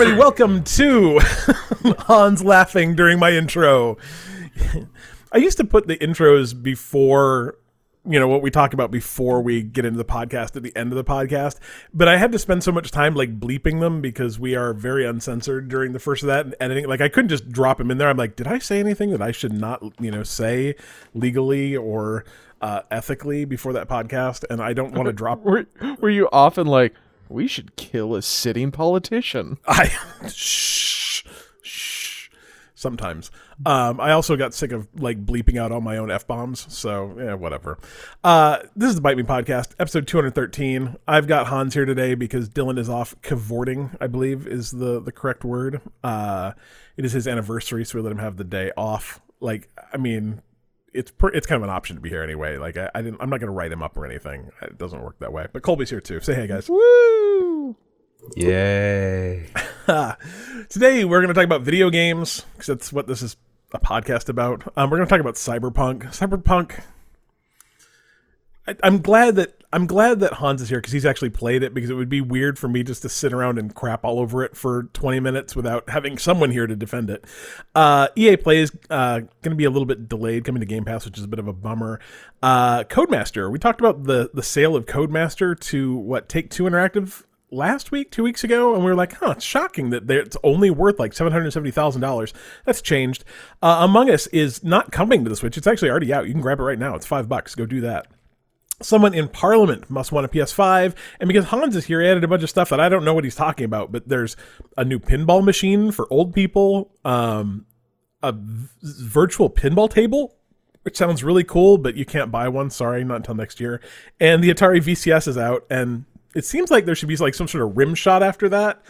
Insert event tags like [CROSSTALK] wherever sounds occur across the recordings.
everybody. Welcome to [LAUGHS] Hans laughing during my intro. I used to put the intros before, you know, what we talk about before we get into the podcast at the end of the podcast. But I had to spend so much time like bleeping them because we are very uncensored during the first of that and editing. Like I couldn't just drop them in there. I'm like, did I say anything that I should not, you know, say legally or uh, ethically before that podcast? And I don't want to drop. Were, were you often like, we should kill a sitting politician? I [LAUGHS] shh, shh. Sometimes. Um, I also got sick of like bleeping out all my own f bombs. So yeah, whatever. Uh, this is the Bite Me podcast, episode 213. I've got Hans here today because Dylan is off cavorting. I believe is the the correct word. Uh, it is his anniversary, so we let him have the day off. Like, I mean, it's per, it's kind of an option to be here anyway. Like, I, I didn't. I'm not going to write him up or anything. It doesn't work that way. But Colby's here too. Say hey, guys. Woo! Yay. [LAUGHS] Today we're going to talk about video games because that's what this is a podcast about. Um, we're going to talk about Cyberpunk. Cyberpunk. I, I'm glad that I'm glad that Hans is here because he's actually played it. Because it would be weird for me just to sit around and crap all over it for 20 minutes without having someone here to defend it. Uh, EA Play is uh, going to be a little bit delayed coming to Game Pass, which is a bit of a bummer. Uh, Codemaster. We talked about the the sale of Codemaster to what Take Two Interactive last week, two weeks ago, and we were like, huh, it's shocking that it's only worth like $770,000. That's changed. Uh, Among Us is not coming to the Switch. It's actually already out. You can grab it right now. It's five bucks. Go do that. Someone in Parliament must want a PS5, and because Hans is here, he added a bunch of stuff that I don't know what he's talking about. But there's a new pinball machine for old people, um, a v- virtual pinball table, which sounds really cool, but you can't buy one. Sorry, not until next year. And the Atari VCS is out, and it seems like there should be like some sort of rim shot after that,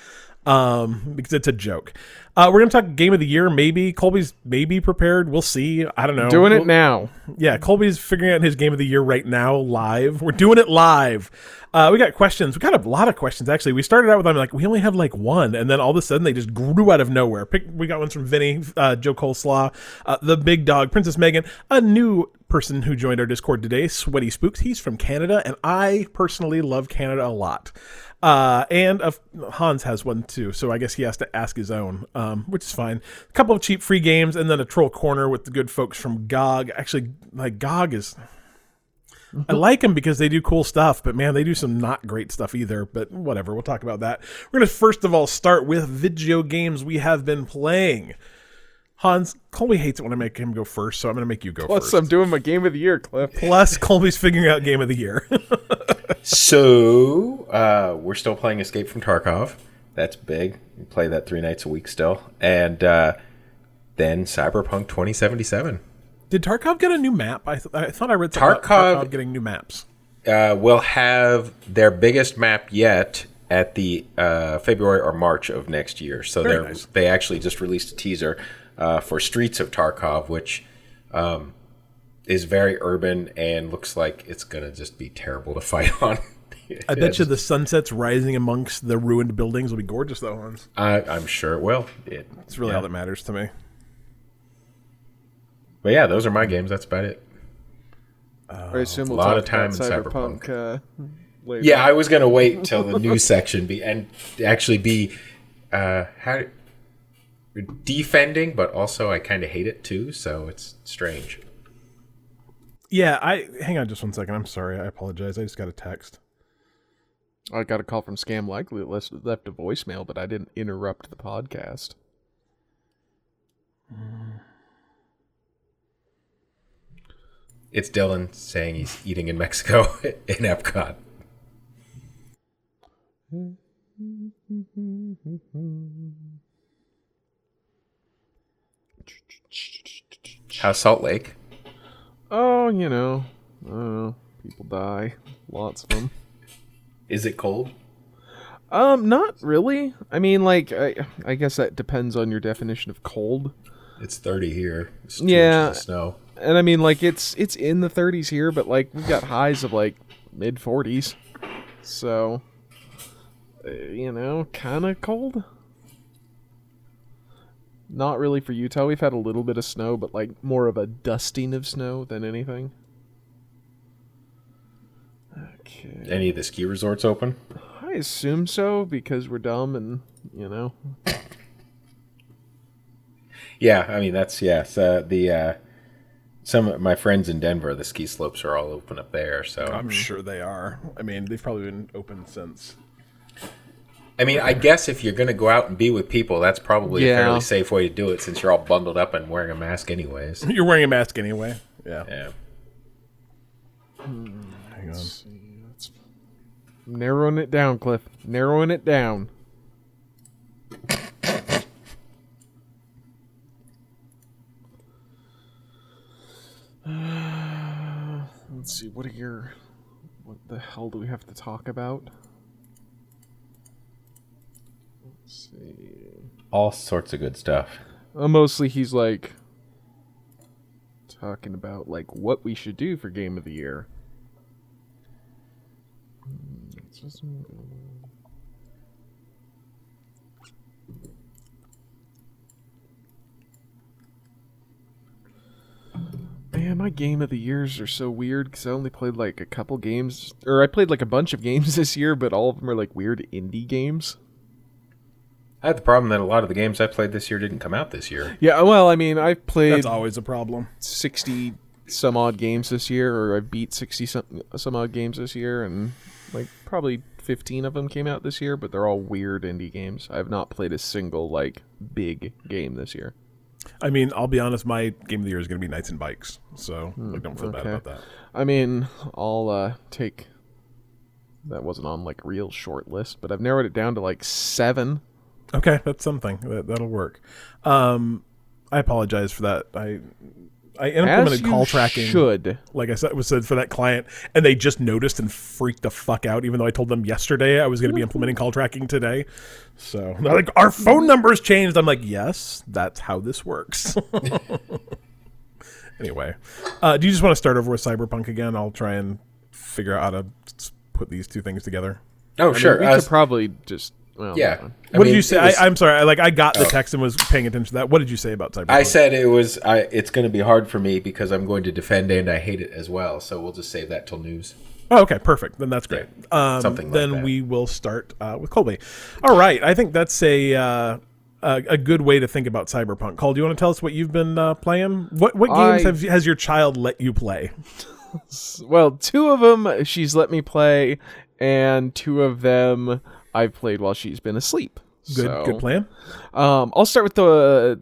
um, because it's a joke. Uh, we're gonna talk game of the year, maybe. Colby's maybe prepared. We'll see. I don't know. Doing We'll- it now. yeah, Colby's figuring out his game of the year right now, live. We're doing it live. Uh, we got questions. We got a lot of questions actually. We started out with them like we only have like one, and then all of a sudden they just grew out of nowhere. Pick, we got ones from Vinny, uh, Joe Coleslaw, uh, the Big Dog, Princess Megan, a new person who joined our Discord today, Sweaty Spooks. He's from Canada, and I personally love Canada a lot. Uh, and uh, Hans has one too, so I guess he has to ask his own, um, which is fine. A couple of cheap free games, and then a troll corner with the good folks from GOG. Actually, like GOG is, I like them because they do cool stuff, but man, they do some not great stuff either. But whatever, we'll talk about that. We're gonna first of all start with video games we have been playing. Hans, Colby hates it when I make him go first, so I'm gonna make you go Plus, first. Plus, I'm doing my game of the year, Cliff. Plus, Colby's figuring out game of the year. [LAUGHS] So, uh, we're still playing Escape from Tarkov. That's big. We play that three nights a week still. And uh, then Cyberpunk 2077. Did Tarkov get a new map? I, th- I thought I read something about Tarkov- Tarkov getting new maps. Uh, will have their biggest map yet at the uh, February or March of next year. So they nice. they actually just released a teaser uh, for Streets of Tarkov, which um, is very urban and looks like it's gonna just be terrible to fight on. I [LAUGHS] bet you the sunsets rising amongst the ruined buildings will be gorgeous, though, Hans. I, I'm sure it will. It, It's really yeah. all that matters to me. But yeah, those are my games. That's about it. I assume we'll lot talk of time about in Cyberpunk. Uh, later. Yeah, I was gonna wait until the news [LAUGHS] section be and actually be uh, how defending, but also I kind of hate it too. So it's strange. Yeah, I hang on just one second. I'm sorry. I apologize. I just got a text. I got a call from Scam Likely that left- left a voicemail, but I didn't interrupt the podcast. It's Dylan saying he's eating in Mexico [LAUGHS] in Epcot. [LAUGHS] How's Salt Lake? Oh, you know, I don't know. People die, lots of them. Is it cold? Um, not really. I mean, like, I, I guess that depends on your definition of cold. It's 30 here. It's Yeah. snow. And I mean, like, it's it's in the 30s here, but like we've got highs of like mid 40s. So, uh, you know, kind of cold. Not really for Utah. We've had a little bit of snow, but like more of a dusting of snow than anything. Okay. Any of the ski resorts open? I I assume so because we're dumb and you know. Yeah, I mean that's yes. Uh, the uh, some of my friends in Denver, the ski slopes are all open up there. So I'm sure they are. I mean, they've probably been open since. I mean, I guess if you're going to go out and be with people, that's probably a fairly safe way to do it, since you're all bundled up and wearing a mask anyways. [LAUGHS] You're wearing a mask anyway. Yeah. Yeah. Hmm, Hang on. Narrowing it down, Cliff. Narrowing it down. [SIGHS] Let's see. What are your? What the hell do we have to talk about? Let's see. All sorts of good stuff. Uh, mostly, he's like talking about like what we should do for Game of the Year. Man, my game of the years are so weird because I only played like a couple games, or I played like a bunch of games [LAUGHS] this year, but all of them are like weird indie games. I had the problem that a lot of the games I played this year didn't come out this year. Yeah, well, I mean, I've played That's always a problem. 60 some odd games this year, or I beat 60 some, some odd games this year, and like probably 15 of them came out this year, but they're all weird indie games. I have not played a single like big game this year. I mean, I'll be honest. My game of the year is going to be Knights and Bikes, so like, don't feel bad about that. I mean, I'll uh, take that wasn't on like real short list, but I've narrowed it down to like seven. Okay, that's something that, that'll work. Um, I apologize for that. I I As implemented you call tracking. should. like I said, was said for that client, and they just noticed and freaked the fuck out. Even though I told them yesterday I was going to be implementing call tracking today, so [LAUGHS] they're like, "Our phone number's changed." I'm like, "Yes, that's how this works." [LAUGHS] anyway, uh, do you just want to start over with Cyberpunk again? I'll try and figure out how to put these two things together. Oh, I mean, sure. we I could was- probably just. Well, yeah. never. I what mean, did you say? was- I, I'm sorry. I, like I got the text and was paying attention to that. What did you say about Cyberpunk? I said it was. I, it's going to be hard for me because I'm going to defend and I hate it as well. So we'll just save that till news. Oh, okay, perfect. Then that's great. Um, something like then that. we will start uh, with Colby. All right, I think that's a, uh, a a good way to think about Cyberpunk. Cole, do you want to tell us what you've been uh, playing? What what games I- have has your child let you play? [LAUGHS] Well, two of them she's let me play, and two of them I've played while she's been asleep. Good So, good plan. Um, I'll start with the.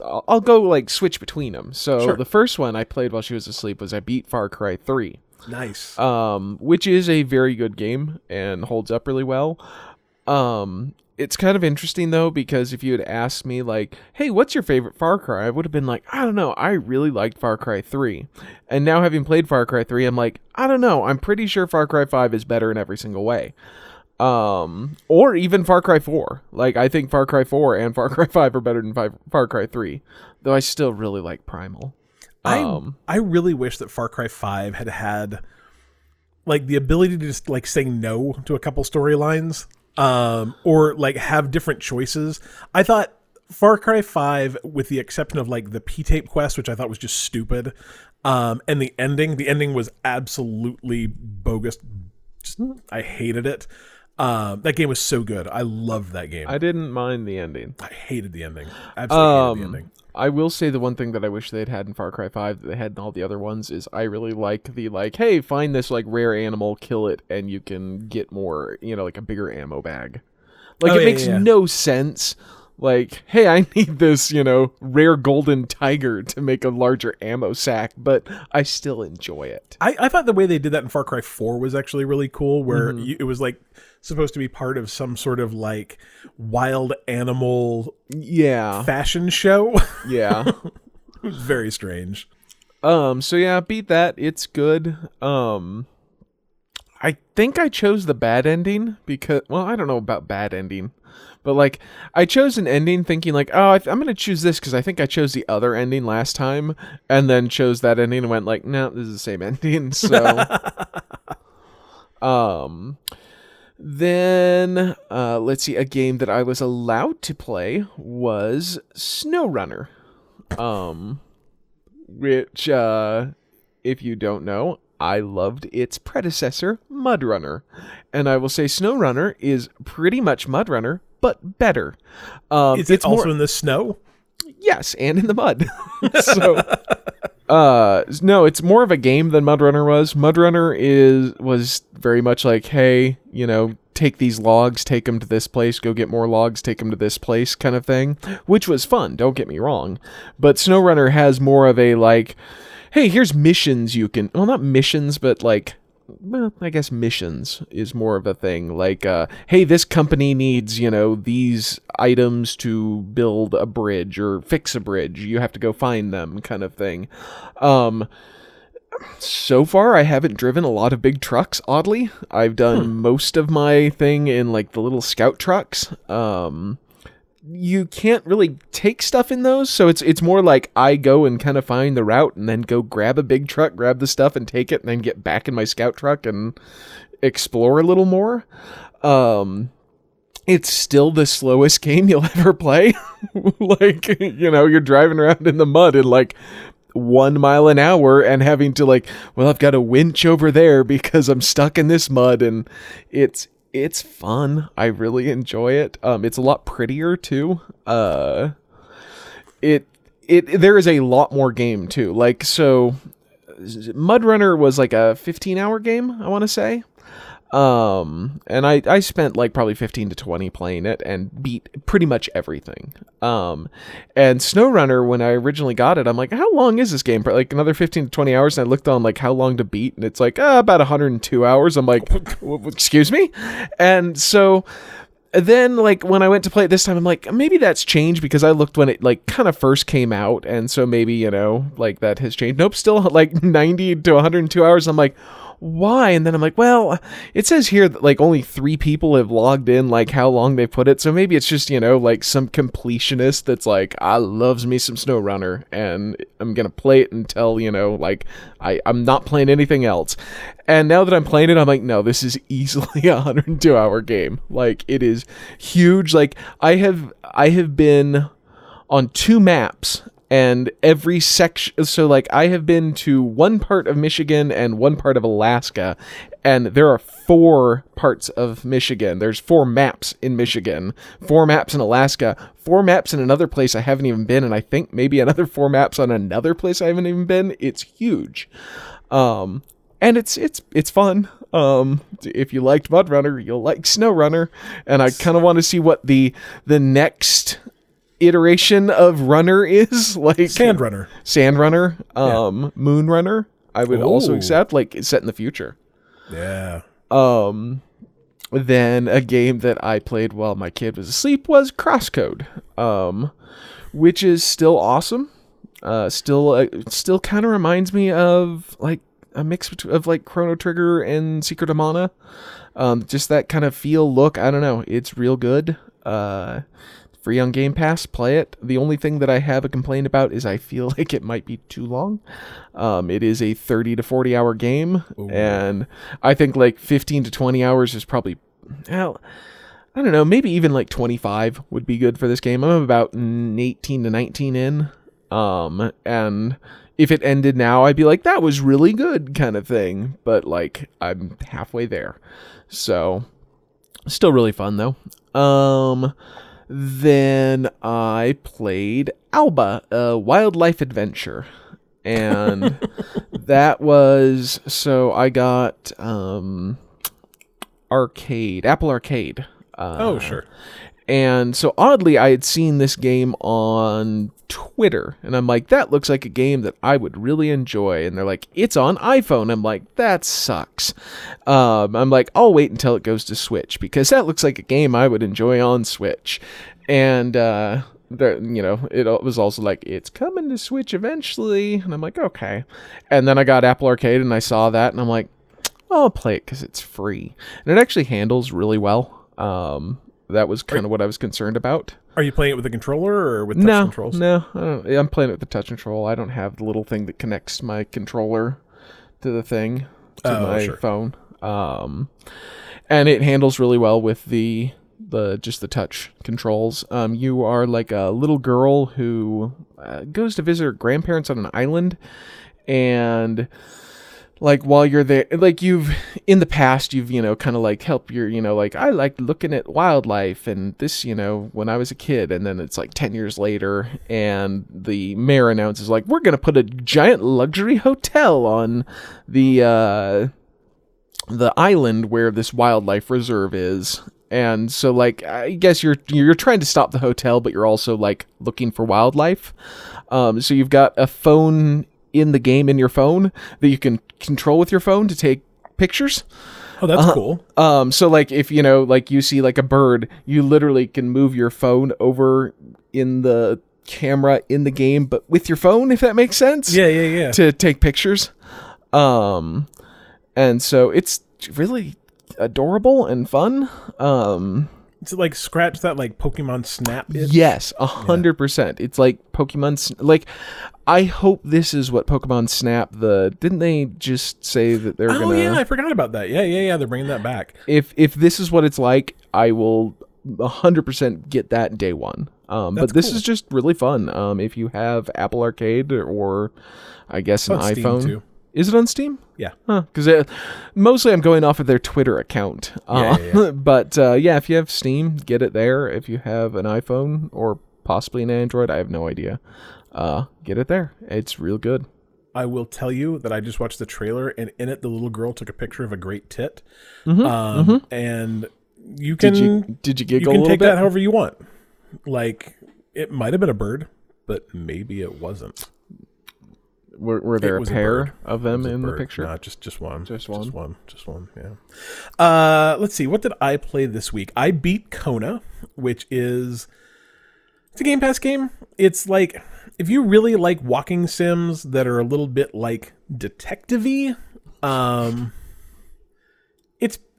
Uh, I'll- I'll go like switch between them. So Sure. the first one I played while she was asleep was I beat Far Cry Three, Nice. um, which is a very good game and holds up really well. Um, it's kind of interesting though because if you had asked me like, "Hey, what's your favorite Far Cry?" I would have been like, "I don't know. I really liked Far Cry 3." And now having played Far Cry 3, I'm like, "I don't know. I'm pretty sure Far Cry 5 is better in every single way." Um, or even Far Cry 4. Like I think Far Cry 4 and Far Cry [LAUGHS] 5 are better than Far Cry 3, though I still really like Primal. Um, I I really wish that Far Cry Five had had like the ability to just like say no to a couple storylines, um, or like have different choices. I thought Far Cry Five, with the exception of like the P tape quest, which I thought was just stupid, um, and the ending, the ending was absolutely bogus. Just, I hated it. Um, that game was so good. I loved that game. I, didn't mind the ending. I hated the ending. Absolutely hated the Um, ending. I will say the one thing that I wish they'd had in Far Cry 5 that they had in all the other ones is I really like the like, hey, find this like rare animal, kill it, and you can get more, you know, like a bigger ammo bag. Like Oh, it yeah, makes yeah. no sense. Like, hey, I need this, you know, rare golden tiger to make a larger ammo sack, but I still enjoy it. I, I thought the way they did that in Far Cry 4 was actually really cool, where Mm-hmm. you, it was like supposed to be part of some sort of like wild animal Yeah. fashion show. [LAUGHS] Yeah. it was very strange. Um, so yeah, beat that. It's good. Um I think I chose the bad ending because well, I don't know about bad ending. But like I chose an ending thinking like, "Oh, I th- I'm going to choose this cuz I think I chose the other ending last time." And then chose that ending and went like, "No, this is the same [LAUGHS] ending." So [LAUGHS] um then uh let's see a game that I was allowed to play was SnowRunner. Um which uh if you don't know I loved its predecessor, Mud Runner. And I will say Snow Runner is pretty much Mud Runner, but better. Um, Is it it's also more, in the snow? yes, and in the mud. [LAUGHS] so, uh, no, it's more of a game than Mud Runner was. Mud Runner is was very much like, hey, you know, take these logs, take them to this place, go get more logs, take them to this place, kind of thing, which was fun. Don't get me wrong, but SnowRunner has more of a like, hey, here's missions you can. Well, not missions, but like well, I guess missions is more of a thing. Like, uh, hey, this company needs, you know, these items to build a bridge or fix a bridge. You have to go find them, kind of thing. Um, so far, I haven't driven a lot of big trucks, oddly. I've done most of my thing in, like, the little scout trucks. Um, you can't really take stuff in those so it's it's more like i go and kind of find the route and then go grab a big truck grab the stuff and take it and then get back in my scout truck and explore a little more. Um it's still the slowest [LAUGHS] game you'll ever play. [LAUGHS] Like you know you're driving around in the mud and like one mile an hour and having to like well i've got a winch over there because i'm stuck in this mud and it's it's fun. I really enjoy it. Um it's a lot prettier too. Uh it it there is a lot more game too. Like so mud runner was like a 15 hour game i want to say um and i i spent like probably 15 to 20 playing it and beat pretty much everything um and snow runner when i originally got it i'm like how long is this game like another 15 to 20 hours and i looked on like how long to beat and it's like uh, about 102 hours i'm like "W- w- excuse me and so then like when I went to play it this time, I'm like, maybe that's changed because I looked when it like kind of first came out, and so maybe you know like that has changed. Nope, still like 90 to 102 hours. I'm like, why? And then I'm like, well, it says here that like only three people have logged in, like how long they put it. So maybe it's just you know like some completionist that's like, I loves me some SnowRunner, and I'm gonna play it until you know like I I'm not playing anything else. And now that I'm playing it, I'm like, no, this is [LAUGHS] easily a 102 hour game. Like it is huge. Like I have I have been on two maps and every section so like I have been to one part of Michigan and one part of Alaska and there are four parts of Michigan. There's four maps in Michigan, four maps in Alaska, four maps in another place I haven't even been and I think maybe another four maps on another place I haven't even been. It's huge. Um and it's it's it's fun. Um, if you liked Mud Runner, you'll like Snow Runner, and I kind of want to see what the the next iteration of Runner is [LAUGHS] like. Sand Runner. Sand Runner, um, Moon Runner. I would also accept like set in the future. Yeah. Um, then a game that I played while my kid was asleep was Crosscode, um, which is still awesome. Uh, still, uh, still kind of reminds me of like a mix of like Chrono Trigger and Secret of Mana. Um, just that kind of feel, look. I don't know. It's real good. Uh, free on Game Pass. Play it. The only thing that I have a complaint about is I feel [LAUGHS] like it might be too long. Um, it is a 30 to 40 hour game, and I think like 15 to 20 hours is probably, well, I don't know, maybe even like 25 would be good for this game. I'm about mm, 18 to 19 in. Um, and if it ended now, I'd be like, that was really good, kind of thing. But like, I'm halfway there. So, still really fun though. Um, then I played Alba, a wildlife adventure. And [LAUGHS] that was so I got um arcade, Apple Arcade. Uh, Oh, sure. and so oddly, I had seen this game on Twitter, and I'm like, that looks like a game that I would really enjoy. And they're like, it's on iPhone. I'm like, that sucks. Um, I'm like, I'll wait until it goes to Switch because that looks like a game I would enjoy on Switch. And uh, there, you know, it was also like, it's coming to Switch eventually. And I'm like, okay. And then I got Apple Arcade, and I saw that, and I'm like, I'll play it because it's free, and it actually handles really well. Um, that was kind of what I was concerned about. Are you playing it with a controller or with touch no, controls? no, I am playing it with the touch control. I don't have the little thing that connects my controller to the thing to Oh, my sure. phone. Um, and it handles really well with the the just the touch controls. Um, you are like a little girl who uh, goes to visit her grandparents on an island, and like while you're there like you've in the past you've you know kind of like help your you know like i like looking at wildlife and this you know when i was a kid and then it's like 10 years later and the mayor announces like we're gonna put a giant luxury hotel on the uh the island where this wildlife reserve is. And so like i guess you're you're trying to stop the hotel but you're also like looking for wildlife. Um so you've got a phone in the game in your phone that you can control with your phone to take pictures. Oh, that's cool. Um, so like if you know, like you see like a bird, you literally can move your phone over in the camera in the game, but with your phone, if that makes sense. Yeah, yeah, yeah. To take pictures. Um, and so it's really adorable and fun. Um, It's like scratch that like Pokemon Snap. itch. Yes, a hundred percent. It's like Pokemon. Like, I hope this is what Pokemon Snap. The didn't they just say that they're Oh gonna? yeah, I forgot about that. Yeah, yeah, yeah. They're bringing that back. If if this is what it's like, I will a hundred percent get that day one. Um, but this cool. is just really fun. Um, if you have Apple Arcade or, I guess an iPhone. Is it on Steam? Yeah. Huh? Because mostly I'm going off of their Twitter account. Uh, Yeah, yeah, [LAUGHS] but uh, yeah, if you have Steam, get it there. If you have an iPhone or possibly an Android, I have no idea. Uh, get it there. It's real good. I will tell you that I just watched the trailer, and in it, the little girl took a picture of a great tit. Mhm, Um, and you can Did you did you you giggle a can take bit? that however you want. Like it might have been a bird, but maybe it wasn't. Were, were there a a pair bird. of them in the picture? Nah, just just one. Just one? Just one. Just one. Yeah. Uh, let's see. What did I play this week? I beat Kona, which is it's a Game Pass game. It's like if you really like walking sims that are a little bit like detective-y, um,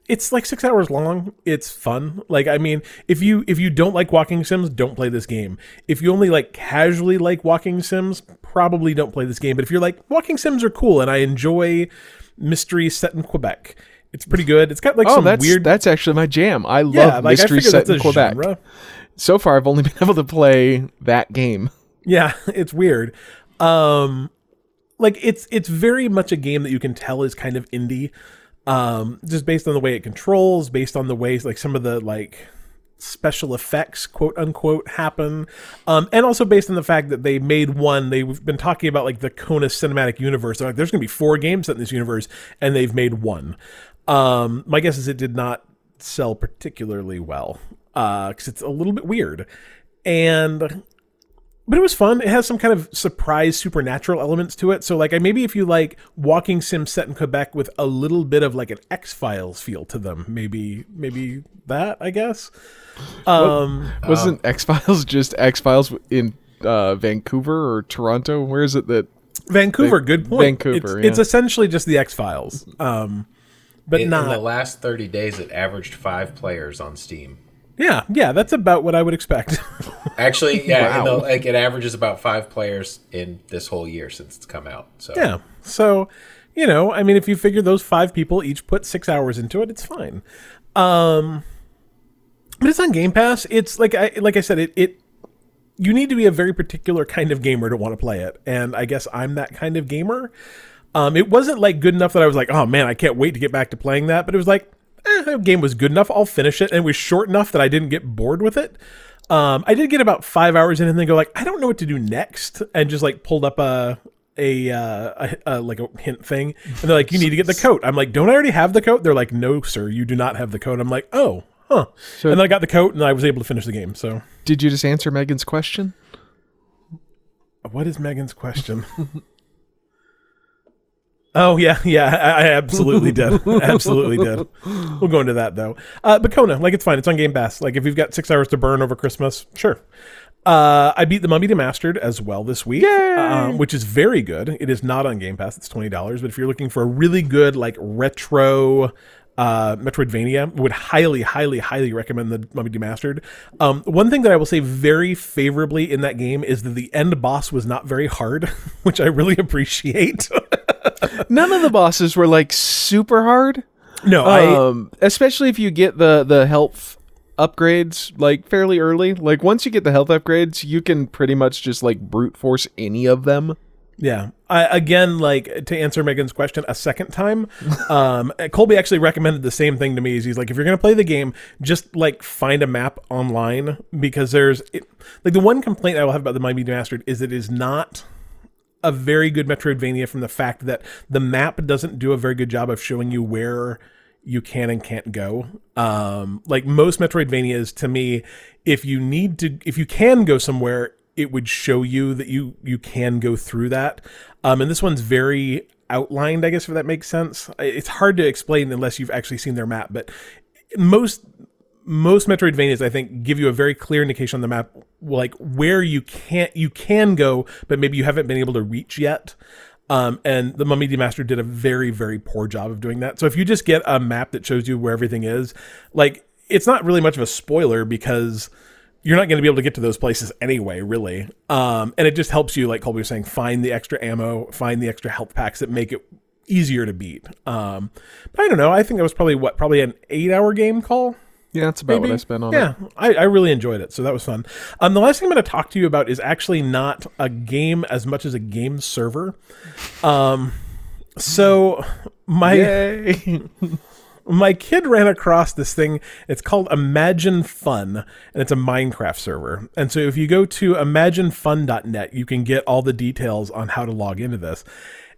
it's like six hours long. It's fun. Like I mean, if you if you don't like walking sims, don't play this game. If you only like casually like walking sims, probably don't play this game. But if you're like walking sims are cool and I enjoy mystery set in Quebec, it's pretty good. It's got like oh, some that's weird. that's actually my jam. I love yeah, like mystery set that's in a Quebec. genre. So far, I've only [LAUGHS] been able to play that game. Yeah, [LAUGHS] it's weird. Um like it's it's very much a game that you can tell is kind of indie. Um just based on the way it controls, based on the ways like some of the like special effects quote unquote happen. Um and also based on the fact that they made one they've been talking about like the Kona cinematic universe. They're like there's to be four games in this universe and they've made one. Um my guess is it did not sell particularly well uh cuz it's a little bit weird. And but it was fun. It has some kind of surprise supernatural elements to it. So like I maybe if you like walking sim set in Quebec with a little bit of like an X Files feel to them, maybe maybe that I guess. Um Wasn't X Files [LAUGHS] just X Files in uh, Vancouver or Toronto? Where is it that? Vancouver, good point. Vancouver, It's, it's essentially just the X Files. Um but In, in the last 30 days, it averaged five players on Steam. Yeah, yeah, that's about what I would expect. [LAUGHS] Actually, yeah, in the, Wow. like it averages about five players in this whole year since it's come out. So Yeah. So, you know, I mean, if you figure those five people each put six hours into it, it's fine. Um, but it's on Game Pass. It's like I like I said, it it you need to be a very particular kind of gamer to want to play it, and I guess I'm that kind of gamer. Um, it wasn't like good enough that I was like, oh man, I can't wait to get back to playing that. But it was like, eh, the game was good enough. I'll finish it, and it was short enough that I didn't get bored with it. Um, I did get about five hours in, and then go like, I don't know what to do next, and just like pulled up a a, uh, a, a like a hint thing, and they're like, you need to get the coat. I'm like, don't I already have the coat? They're like, no, sir, you do not have the coat. I'm like, oh, huh. So- and then I got the coat, and I was able to finish the game. So, Did you just answer Megan's question? what is Megan's question? [LAUGHS] Oh yeah, yeah, I, I absolutely did, [LAUGHS] absolutely did. We'll go into that though. Uh, but Kona, like it's fine. It's on Game Pass. Like if you've got six hours to burn over Christmas, sure. Uh, I beat the Mummy Demastered as well this week, um, which is very good. It is not on Game Pass; it's twenty dollars. But if you're looking for a really good like retro uh, Metroidvania, would highly, highly, highly recommend the Mummy Demastered. Um, one thing that I will say very favorably in that game is that the end boss was not very hard, [LAUGHS] which I really appreciate. [LAUGHS] None of the bosses were like super hard. no, I um, especially if you get the the health upgrades like fairly early. Like once you get the health upgrades, you can pretty much just like brute force any of them. Yeah. I, again, like to answer Megan's question a second time, [LAUGHS] um, Colby actually recommended the same thing to me. He's like, if you're gonna play the game, just like find a map online because there's it, like the one complaint I will have about the Mummy Demastered is it is not a very good Metroidvania from the fact that the map doesn't do a very good job of showing you where you can and can't go. Um, like most Metroidvanias, to me, if you need to, if you can go somewhere, it would show you that you you can go through that. Um, and this one's very outlined, I guess, if that makes sense. It's hard to explain unless you've actually seen their map, but most most Metroidvanias, I think, give you a very clear indication on the map, like where you can't you can go, but maybe you haven't been able to reach yet. Um, and the Mummy Demastered did a very very poor job of doing that. So if you just get a map that shows you where everything is, like it's not really much of a spoiler because you're not going to be able to get to those places anyway, really. Um, and it just helps you, like Colby was saying, find the extra ammo, find the extra health packs that make it easier to beat. Um, but I don't know. I think that was probably what, probably an eight hour game call. Yeah, that's about maybe? what I spent on yeah, it. I, I really enjoyed it, so that was fun. Um, the last thing I'm going to talk to you about is actually not a game as much as a game server. Um, so my [LAUGHS] my kid ran across this thing. It's called Imagine Fun, and it's a Minecraft server. And so if you go to imaginefun.net, you can get all the details on how to log into this.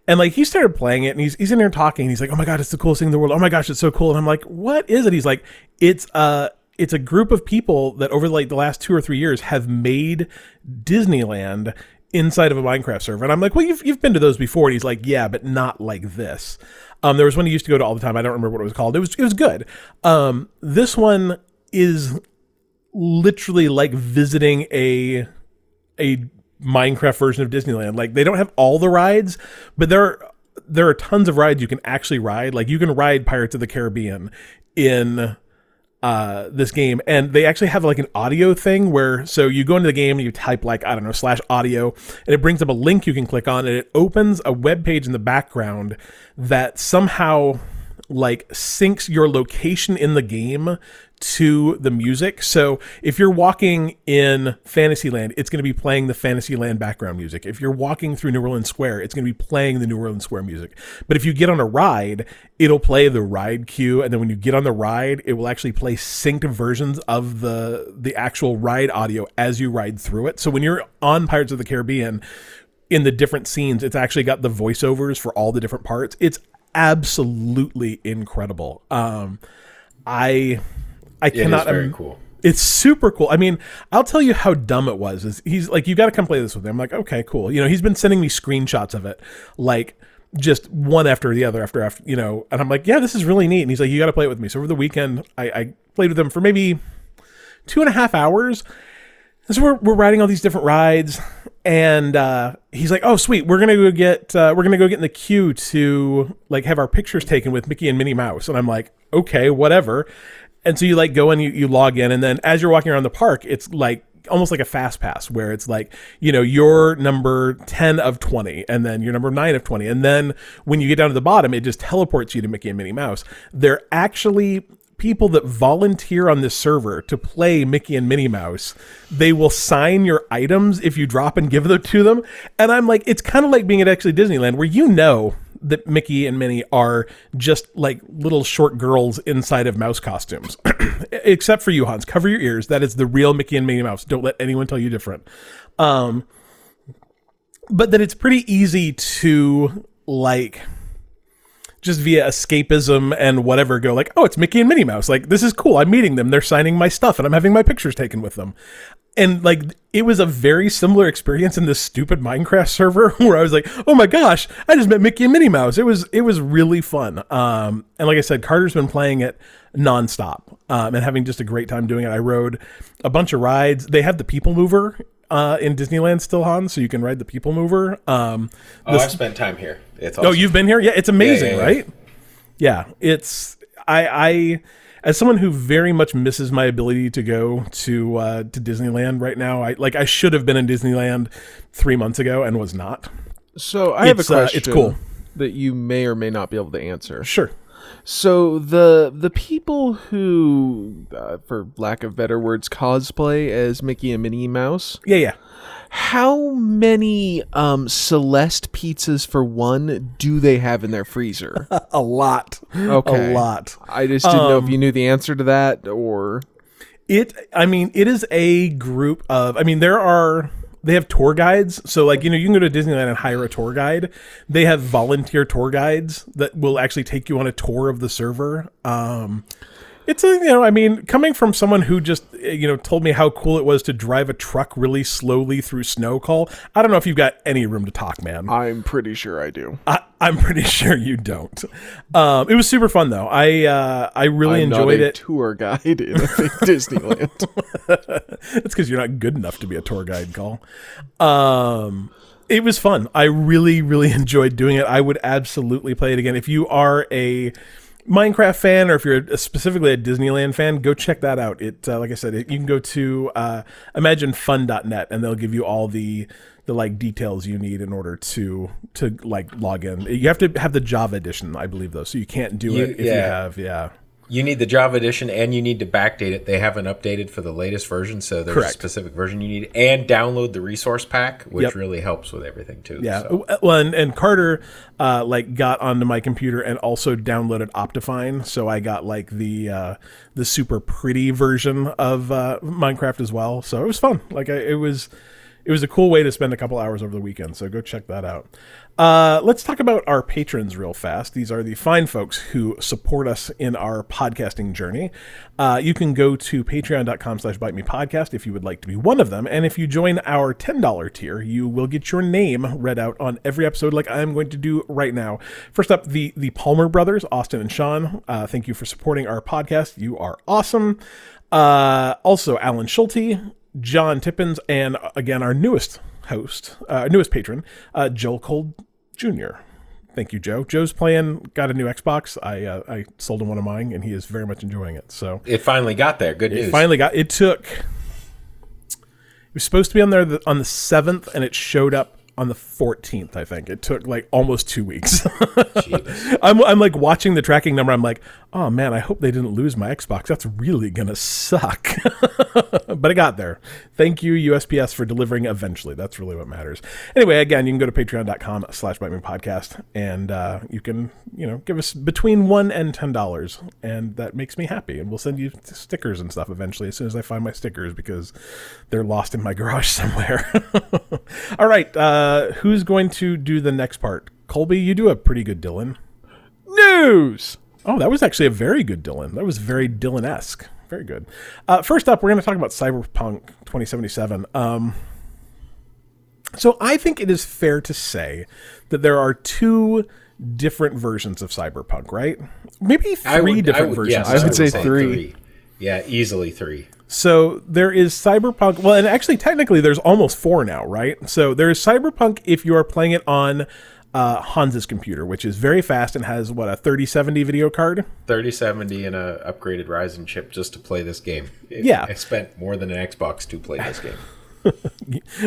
And like he started playing it, and he's he's in there talking. He's like, "Oh my god, it's the coolest thing in the world! Oh my gosh, it's so cool!" And I'm like, "What is it?" He's like, "It's uh it's a group of people that over like the last two or three years have made Disneyland inside of a Minecraft server." And I'm like, "Well, you've you've been to those before." And he's like, "Yeah, but not like this." Um, there was one he used to go to all the time. I don't remember what it was called. It was it was good. Um, this one is literally like visiting a a Minecraft version of Disneyland. Like they don't have all the rides, but there are there are tons of rides you can actually ride. Like you can ride Pirates of the Caribbean in uh this game and they actually have like an audio thing where so you go into the game and you type like i don't know slash audio and it brings up a link you can click on and it opens a web page in the background that somehow like syncs your location in the game to the music. So if you're walking in Fantasyland, it's going to be playing the Fantasyland background music. If you're walking through New Orleans Square, it's going to be playing the New Orleans Square music. But if you get on a ride, it'll play the ride cue, and then when you get on the ride, it will actually play synced versions of the the actual ride audio as you ride through it. So when you're on Pirates of the Caribbean, in the different scenes, it's actually got the voiceovers for all the different parts. It's absolutely incredible. Um, I I It is cannot. very im- cool. It's super cool. I mean, I'll tell you how dumb it was. Is he's like, you got to come play this with me. I'm like, okay, cool. You know, he's been sending me screenshots of it, like just one after the other after after you know, and I'm like, yeah, this is really neat. And he's like, you got to play it with me. So over the weekend, I, I played with him for maybe two and a half hours. And so we're, we're riding all these different rides, and uh, he's like, "Oh, sweet, we're gonna go get uh, we're gonna go get in the queue to like have our pictures taken with Mickey and Minnie Mouse." And I'm like, "Okay, whatever." And so you like go and you, you log in, and then as you're walking around the park, it's like almost like a fast pass where it's like you know you're number 10 of 20 and then you're number 9 of 20 and then when you get down to the bottom it just teleports you to mickey and minnie mouse they're actually people that volunteer on this server to play Mickey and Minnie Mouse. They will sign your items if you drop and give them to them. And I'm like, it's kind of like being at actually Disneyland where you know that Mickey and Minnie are just like little short girls inside of mouse costumes. [CLEARS THROAT] Except for you, Hans. Cover your ears. That is the real Mickey and Minnie Mouse. Don't let anyone tell you different. Um, but that it's pretty easy to like just via escapism and whatever go like, oh, it's Mickey and Minnie Mouse. Like, this is cool. I'm meeting them. They're signing my stuff and I'm having my pictures taken with them. And like, it was a very similar experience in this stupid Minecraft [LAUGHS] server where I was like, oh my gosh, I just met Mickey and Minnie Mouse. It was, it was really fun. Um, and like I said, Carter's been playing it nonstop um, and having just a great time doing it. I rode a bunch of rides. They have the People Mover uh, in Disneyland still, Han, so you can ride the People Mover. Um, Oh, this- I've spent time here. It's Oh, you've been here? Yeah, it's amazing, yeah, yeah. right? Yeah, it's I I as someone who very much misses my ability to go to uh to Disneyland right now. I like I should have been in Disneyland 3 months ago and was not. So I have a It's, uh, question. it's cool. that you may or may not be able to answer. Sure. So the the people who, uh, for lack of better words, cosplay as Mickey and Minnie Mouse. Yeah, yeah. How many um, Celeste pizzas for one do they have in their freezer? [LAUGHS] A lot. Okay. A lot. I just didn't know Um, if you knew the answer to that or. It I mean, it is a group of I mean, there are they have tour guides. So like, you know, you can go to Disneyland and hire a tour guide. They have volunteer tour guides that will actually take you on a tour of the server. Um it's a you know, I mean, coming from someone who just eh, you know told me how cool it was to drive a truck really slowly through snow call. I don't know if you've got any room to talk, man. I'm pretty sure I do. I, I'm pretty [LAUGHS] sure you don't. Um, it was super fun though. I uh, I really I'm enjoyed not a it. tour guide in [LAUGHS] Disneyland. [LAUGHS] It's because you're not good enough to be a tour guide, call. Um, it was fun. I really, really enjoyed doing it. I would absolutely play it again. If you are a Minecraft fan, or if you're a, specifically a Disneyland fan, go check that out. It, uh, like I said, it, you can go to uh, imaginefun.net, and they'll give you all the the like details you need in order to to like log in. You have to have the Java edition, I believe, though, so you can't do You- it if you have yeah. You need the Java edition and you need to backdate it. They haven't updated for the latest version, so there's Correct. a specific version you need. And download the resource pack, which Yep. really helps with everything too. Yeah. so. Well, and, and Carter, uh, like got onto my computer and also downloaded Optifine, so I got like the uh, the super pretty version of uh, Minecraft as well. So it was fun. Like I, it was, it was a cool way to spend a couple hours over the weekend. So go check that out. Uh, let's talk about our patrons real fast. These are the fine folks who support us in our podcasting journey. Uh, you can go to patreon.com slash bite me podcast if you would like to be one of them. And if you join our $10 tier, you will get your name read out on every episode like I am going to do right now. First up, the, the Palmer brothers, Austin and Sean. Uh, thank you for supporting our podcast. You are awesome. Uh, also, Alan Schulte, John Tippins, and again, our newest host, uh, newest patron, uh, Joel Cold Jr. Thank you, Joe. Joe's playing, got a new Xbox. I uh, I sold him one of mine, and he is very much enjoying it. So It finally got there. Good it news. finally got. It took. It was supposed to be on there the, on the seventh, and it showed up on the fourteenth. I think it took like almost two weeks. [LAUGHS] I'm, I'm like watching the tracking number. I'm like, oh man, I hope they didn't lose my Xbox. That's really gonna suck. [LAUGHS] but I got there. Thank you, USPS, for delivering eventually. That's really what matters. Anyway, again, you can go to patreon.com slash bite me podcast and uh, you can, you know, give us between one and ten dollars. And that makes me happy. And we'll send you stickers and stuff eventually as soon as I find my stickers because they're lost in my [LAUGHS] garage somewhere. All right, uh, who's going to do the next part? Colby, you do a pretty good Dylan. News. Oh, that was actually a very good Dylan. That was very Dylan esque. Very good. Uh, first up, we're going to talk about Cyberpunk 2077. Um, so I think it is fair to say that there are two different versions of Cyberpunk, right? Maybe three would- different would, versions. yes, I would say three. Yeah, easily three. So there is Cyberpunk. Well, and actually, technically, there's almost four now, right? So there is Cyberpunk if you are playing it on uh, Hans's computer, which is very fast and has what a 3070 video card. 3070 and a upgraded Ryzen chip just to play this game. It- Yeah. I spent more than an Xbox to play this game. [LAUGHS]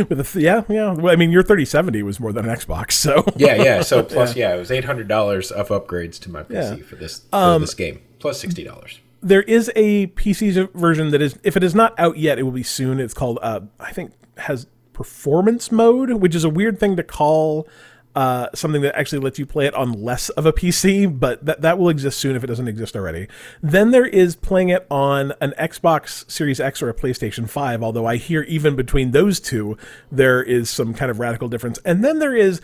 With a yeah, yeah. Well, I mean, your 3070 was more than an Xbox, so Yeah, yeah. So [LAUGHS] plus, yeah, it was eight hundred dollars of upgrades to my PC Yeah. for this for this game, plus sixty dollars. There is a PC version that is, if it is not out yet, it will be soon. It's called, uh, I think, has performance mode, which is a weird thing to call uh, something that actually lets you play it on less of a PC, but that that will exist soon if it doesn't exist already. Then there is playing it on an Xbox Series X or a PlayStation 5, although I hear even between those two, there is some kind of radical difference. And then there is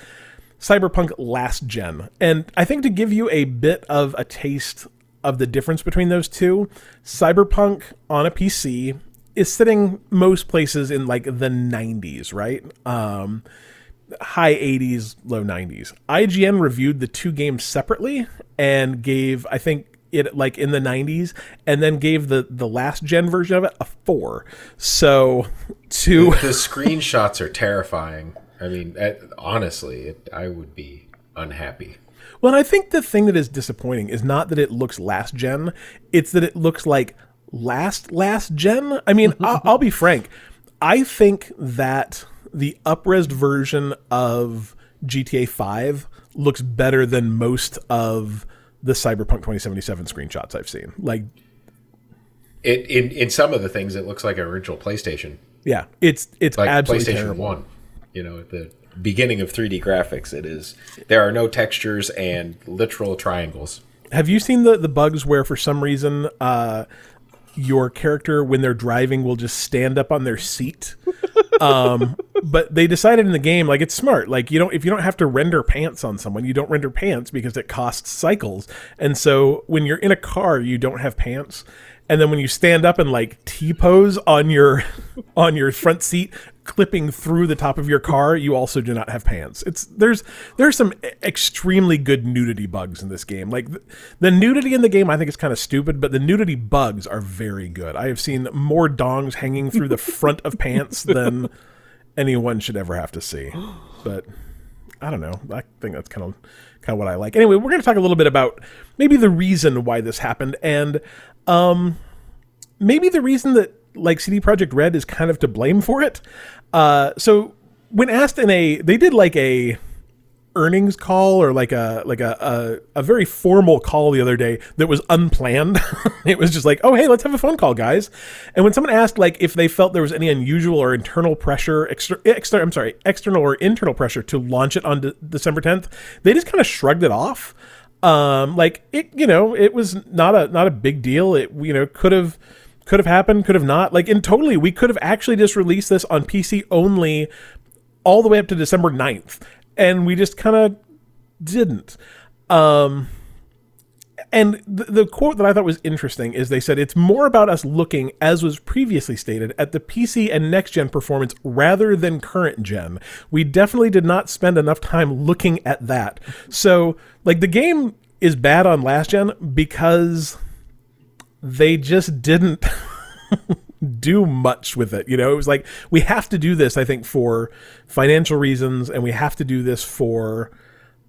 Cyberpunk Last Gen. And I think to give you a bit of a taste of the difference between those two, Cyberpunk on a PC is sitting most places in like the 90s, right? Um, high 80s, low 90s. IGN reviewed the two games separately and gave, I think, it like in the 90s, and then gave the the last gen version of it a four. So to The [LAUGHS] screenshots are terrifying. I mean, eh, honestly, it, I would be unhappy. Well, I think the thing that is disappointing is not that it looks last gen; it's that it looks like last last gen. I mean, mm-hmm, I'll, mm-hmm. I'll be frank. I think that the upres version of GTA Five looks better than most of the Cyberpunk 2077 screenshots I've seen. Like, It in in some of the things it looks like an original PlayStation, yeah, it's it's like absolutely PlayStation terrible. One. You know, the beginning of 3D graphics, it is there are no textures and literal triangles. Have you seen the the bugs where for some reason uh, your character when they're driving will just stand up on their seat? [LAUGHS] um, but they decided in the game like it's smart. Like you don't if you don't have to render pants on someone, you don't render pants because it costs cycles. And so when you're in a car, you don't have pants. And then when you stand up and like T pose on your [LAUGHS] on your front seat, clipping through the top of your car, you also do not have pants. It's there's there's some extremely good nudity bugs in this game. Like the, the nudity in the game, I think is kind of stupid, but the nudity bugs are very good. I have seen more dongs hanging through the front of pants [LAUGHS] than anyone should ever have to see. But I don't know. I think that's kind of kind of what I like. Anyway, we're going to talk a little bit about maybe the reason why this happened and um maybe the reason that like CD Projekt Red is kind of to blame for it. Uh so when asked in a they did like a earnings call or like a like a a, a very formal call the other day that was unplanned. [LAUGHS] it was just like, "Oh, hey, let's have a phone call, guys." And when someone asked like if they felt there was any unusual or internal pressure, exter- exter- I'm sorry, external or internal pressure to launch it on De- December 10th, they just kind of shrugged it off. Um like it, you know, it was not a not a big deal. It you know, could have could have happened, could have not. Like in totally, we could have actually just released this on PC only all the way up to December 9th. And we just kind of didn't. Um, and the, the quote that I thought was interesting is they said it's more about us looking, as was previously stated, at the PC and next gen performance rather than current gen. We definitely did not spend enough time looking at that. So, like, the game is bad on last gen because they just didn't [LAUGHS] do much with it. You know, it was like we have to do this. I think for financial reasons, and we have to do this for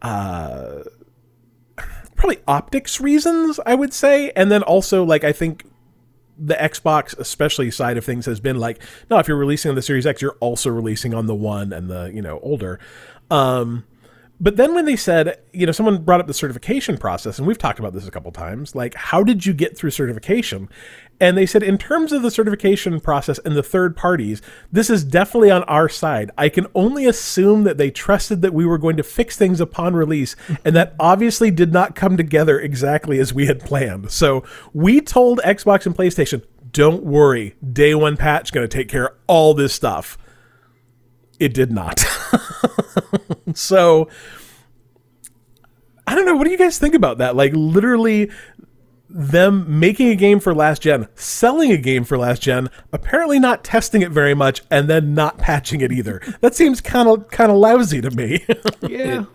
uh, probably optics reasons. I would say, and then also like I think the Xbox, especially side of things, has been like, no, if you're releasing on the Series X, you're also releasing on the One and the you know older. Um, but then when they said, you know, someone brought up the certification process, and we've talked about this a couple times, like, how did you get through certification? And they said, in terms of the certification process and the third parties, this is definitely on our side. I can only assume that they trusted that we were going to fix things upon release, and that obviously did not come together exactly as we had planned. So we told Xbox and PlayStation, don't worry, day one patch going to take care of all this stuff. It did not. [LAUGHS] so I don't know. What do you guys think about that? Like, literally, them making a game for last gen, selling a game for last gen, apparently not testing it very much, and then not patching it either. That seems kind of kind of lousy to me. [LAUGHS] Yeah.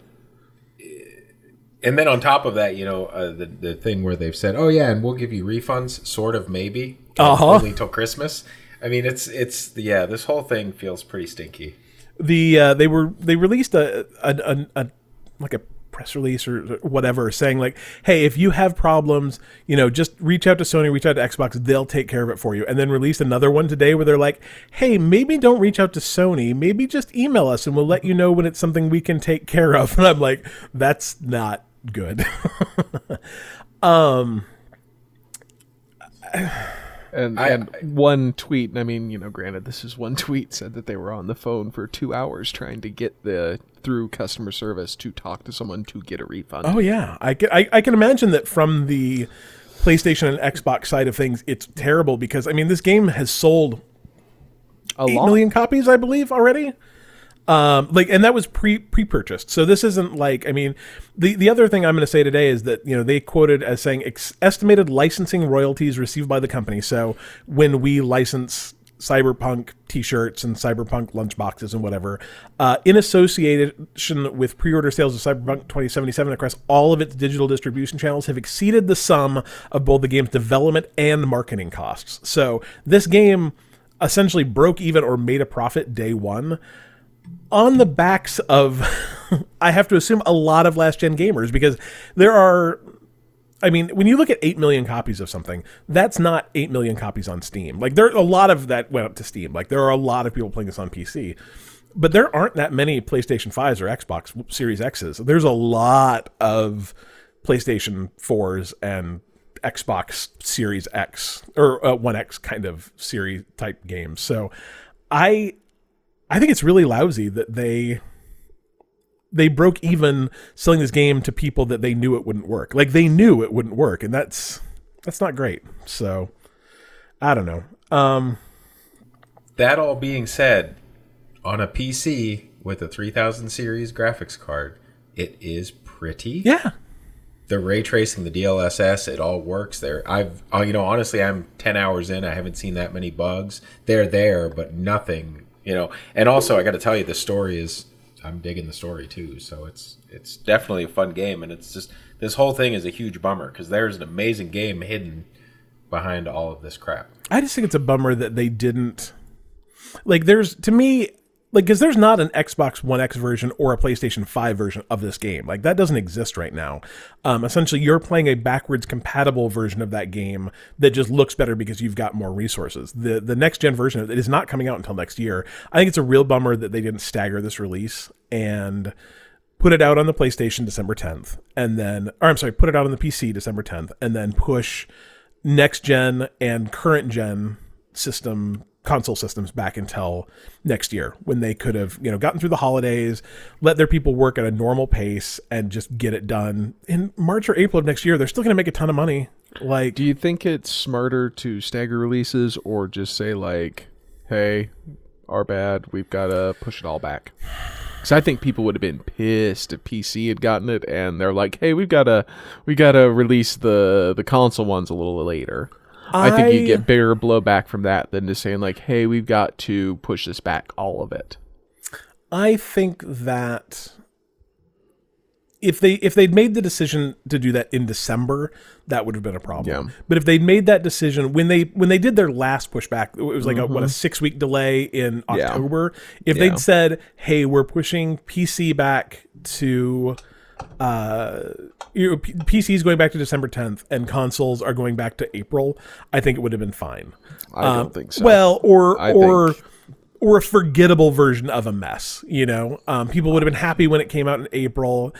And then on top of that, you know, uh, the the thing where they've said, "Oh yeah, and we'll give you refunds," sort of maybe, Uh-huh. only till Christmas. I mean, it's it's yeah, this whole thing feels pretty stinky. The uh, they were they released a, a, a, a like a press release or whatever saying like hey if you have problems you know just reach out to sony reach out to xbox they'll take care of it for you. And then released another one today where they're like hey maybe don't reach out to sony. Maybe just email us and we'll let you know when it's something we can take care of. [LAUGHS] And i'm like that's not good [LAUGHS] And, I- and one tweet, I mean, you know, granted, this is one [LAUGHS] tweet, said that they were on the phone for two hours trying to get the through customer service to talk to someone to get a refund. Oh yeah, I can I, I can imagine that from the PlayStation and Xbox side of things, it's terrible because I mean this game has sold a eight lot. million copies, I believe, already. Um, like, and that was pre pre purchased. So this isn't like I mean, the the other thing I'm going to say today is that you know they quoted as saying ex- estimated licensing royalties received by the company. So when we license cyberpunk t-shirts and cyberpunk lunchboxes and whatever uh, in association with pre-order sales of cyberpunk 2077 across all of its digital distribution channels have exceeded the sum of both the game's development and marketing costs so this game essentially broke even or made a profit day one on the backs of [LAUGHS] I have to assume a lot of last gen gamers because there are I mean, when you look at 8 million copies of something, that's not 8 million copies on Steam. Like there a lot of that went up to Steam. Like there are a lot of people playing this on PC. But there aren't that many PlayStation 5s or Xbox Series X's. There's a lot of PlayStation 4s and Xbox Series X or uh, One X kind of series type games. So I I think it's really lousy that they they broke even selling this game to people that they knew it wouldn't work. Like they knew it wouldn't work, and that's that's not great. So I don't know. Um, that all being said, on a PC with a 3000 series graphics card, it is pretty. yeah, The ray tracing, the DLSS, it all works there. I've, uh, you know, honestly, I'm 10 hours in. I haven't seen that many bugs. They're there, but nothing, you know. And also, I got to tell you, the story is, I'm digging the story too. So it's, it's definitely a fun game. And it's just, this whole thing is a huge bummer because there's an amazing game hidden behind all of this crap. I just think it's a bummer that they didn't like. There's to me like because there's not an Xbox One X version or a PlayStation Five version of this game. Like that doesn't exist right now. Um, essentially, you're playing a backwards compatible version of that game that just looks better because you've got more resources. The the next gen version of it is not coming out until next year. I think it's a real bummer that they didn't stagger this release and put it out on the PlayStation December 10th, and then, or I'm sorry, put it out on the PC December 10th, and then push next gen and current gen system console systems back until next year when they could have you know gotten through the holidays let their people work at a normal pace and just get it done in march or april of next year they're still going to make a ton of money like Do you think it's smarter to stagger releases or just say like, "Hey, our bad. We've got to push it all back." Because I think people would have been pissed if PC had gotten it, and they're like, "Hey, we've got to we got to release the the console ones a little later." I, think you I- get bigger blowback from that than just saying like, "Hey, we've got to push this back all of it." I think that if they if they'd made the decision to do that in December, that would have been a problem. Yeah. But if they'd made that decision when they when they did their last pushback, it was like a, what a mm-hmm. six week delay in Yeah. October. If Yeah. they'd said, "Hey, we're pushing PC back to." Uh, you know, P- PCs going back to December 10th and consoles are going back to April. I think it would have been fine. I Um, don't think so. Well, or I or think- or a forgettable version of a mess. You know, um, people would have been happy when it came out in April.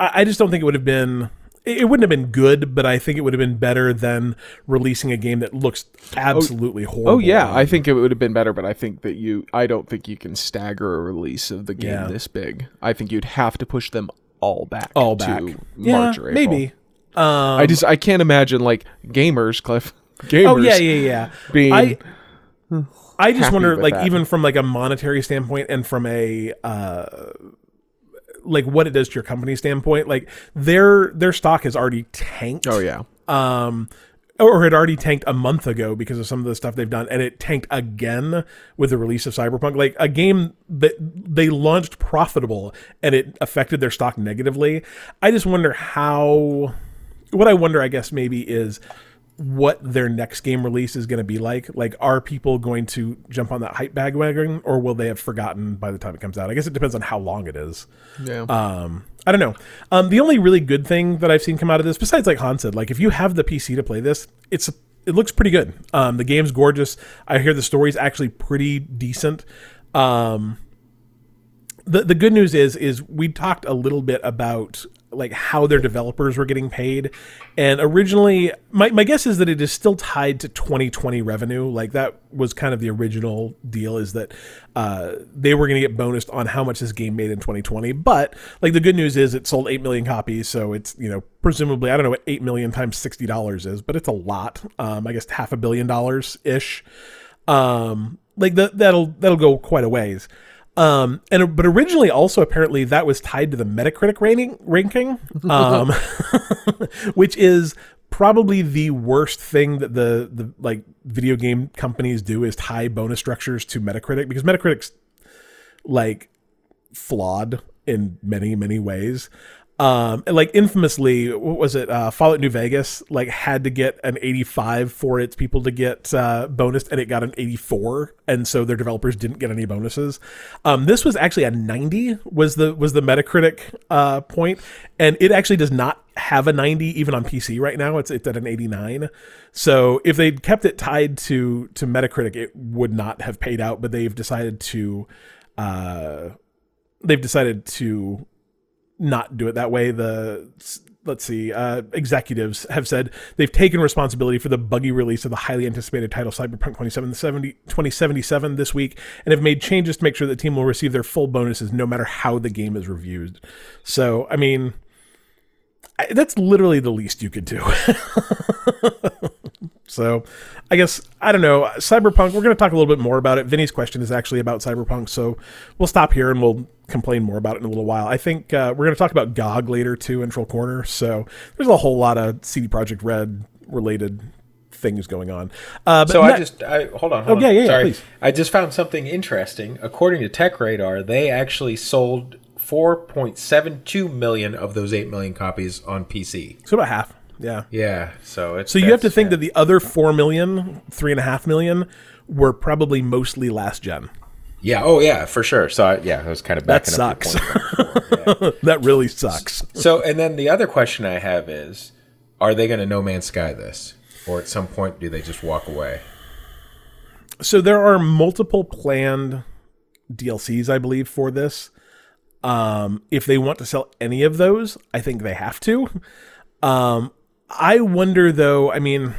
I, I just don't think it would have been. It wouldn't have been good, but I think it would have been better than releasing a game that looks absolutely horrible. Oh yeah, I think it would have been better, but I think that you I don't think you can stagger a release of the game Yeah. this big. I think you'd have to push them all back all back. to yeah, March or April. maybe. Um, I just I can't imagine like gamers, Cliff. Gamers [LAUGHS] oh yeah, yeah, yeah. being I I just wonder, like, that. even from like a monetary standpoint and from a uh, like what it does to your company standpoint, like their their stock has already tanked. Oh yeah. um, or had already tanked a month ago because of some of the stuff they've done, and it tanked again with the release of Cyberpunk. Like a game that they launched profitable and it affected their stock negatively. I just wonder how. What I wonder, I guess, maybe is what their next game release is going to be like. Like, are people going to jump on that hype bandwagon, or will they have forgotten by the time it comes out? I guess it depends on how long it is. Yeah. Um, I don't know. Um, the only really good thing that I've seen come out of this, besides like Han said, like if you have the PC to play this, it's it looks pretty good. Um, the game's gorgeous. I hear the story's actually pretty decent. Um, the the good news is is we talked a little bit about like how their developers were getting paid. And originally my, my guess is that it is still tied to 2020 revenue. Like that was kind of the original deal is that uh, they were going to get bonused on how much this game made in 2020 but like the good news is it sold 8 million copies so it's you know presumably i don't know what 8 million times $60 is but it's a lot. Um, i guess half a billion dollars ish um like the, that'll that'll go quite a ways um and but originally also apparently that was tied to the metacritic rating ranking um [LAUGHS] which is probably the worst thing that the the like video game companies do is tie bonus structures to metacritic because metacritic's like flawed in many many ways um like infamously what was it uh fallout new vegas like had to get an 85 for its people to get uh bonus and it got an 84 and so their developers didn't get any bonuses. Um this was actually a 90 was the was the metacritic uh point and it actually does not have a 90 even on pc right now. It's it's at an 89 so if they'd kept it tied to to metacritic it would not have paid out but they've decided to uh they've decided to not do it that way. The let's see, uh, executives have said they've taken responsibility for the buggy release of the highly anticipated title Cyberpunk 2070, 2077 this week and have made changes to make sure the team will receive their full bonuses no matter how the game is reviewed. So, I mean, I, that's literally the least you could do. [LAUGHS] so, I guess, I don't know. Cyberpunk, we're going to talk a little bit more about it. Vinny's question is actually about Cyberpunk, so we'll stop here and we'll complain more about it in a little while. I think uh, we're going to talk about GOG later too in Troll Corner. So there's a whole lot of CD Projekt Red related things going on. Uh, but So ne- I just I hold on. Hold Oh, yeah, on. yeah, yeah, Sorry. please. I just found something interesting. According to Tech Radar, they actually sold 4.72 million of those 8 million copies on PC. so about half. Yeah. Yeah, so it's So you have to think yeah. that the other four million, three and a half million, were probably mostly last gen. Yeah, oh yeah, for sure. So I, yeah, I was kind of That sucks. [LAUGHS] Yeah. that really sucks. So and then the other question I have is are they going to No Man's Sky this or at some point do they just walk away? So there are multiple planned DLCs, I believe, for this. Um, if they want to sell any of those, I think they have to. [LAUGHS] Um, I wonder though, I mean,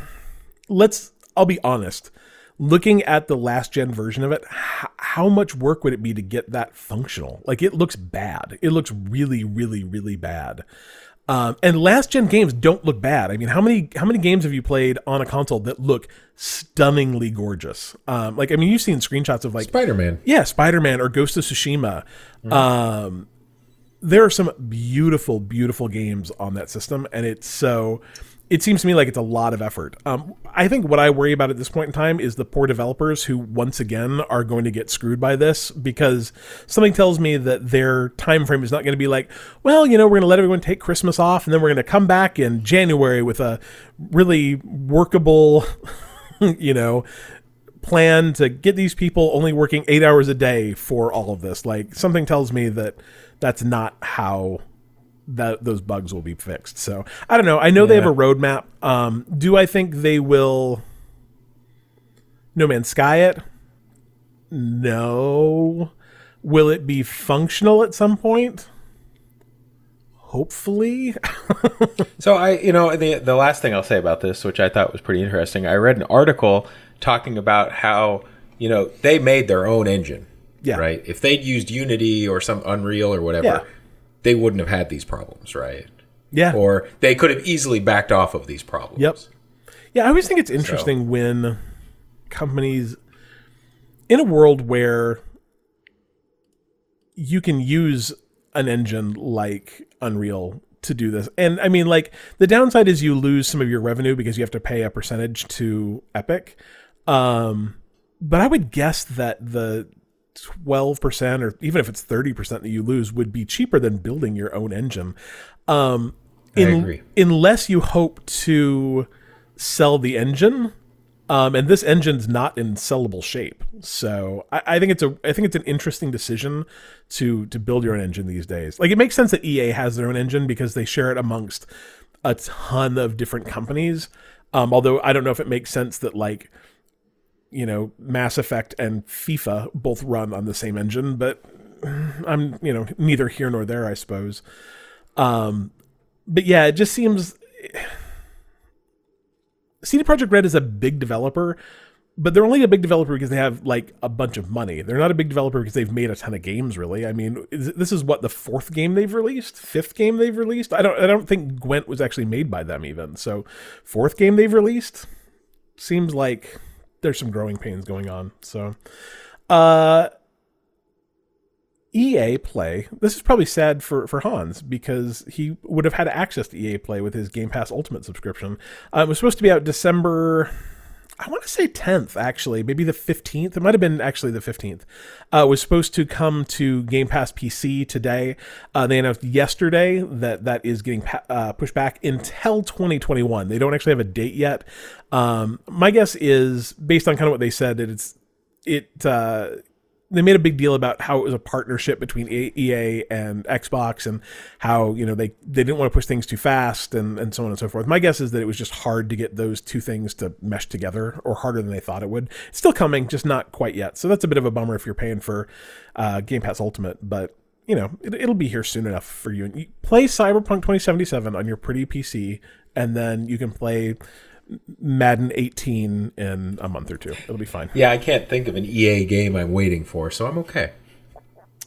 let's I'll be honest. Looking at the last gen version of it, h- how much work would it be to get that functional? Like it looks bad. It looks really, really, really bad. Um, and last gen games don't look bad. I mean, how many how many games have you played on a console that look stunningly gorgeous? Um, like, I mean, you've seen screenshots of like Spider-Man. yeah, Spider Man or Ghost of Tsushima. Um, there are some beautiful, beautiful games on that system, and it's so. It seems to me like it's a lot of effort. Um, I think what I worry about at this point in time is the poor developers who, once again, are going to get screwed by this because something tells me that their time frame is not going to be like, well, you know, we're going to let everyone take Christmas off, and then we're going to come back in January with a really workable, [LAUGHS] you know, plan to get these people only working eight hours a day for all of this. Like something tells me that that's not how that those bugs will be fixed. So I don't know. I know they have a roadmap. Um, do I think they will No Man's Sky it? No. Will it be functional at some point? Hopefully. [LAUGHS] So I, you know, the the last thing I'll say about this, which I thought was pretty interesting, I read an article talking about how you know they made their own engine. Yeah. Right. If they'd used Unity or some Unreal or whatever, Yeah. They wouldn't have had these problems, right? yeah. Or they could have easily backed off of these problems. Yep. Yeah, I always think it's interesting when companies in a world where you can use an engine like Unreal to do this. And I mean like the downside is you lose some of your revenue because you have to pay a percentage to Epic. Um but I would guess that the 12% or even if it's 30% that you lose would be cheaper than building your own engine. Um in, agree. unless you hope to sell the engine um, and this engine's not in sellable shape so I, I think it's a i think it's an interesting decision to to build your own engine these days like it makes sense that ea has their own engine because they share it amongst a ton of different companies um, although i don't know if it makes sense that like you know mass effect and fifa both run on the same engine but i'm you know neither here nor there i suppose um but yeah, it just seems CD Projekt Red is a big developer, but they're only a big developer because they have like a bunch of money. They're not a big developer because they've made a ton of games. Really, I mean, this is what the fourth game they've released, fifth game they've released. I don't, I don't think Gwent was actually made by them even. So, fourth game they've released seems like there's some growing pains going on. So, uh, EA Play. This is probably sad for for Hans because he would have had access to EA Play with his Game Pass Ultimate subscription. Uh, it was supposed to be out December. I want to say 10th, actually, maybe the 15th. It might have been actually the 15th. Uh, was supposed to come to Game Pass PC today. Uh, they announced yesterday that that is getting pa- uh, pushed back until 2021. They don't actually have a date yet. Um, my guess is, based on kind of what they said, that it's it uh, they made a big deal about how it was a partnership between EA and Xbox and how you know they they didn't want to push things too fast and and so on and so forth. My guess is that it was just hard to get those two things to mesh together or harder than they thought it would. It's still coming, just not quite yet. So that's a bit of a bummer if you're paying for uh, Game Pass Ultimate, but you know, it, it'll be here soon enough for you. And you play Cyberpunk 2077 on your pretty PC, and then you can play Madden 18 in a month or two. It'll be fine. Yeah, I can't think of an EA game I'm waiting for, so I'm okay.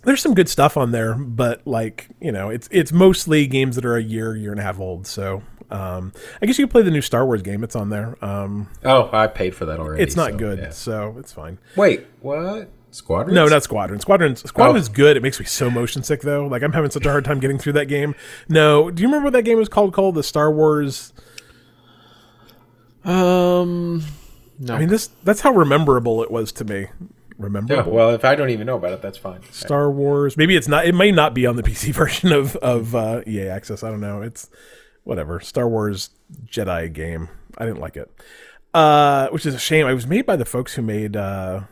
There's some good stuff on there, but like you know, it's it's mostly games that are a year, year and a half old. So um, I guess you can play the new Star Wars game. It's on there. Um, Oh, I paid for that already. it's not so, good, yeah. so it's fine. Wait, what? Squadron? No, not Squadron. Squadron Squadron Oh. is good. It makes me so motion sick though. Like I'm having such a hard time getting through that game. No, do you remember what that game was called? Called the Star Wars. Um, no. I mean, this that's how rememberable it was to me. Yeah, Rememberable. well, if I don't even know about it, that's fine. Star Wars. Maybe it's not. It may not be on the [LAUGHS] PC version of of uh, EA Access. I don't know. It's whatever. Star Wars Jedi game. I didn't like it, uh, which is a shame. It was made by the folks who made uh,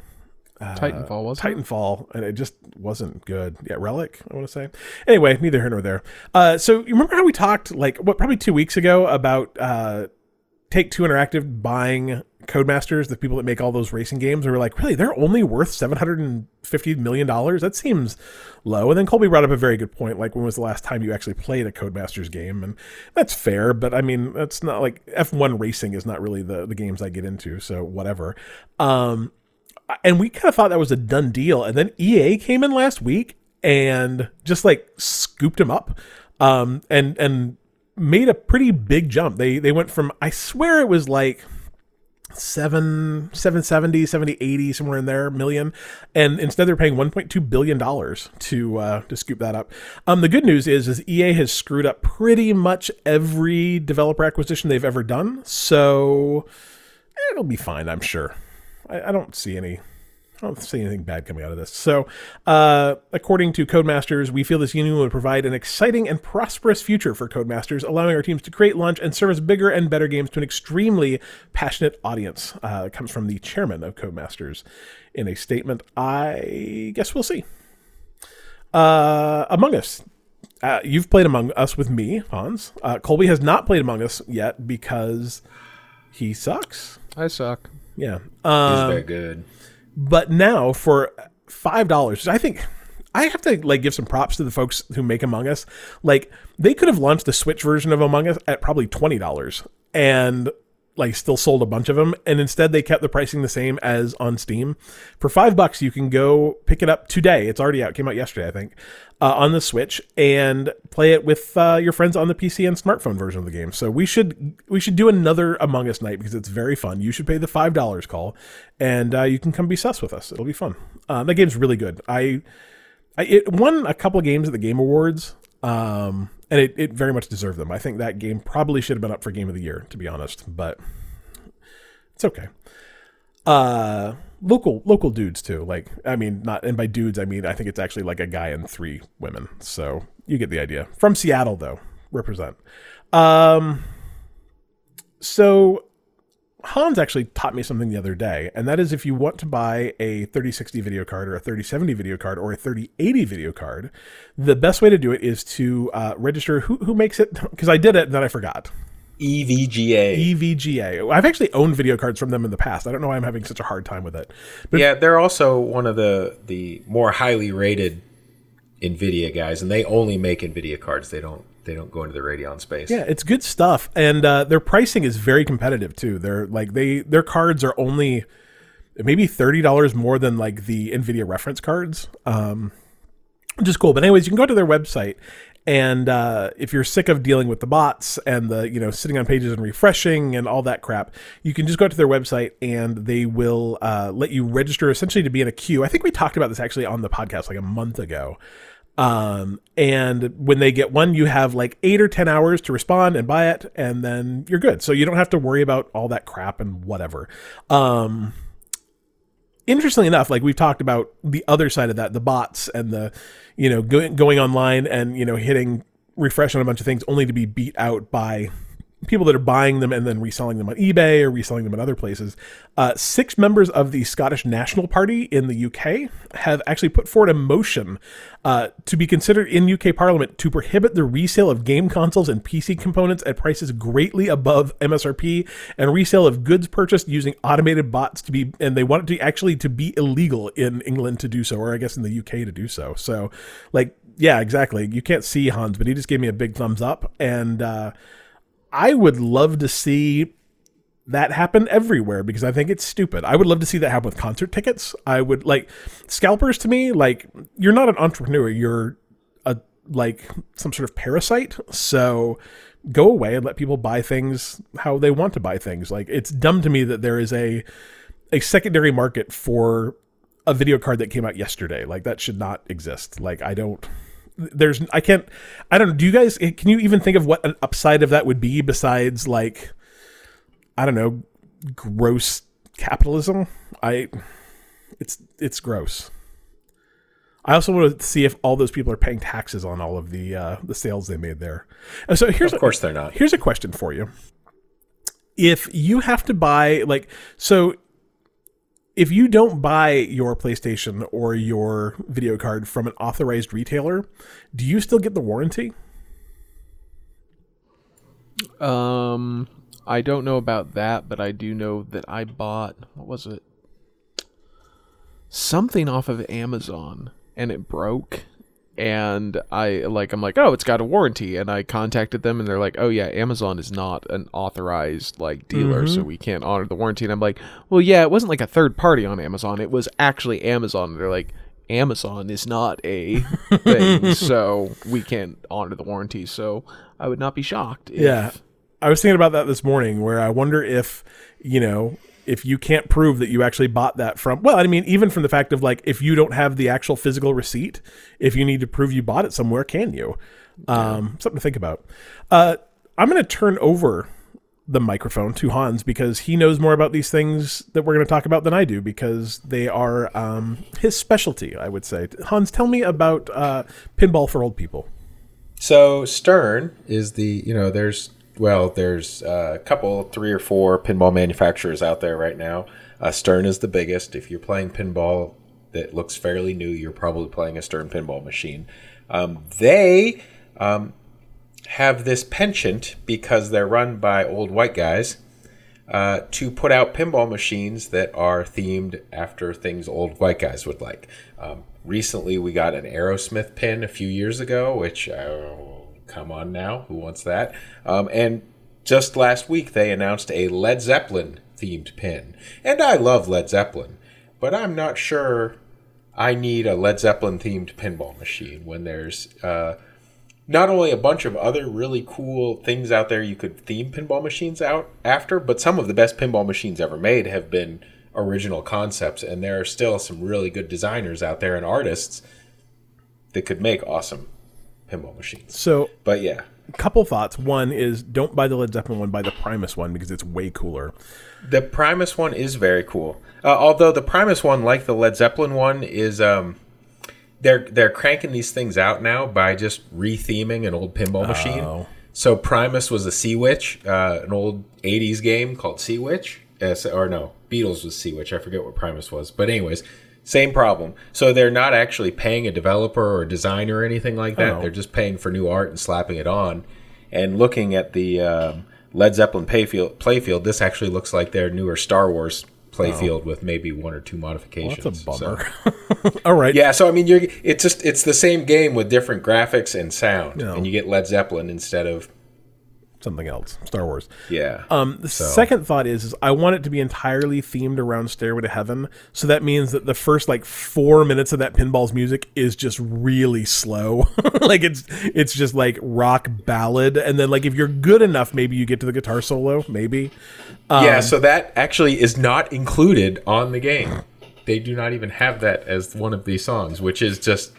Titanfall was it? Titanfall, and it just wasn't good. Yeah, Relic. I want to say. Anyway, neither here nor there. Uh, so you remember how we talked like what probably two weeks ago about uh, Take Two Interactive buying Codemasters, the people that make all those racing games, we're like, really, they're only worth seven hundred and fifty million dollars. That seems low. And then Colby brought up a very good point, like when was the last time you actually played a Codemasters game? And that's fair, but I mean, that's not like F one racing is not really the the games I get into, so whatever. Um, and we kind of thought that was a done deal, and then EA came in last week and just like scooped him up, um, and and made a pretty big jump. They they went from I swear it was like seven 770 70 80 somewhere in there million. And instead they're paying 1.2 billion dollars to uh to scoop that up. Um the good news is is ea has screwed up pretty much every developer acquisition they've ever done. So it'll be fine i'm sure. I, I don't see any I don't see anything bad coming out of this. So, uh, according to Codemasters, we feel this union would provide an exciting and prosperous future for Codemasters, allowing our teams to create, launch, and service bigger and better games to an extremely passionate audience. Uh, it comes from the chairman of Codemasters in a statement. I guess we'll see. Uh, Among Us. Uh, you've played Among Us with me, Hans. Uh, Colby has not played Among Us yet because he sucks. I suck. Yeah. It's Um, very good. But now for five dollars, I think I have to like give some props to the folks who make Among Us. Like they could have launched the Switch version of Among Us at probably twenty dollars and like still sold a bunch of them, and instead they kept the pricing the same as on Steam. For five bucks, you can go pick it up today. It's already out. It came out yesterday, I think, uh, on the Switch, and play it with uh, your friends on the PC and smartphone version of the game. So we should we should do another Among Us night because it's very fun. You should pay the five dollars call, and uh, you can come be sus with us. It'll be fun. Uh, that game's really good. I, I it won a couple of games at the Game Awards. Um, and it, it very much deserved them. I think that game probably should have been up for Game of the Year, to be honest, but it's okay. Uh, local local dudes too. Like I mean, not and by dudes I mean I think it's actually like a guy and three women. So you get the idea. From Seattle though, represent. Um, so Hans actually taught me something the other day, and that is if you want to buy a 3060 video card or a 3070 video card or a 3080 video card, the best way to do it is to uh, register who, who makes it. [LAUGHS] Because I did it and then I forgot. EVGA. EVGA. I've actually owned video cards from them in the past. I don't know why I'm having such a hard time with it. But yeah, they're also one of the the more highly rated Nvidia guys, and they only make Nvidia cards. They don't they don't go into the Radeon space. Yeah, it's good stuff, and uh, their pricing is very competitive too. They're like they their cards are only maybe thirty dollars more than like the Nvidia reference cards, um, which is cool. But anyways, you can go to their website, and uh, if you're sick of dealing with the bots and the you know sitting on pages and refreshing and all that crap, you can just go to their website and they will uh, let you register essentially to be in a queue. I think we talked about this actually on the podcast like a month ago. Um, and when they get one, you have like eight or 10 hours to respond and buy it, and then you're good. So you don't have to worry about all that crap and whatever. Um, interestingly enough, like we've talked about the other side of that, the bots and the, you know, go, going online and, you know, hitting refresh on a bunch of things only to be beat out by people that are buying them and then reselling them on eBay or reselling them in other places. Uh, six members of the Scottish National Party in the UK have actually put forward a motion uh, to be considered in UK Parliament to prohibit the resale of game consoles and PC components at prices greatly above MSRP and resale of goods purchased using automated bots to be, and they want it to actually to be illegal in England to do so, or I guess in the UK to do so. So, like, yeah, exactly. You can't see Hans, but he just gave me a big thumbs up, and uh, I would love to see that happen everywhere because I think it's stupid. I would love to see that happen with concert tickets. I would like scalpers to me, like you're not an entrepreneur, you're a like some sort of parasite. So go away and let people buy things how they want to buy things. Like it's dumb to me that there is a a secondary market for a video card that came out yesterday. Like that should not exist. Like I don't there's I can't I don't know. Do you guys can you even think of what an upside of that would be besides like I don't know, gross capitalism? I it's it's gross. I also want to see if all those people are paying taxes on all of the uh, the sales they made there. And so here's Of course they're not. Here's a question for you. If you have to buy like so if you don't buy your PlayStation or your video card from an authorized retailer, do you still get the warranty? Um, I don't know about that, but I do know that I bought what was it? Something off of Amazon, and it broke. And I like I'm like, oh, it's got a warranty, and I contacted them, and they're like, oh yeah, Amazon is not an authorized like dealer, so mm-hmm. we can't honor the warranty. And I'm like, well, yeah, it wasn't like a third party on Amazon; it was actually Amazon. And they're like, Amazon is not a thing, [LAUGHS] so we can't honor the warranty. So I would not be shocked. If, Yeah. I was thinking about that this morning where I wonder if, you know, if you can't prove that you actually bought that from well, I mean, even from the fact of like if you don't have the actual physical receipt, if you need to prove you bought it somewhere, can you? Um, something to think about. Uh, I'm gonna turn over the microphone to Hans because he knows more about these things that we're going to talk about than I do because they are um, his specialty, I would say. Hans, tell me about uh, pinball for old people. So Stern is the you know there's well there's a couple three or four pinball manufacturers out there right now. Uh, Stern is the biggest. If you're playing pinball that looks fairly new, you're probably playing a Stern pinball machine. Um, they um, have this penchant because they're run by old white guys uh, to put out pinball machines that are themed after things old white guys would like. Um, recently, we got an Aerosmith pin a few years ago, which uh, come on now, who wants that? Um, and just last week, they announced a Led Zeppelin themed pin, and I love Led Zeppelin, but I'm not sure I need a Led Zeppelin themed pinball machine when there's uh, not only a bunch of other really cool things out there you could theme pinball machines out after, but some of the best pinball machines ever made have been original concepts, and there are still some really good designers out there and artists that could make awesome pinball machines. So But yeah, couple thoughts. One is don't buy the Led Zeppelin one, buy the Primus one because it's way cooler. the Primus one is very cool. Uh, although the Primus one, like the Led Zeppelin one, is um, they're they're cranking these things out now by just retheming an old pinball machine. Oh. So Primus was a Sea Witch, uh, an old '80s game called Sea Witch, uh, or no, Beatles was Sea Witch. I forget what Primus was, but anyways, same problem. So they're not actually paying a developer or a designer or anything like that. Oh. They're just paying for new art and slapping it on. And looking at the um, Led Zeppelin playfield, playfield, this actually looks like their newer Star Wars playfield with maybe one or two modifications. Oh. That's a So- bummer. [LAUGHS] All right. yeah, so I mean, you're it's just it's the same game with different graphics and sound, Yeah. and you get Led Zeppelin instead of Something else. Star Wars. yeah. Um, the second thought is, is I want it to be entirely themed around Stairway to Heaven. So that means that the first like four minutes of that pinball's music is just really slow. [LAUGHS] like it's it's just like rock ballad, and then like if you're good enough, maybe you get to the guitar solo. Maybe. yeah, so that actually is not included on the game. They do not even have that as one of these songs, which is just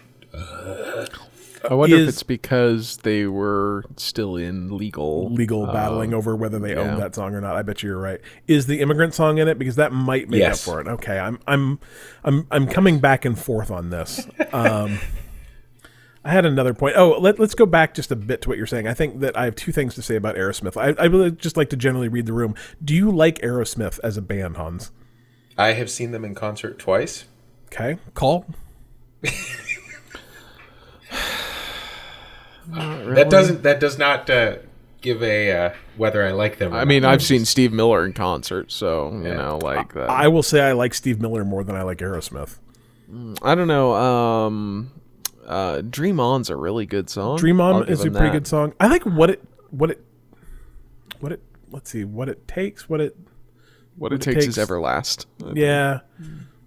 I wonder Is- if it's because they were still in legal. legal battling over whether they own yeah. that song or not. I bet you you're right. Is the immigrant song in it because that might make Yes. up for it? Okay, I'm I'm I'm I'm coming back and forth on this. Um, I had another point. Oh, let, let's go back just a bit to what you're saying. I think that I have two things to say about Aerosmith. I, I really just like to generally read the room. Do you like Aerosmith as a band, Hans? I have seen them in concert twice. Okay, call. [LAUGHS] That doesn't. That does not uh, give a uh, whether I like them. Or I not. mean, I've seen Steve Miller in concert, so you know, like that. I will say I like Steve Miller more than I like Aerosmith. I don't know. Um, uh, "Dream On's a really good song. Dream On is a pretty that. good song. I like what it what it what it let's see what it takes what it What it it takes, takes- is Everlast. yeah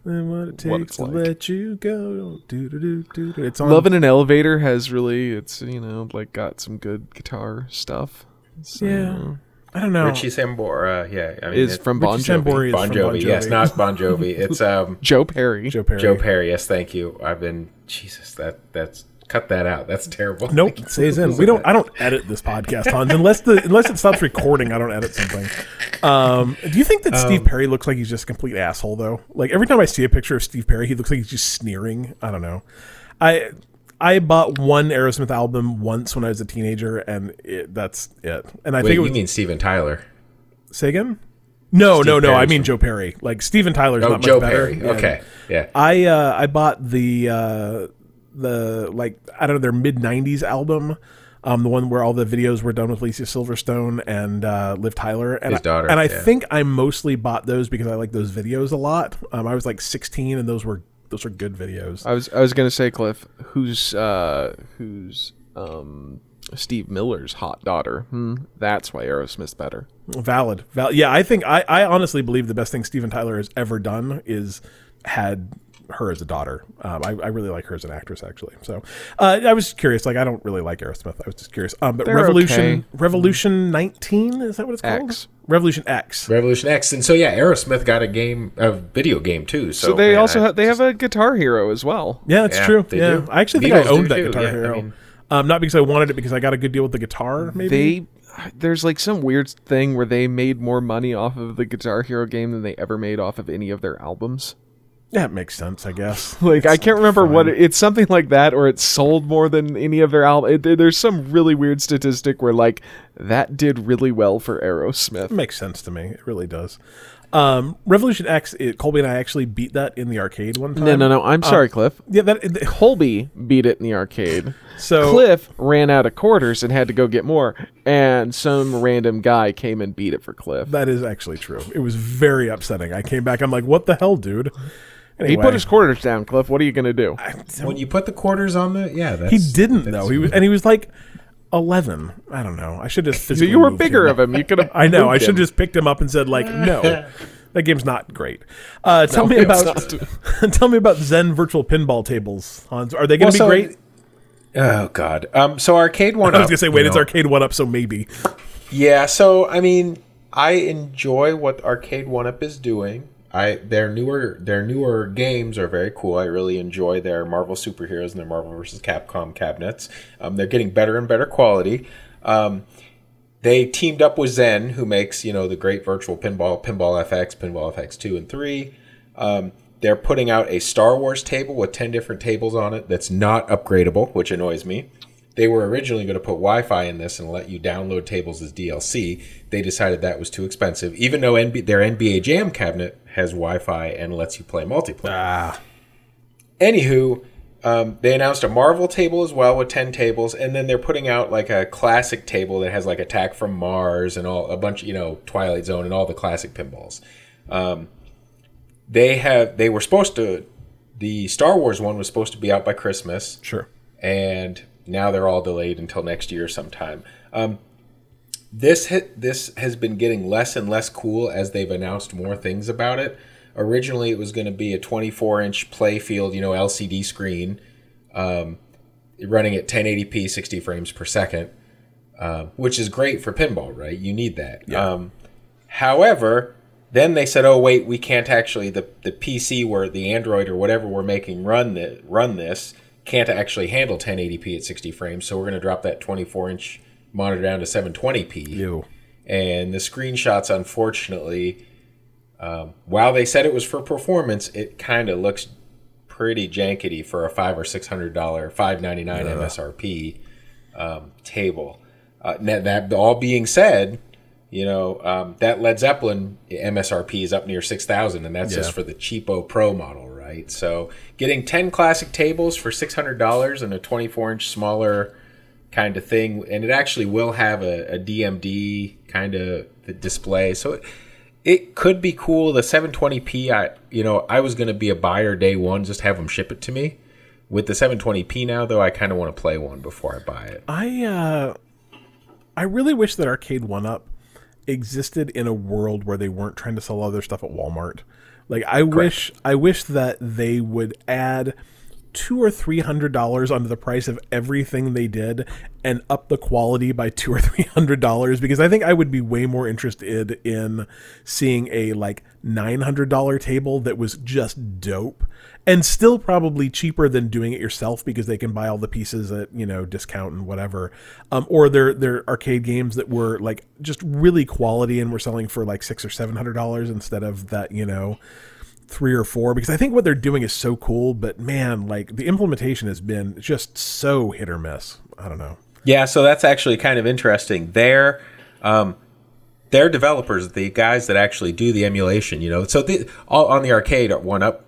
and what it takes it's to like. let you go do do do do do. It's on Love in an Elevator has really, it's you know, like got some good guitar stuff. So, yeah. I don't know. Richie Sambora. Yeah, I mean, is it- from Bon Richie Jovi. Sambora is Bon Jovi. Yes, not Bon Jovi. It's um [LAUGHS] Joe Perry. Joe Perry. Joe Perry. Yes, thank you. I've been Jesus. That that's cut that out. That's terrible. [LAUGHS] Nope, it stays [LAUGHS] in. We don't. I don't edit this podcast, Hans, unless the unless it stops recording. I don't edit something. Um, do you think that Steve Perry looks like he's just a complete asshole though? Like every time I see a picture of Steve Perry, he looks like he's just sneering. I don't know. I I bought one Aerosmith album once when I was a teenager, and it, that's it. And I Wait, think it you was mean Steven Tyler? say again. No, no, Steve no. I Perry's mean from- Joe Perry. Like Steven Tyler's Oh, not Joe much better. Perry. Okay, yeah. I uh, I bought the uh, the like I don't know their mid '90s album, um, the one where all the videos were done with Lisa Silverstone and uh, Liv Tyler and His I- and I yeah. think I mostly bought those because I like those videos a lot. Um, I was like 16 and those were those were good videos. I was I was gonna say, Cliff, who's uh who's um Steve Miller's hot daughter? Hmm, that's why Aerosmith's better. Valid, valid. Yeah, I think I, I honestly believe the best thing Steven Tyler has ever done is had her as a daughter. Um, I, I really like her as an actress, actually. So uh, I was curious. Like, I don't really like Aerosmith. I was just curious. Um, but They're Revolution, okay. Revolution 19 is that what it's called? X. Revolution X. Revolution X, and so yeah, Aerosmith got a game, a video game too. So, So they man, also I ha- they have a Guitar Hero as well. Yeah, that's Yeah, true. they Yeah, do. I actually think Beatles I owned that too. Guitar Yeah, I Hero. mean- um, not because I wanted it, because I got a good deal with the guitar. Maybe They there's like some weird thing where they made more money off of the Guitar Hero game than they ever made off of any of their albums. It makes sense. I guess. [LAUGHS] Like I can't remember what it, it's something like that, or it sold more than any of their albums. there's some really weird statistic where like that did really well for Aerosmith. It makes sense to me. It really does. Um, Revolution X. It, Colby and I actually beat that in the arcade one time. No, no, no. I'm sorry, Cliff. Yeah, that. it- Colby beat it in the arcade. [LAUGHS] So Cliff ran out of quarters and had to go get more, and some random guy came and beat it for Cliff. That is actually true. It was very upsetting. I came back. I'm like, what the hell, dude? Anyway, He put his quarters down, Cliff. What are you gonna do? when you put the quarters on the yeah, that's, He didn't that's- though. He was, and he was like eleven. I don't know. I should have. So you were bigger of him. You could have. [LAUGHS] I know. I should have just picked him up and said like, no, [LAUGHS] that game's not great. Uh, tell me about. [LAUGHS] tell me about Zen virtual pinball tables. Hans, are they going to Well, be so- great? Oh God. Um. So arcade one. I was going to say, wait, it's know, arcade one up, so maybe. Yeah, so I mean, I enjoy what Arcade One Up is doing. I their newer their newer games are very cool. I really enjoy their Marvel superheroes and their Marvel vs. Capcom cabinets. Um, they're getting better and better quality. Um, they teamed up with Zen, who makes you know the great virtual pinball, Pinball FX, Pinball FX two and three. Um, they're putting out a Star Wars table with ten different tables on it. That's not upgradable, which annoys me. They were originally going to put Wi-Fi in this and let you download tables as DLC. They decided that was too expensive, even though NB- their NBA Jam cabinet has Wi-Fi and lets you play multiplayer. Ah, Anywho, um, they announced a Marvel table as well with ten tables, and then they're putting out like a classic table that has like Attack from Mars and all a bunch, you know, Twilight Zone and all the classic pinballs. Um, they have they were supposed to the Star Wars one was supposed to be out by Christmas sure. and now they're all delayed until next year sometime. Um, this hit, this has been getting less and less cool as they've announced more things about it. Originally, it was going to be a 24 inch playfield, you know, LCD screen, um, running at 1080p, 60 frames per second, uh, which is great for pinball, right? You need that. Um, however, then they said, "Oh wait, we can't actually the the PC where the Android or whatever we're making run the, run this can't actually handle 1080p at 60 frames, so we're going to drop that 24 inch monitor down to 720p." You. And the screenshots, unfortunately, um, while they said it was for performance, it kind of looks pretty jankety for a five or six hundred dollar, five ninety nine MSRP um, table. Uh, that, that all being said, you know um, that Led Zeppelin MSRP is up near six thousand, and that's just for the cheapo Pro model, right? So getting ten classic tables for six hundred dollars and a twenty four inch smaller kind of thing, and it actually will have a, a DMD kind of display, so. It, it could be cool. The 720p, I you know, I was gonna be a buyer day one, just have them ship it to me. With the 720p now, though, I kind of want to play one before I buy it. I uh, I really wish that Arcade One Up existed in a world where they weren't trying to sell other stuff at Walmart. Like I wish I wish that they would add two or three hundred dollars onto the price of everything they did and up the quality by two or three hundred dollars because I think I would be way more interested in seeing a like nine hundred dollar table that was just dope and still probably cheaper than doing it yourself because they can buy all the pieces at you know discount and whatever um, or they're they're arcade games that were like just really quality and were selling for like six or seven hundred dollars instead of that you know three or four because I think what they're doing is so cool, but man, like the implementation has been just so hit or miss. I don't know. Yeah, so that's actually kind of interesting. They're um, they're developers, the guys that actually do the emulation. You know, so the, all on the Arcade1Up,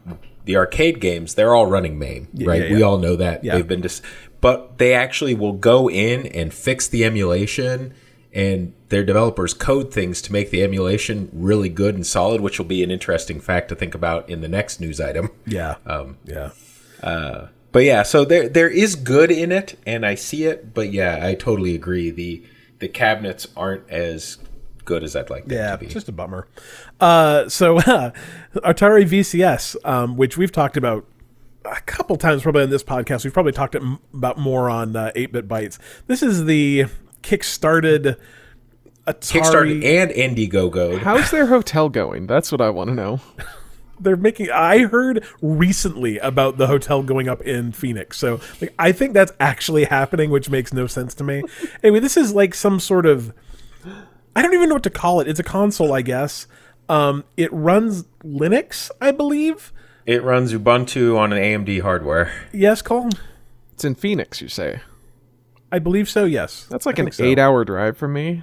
the arcade games, they're all running MAME, right? yeah, We all know that Yeah. they've been just, but they actually will go in and fix the emulation, and their developers code things to make the emulation really good and solid, which will be an interesting fact to think about in the next news item. Yeah. Um, yeah. But yeah, so there there is good in it, and I see it. But yeah, I totally agree. the The cabinets aren't as good as I'd like them Yeah, to be. it's just a bummer. Uh, so [LAUGHS] Atari VCS, um, which we've talked about a couple times probably on this podcast. We've probably talked about more on uh, 8-bit bytes. This is the kickstarted Atari. Kickstarted and Indiegogo. How's their hotel going? That's what I want to know. [LAUGHS] they're making i heard recently about the hotel going up in phoenix so like i think that's actually happening which makes no sense to me [LAUGHS] anyway this is like some sort of i don't even know what to call it it's a console i guess um it runs linux i believe It runs Ubuntu on an AMD hardware. yes cole It's in Phoenix, you say? i believe so yes That's like I an so. eight-hour drive for me.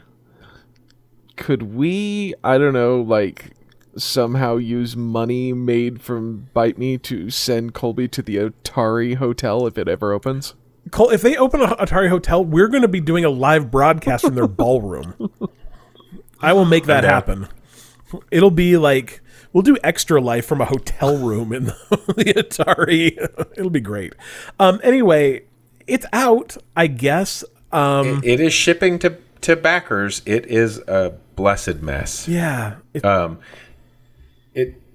Could we, I don't know, like somehow use money made from Bite Me to send Colby to the Atari Hotel if it ever opens? Cole, if they open a Atari hotel, we're going to be doing a live broadcast from their [LAUGHS] ballroom. I will make that happen. It'll be like we'll do extra life from a hotel room in [LAUGHS] the, the Atari. [LAUGHS] It'll be great. Um, anyway, it's out, I guess. Um, It is shipping to to backers. It is a blessed mess. yeah, it, Um, it.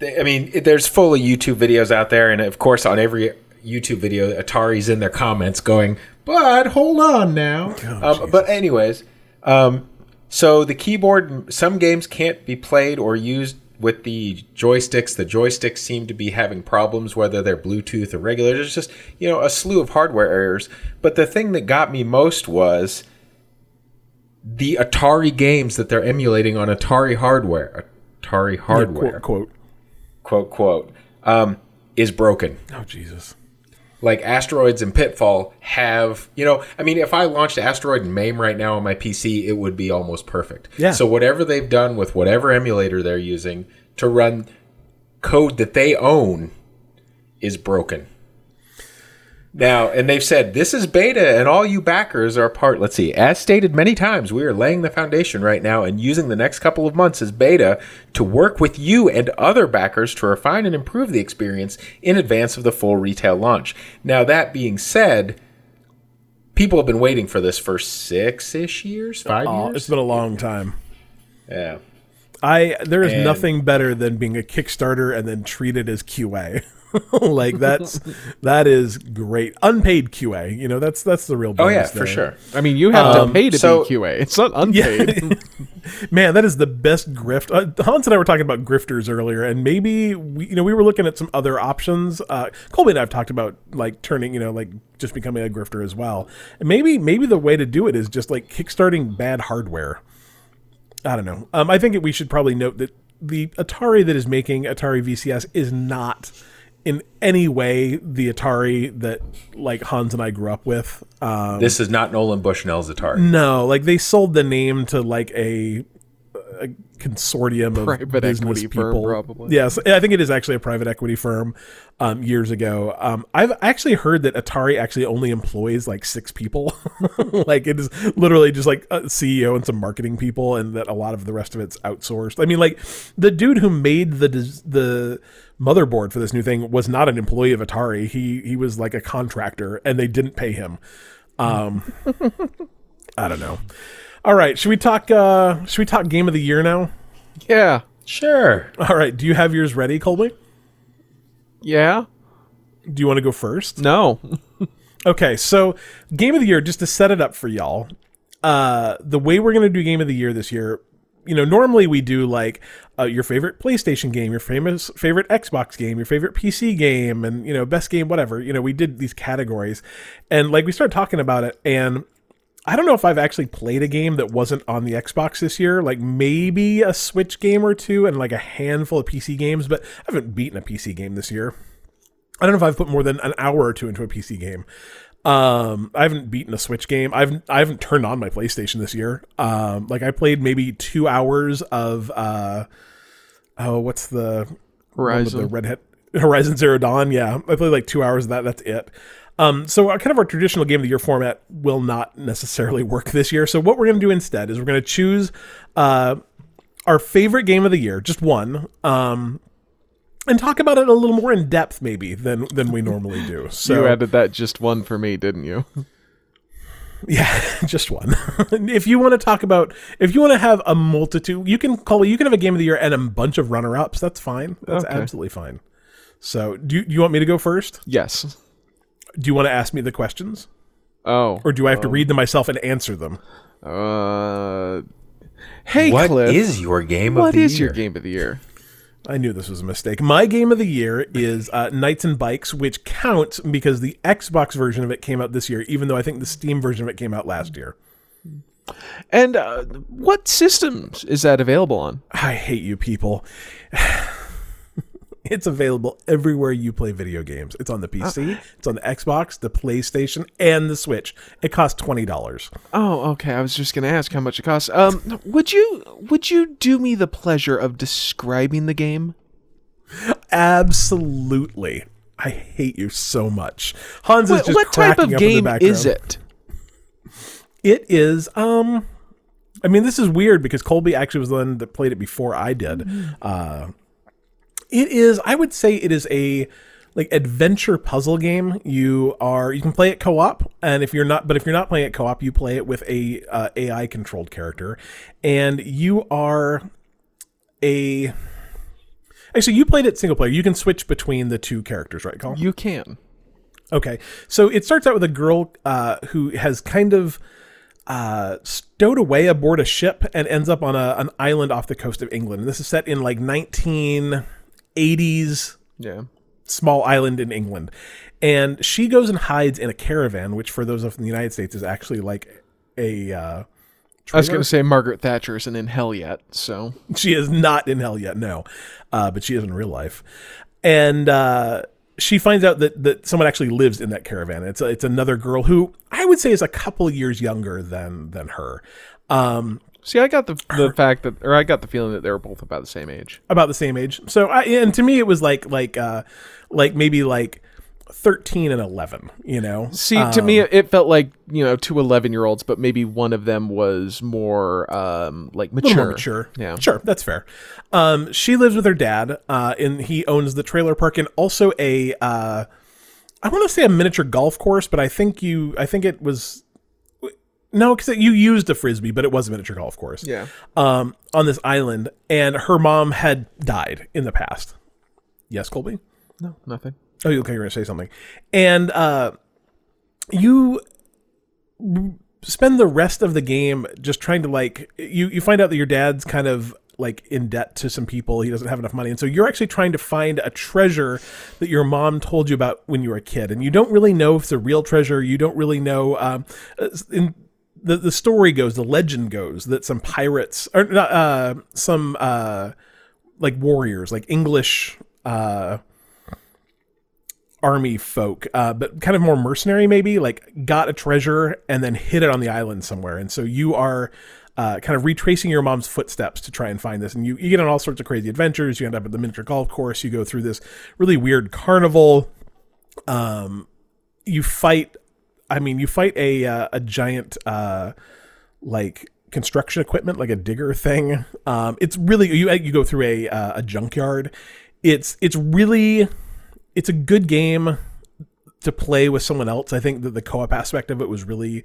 I mean, there's full of YouTube videos out there, and of course, on every YouTube video, Atari's in their comments going, "But hold on now." um, but anyways, um, so the keyboard, some games can't be played or used with the joysticks. The joysticks seem to be having problems, whether they're Bluetooth or regular. There's just you know a slew of hardware errors. But the thing that got me most was the Atari games that they're emulating on Atari hardware, Atari hardware, quote, quote. Quote quote, um, is broken. Oh Jesus. Like Asteroids and Pitfall have, you know, I mean, if I launched Asteroid and MAME right now on my PC, it would be almost perfect. Yeah. So whatever they've done with whatever emulator they're using to run code that they own is broken. Now, and they've said this is beta, and all you backers are part. Let's see, as stated many times, we are laying the foundation right now and using the next couple of months as beta to work with you and other backers to refine and improve the experience in advance of the full retail launch. Now, that being said, people have been waiting for this for six ish years, five Oh, years. it's been a long time. Yeah. I there is And- nothing better than being a Kickstarter and then treated as QA. [LAUGHS] [LAUGHS] like that's that is great. Unpaid QA. You know, that's that's the real Oh yeah, bonus for sure. I mean, you have Um, to pay to so- be QA. It's not unpaid. [LAUGHS] Man, that is the best grift. Uh, Hans and I were talking about grifters earlier, and maybe we, you know, we were looking at some other options. Uh, Colby and I have talked about like turning, you know, like just becoming a grifter as well. And maybe, maybe the way to do it is just like kickstarting bad hardware. I don't know. Um, I think we should probably note that the Atari that is making Atari VCS is not in any way the Atari that like Hans and I grew up with. Um, This is not Nolan Bushnell's Atari. no, like they sold the name to like a, a consortium of Private business equity firm, people. probably. Yes, I think it is actually a private equity firm. Um, years ago, um, I've actually heard that Atari actually only employs like six people. [LAUGHS] like it is literally just like a CEO and some marketing people, and that a lot of the rest of it's outsourced. I mean, like the dude who made the the motherboard for this new thing was not an employee of Atari. He he was like a contractor, and they didn't pay him. Um, [LAUGHS] I don't know. All right, should we talk? Uh, should we talk game of the year now? Yeah. Sure. All right, do you have yours ready, Colby? Yeah. Do you want to go first? No. [LAUGHS] Okay, so game of the year, just to set it up for y'all, uh, the way we're gonna do game of the year this year, you know, normally we do like uh, your favorite PlayStation game, your famous favorite Xbox game, your favorite PC game, and you know, best game, whatever. You know, we did these categories, and like we started talking about it, and I don't know if I've actually played a game that wasn't on the Xbox this year, like maybe a Switch game or two, and like a handful of PC games, but I haven't beaten a PC game this year. I don't know if I've put more than an hour or two into a PC game. Um, I haven't beaten a Switch game. I've I haven't turned on my PlayStation this year. Um, like I played maybe two hours of uh, oh, what's the with the Horizon. Red Hat Horizon Zero Dawn? Yeah, I played like two hours of that. That's it. Um, so our, kind of our traditional game of the year format will not necessarily work this year. So what we're going to do instead is we're going to choose uh, our favorite game of the year, just one, um, and talk about it a little more in depth, maybe than than we normally do. [LAUGHS] So you added that just one for me, didn't you? [LAUGHS] Yeah, [LAUGHS] just one. if you want to talk about, if you want to have a multitude, you can call. You can have a game of the year and a bunch of runner-ups. That's fine. That's Okay. absolutely fine. So, do you, do you want me to go first? Yes. Do you want to ask me the questions, Oh. or do I have to read them myself and answer them? Uh. Hey, What Cliff. is your game of the is year? your game of the year? I knew this was a mistake. My game of the year is uh, Knights and Bikes, which counts because the Xbox version of it came out this year, even though I think the Steam version of it came out last year. And uh, what systems is that available on? I hate you people. [SIGHS] it's available everywhere you play video games. It's on the PC, it's on the Xbox, the PlayStation, and the Switch. It costs twenty dollars. Oh, okay. I was just gonna ask how much it costs. Um, would you would you do me the pleasure of describing the game? Absolutely. I hate you so much. Hans is What, just what type of up in the game is it? It is um I mean this is weird because Colby actually was the one that played it before I did. Uh it is I would say it is a like adventure puzzle game. You are you can play it co-op and if you're not but if you're not playing it co-op you play it with a uh, AI controlled character and you are a Actually, you played it single player. You can switch between the two characters, right, Colin? You can. Okay, so it starts out with a girl uh, who has kind of uh, stowed away aboard a ship and ends up on a, an island off the coast of England. And this is set in like 1980s Yeah. small island in England. And she goes and hides in a caravan, which for those of the United States is actually like a. Uh, I was gonna say Margaret Thatcher isn't in hell yet, so she is not in hell yet, no, uh, but she is in real life, and uh, she finds out that that someone actually lives in that caravan. It's a, it's another girl who I would say is a couple years younger than than her, um, see, I got the the fact that, or I got the feeling that they were both about the same age. about the same age. So, I, and to me, it was like like uh, like maybe like thirteen and eleven. You know, See, to me, it felt like you know two 11 year olds, but maybe one of them was more um like mature. more mature. Yeah. Sure, that's fair. Um, she lives with her dad, uh, and he owns the trailer park and also a, uh, I want to say a miniature golf course, but I think you, I think it was, no, because you used a frisbee, but it was a miniature golf course. Yeah. Um, on this island, and her mom had died in the past. Yes, Colby. No, nothing. Oh, okay, you're gonna say something, and uh, you spend the rest of the game just trying to like you you find out that your dad's kind of like in debt to some people he doesn't have enough money and so you're actually trying to find a treasure that your mom told you about when you were a kid and you don't really know if it's a real treasure you don't really know um uh, in the, the story goes the legend goes that some pirates or uh some uh like warriors like english uh army folk, uh, but kind of more mercenary, maybe like got a treasure and then hid it on the island somewhere. And so you are uh, kind of retracing your mom's footsteps to try and find this. And you, you get on all sorts of crazy adventures. You end up at the miniature golf course. You go through this really weird carnival. Um, you fight. I mean, you fight a uh, a giant uh, like construction equipment, like a digger thing. Um, it's really you you go through a uh, a junkyard. It's it's really it's a good game to play with someone else. I think that the co-op aspect of it was really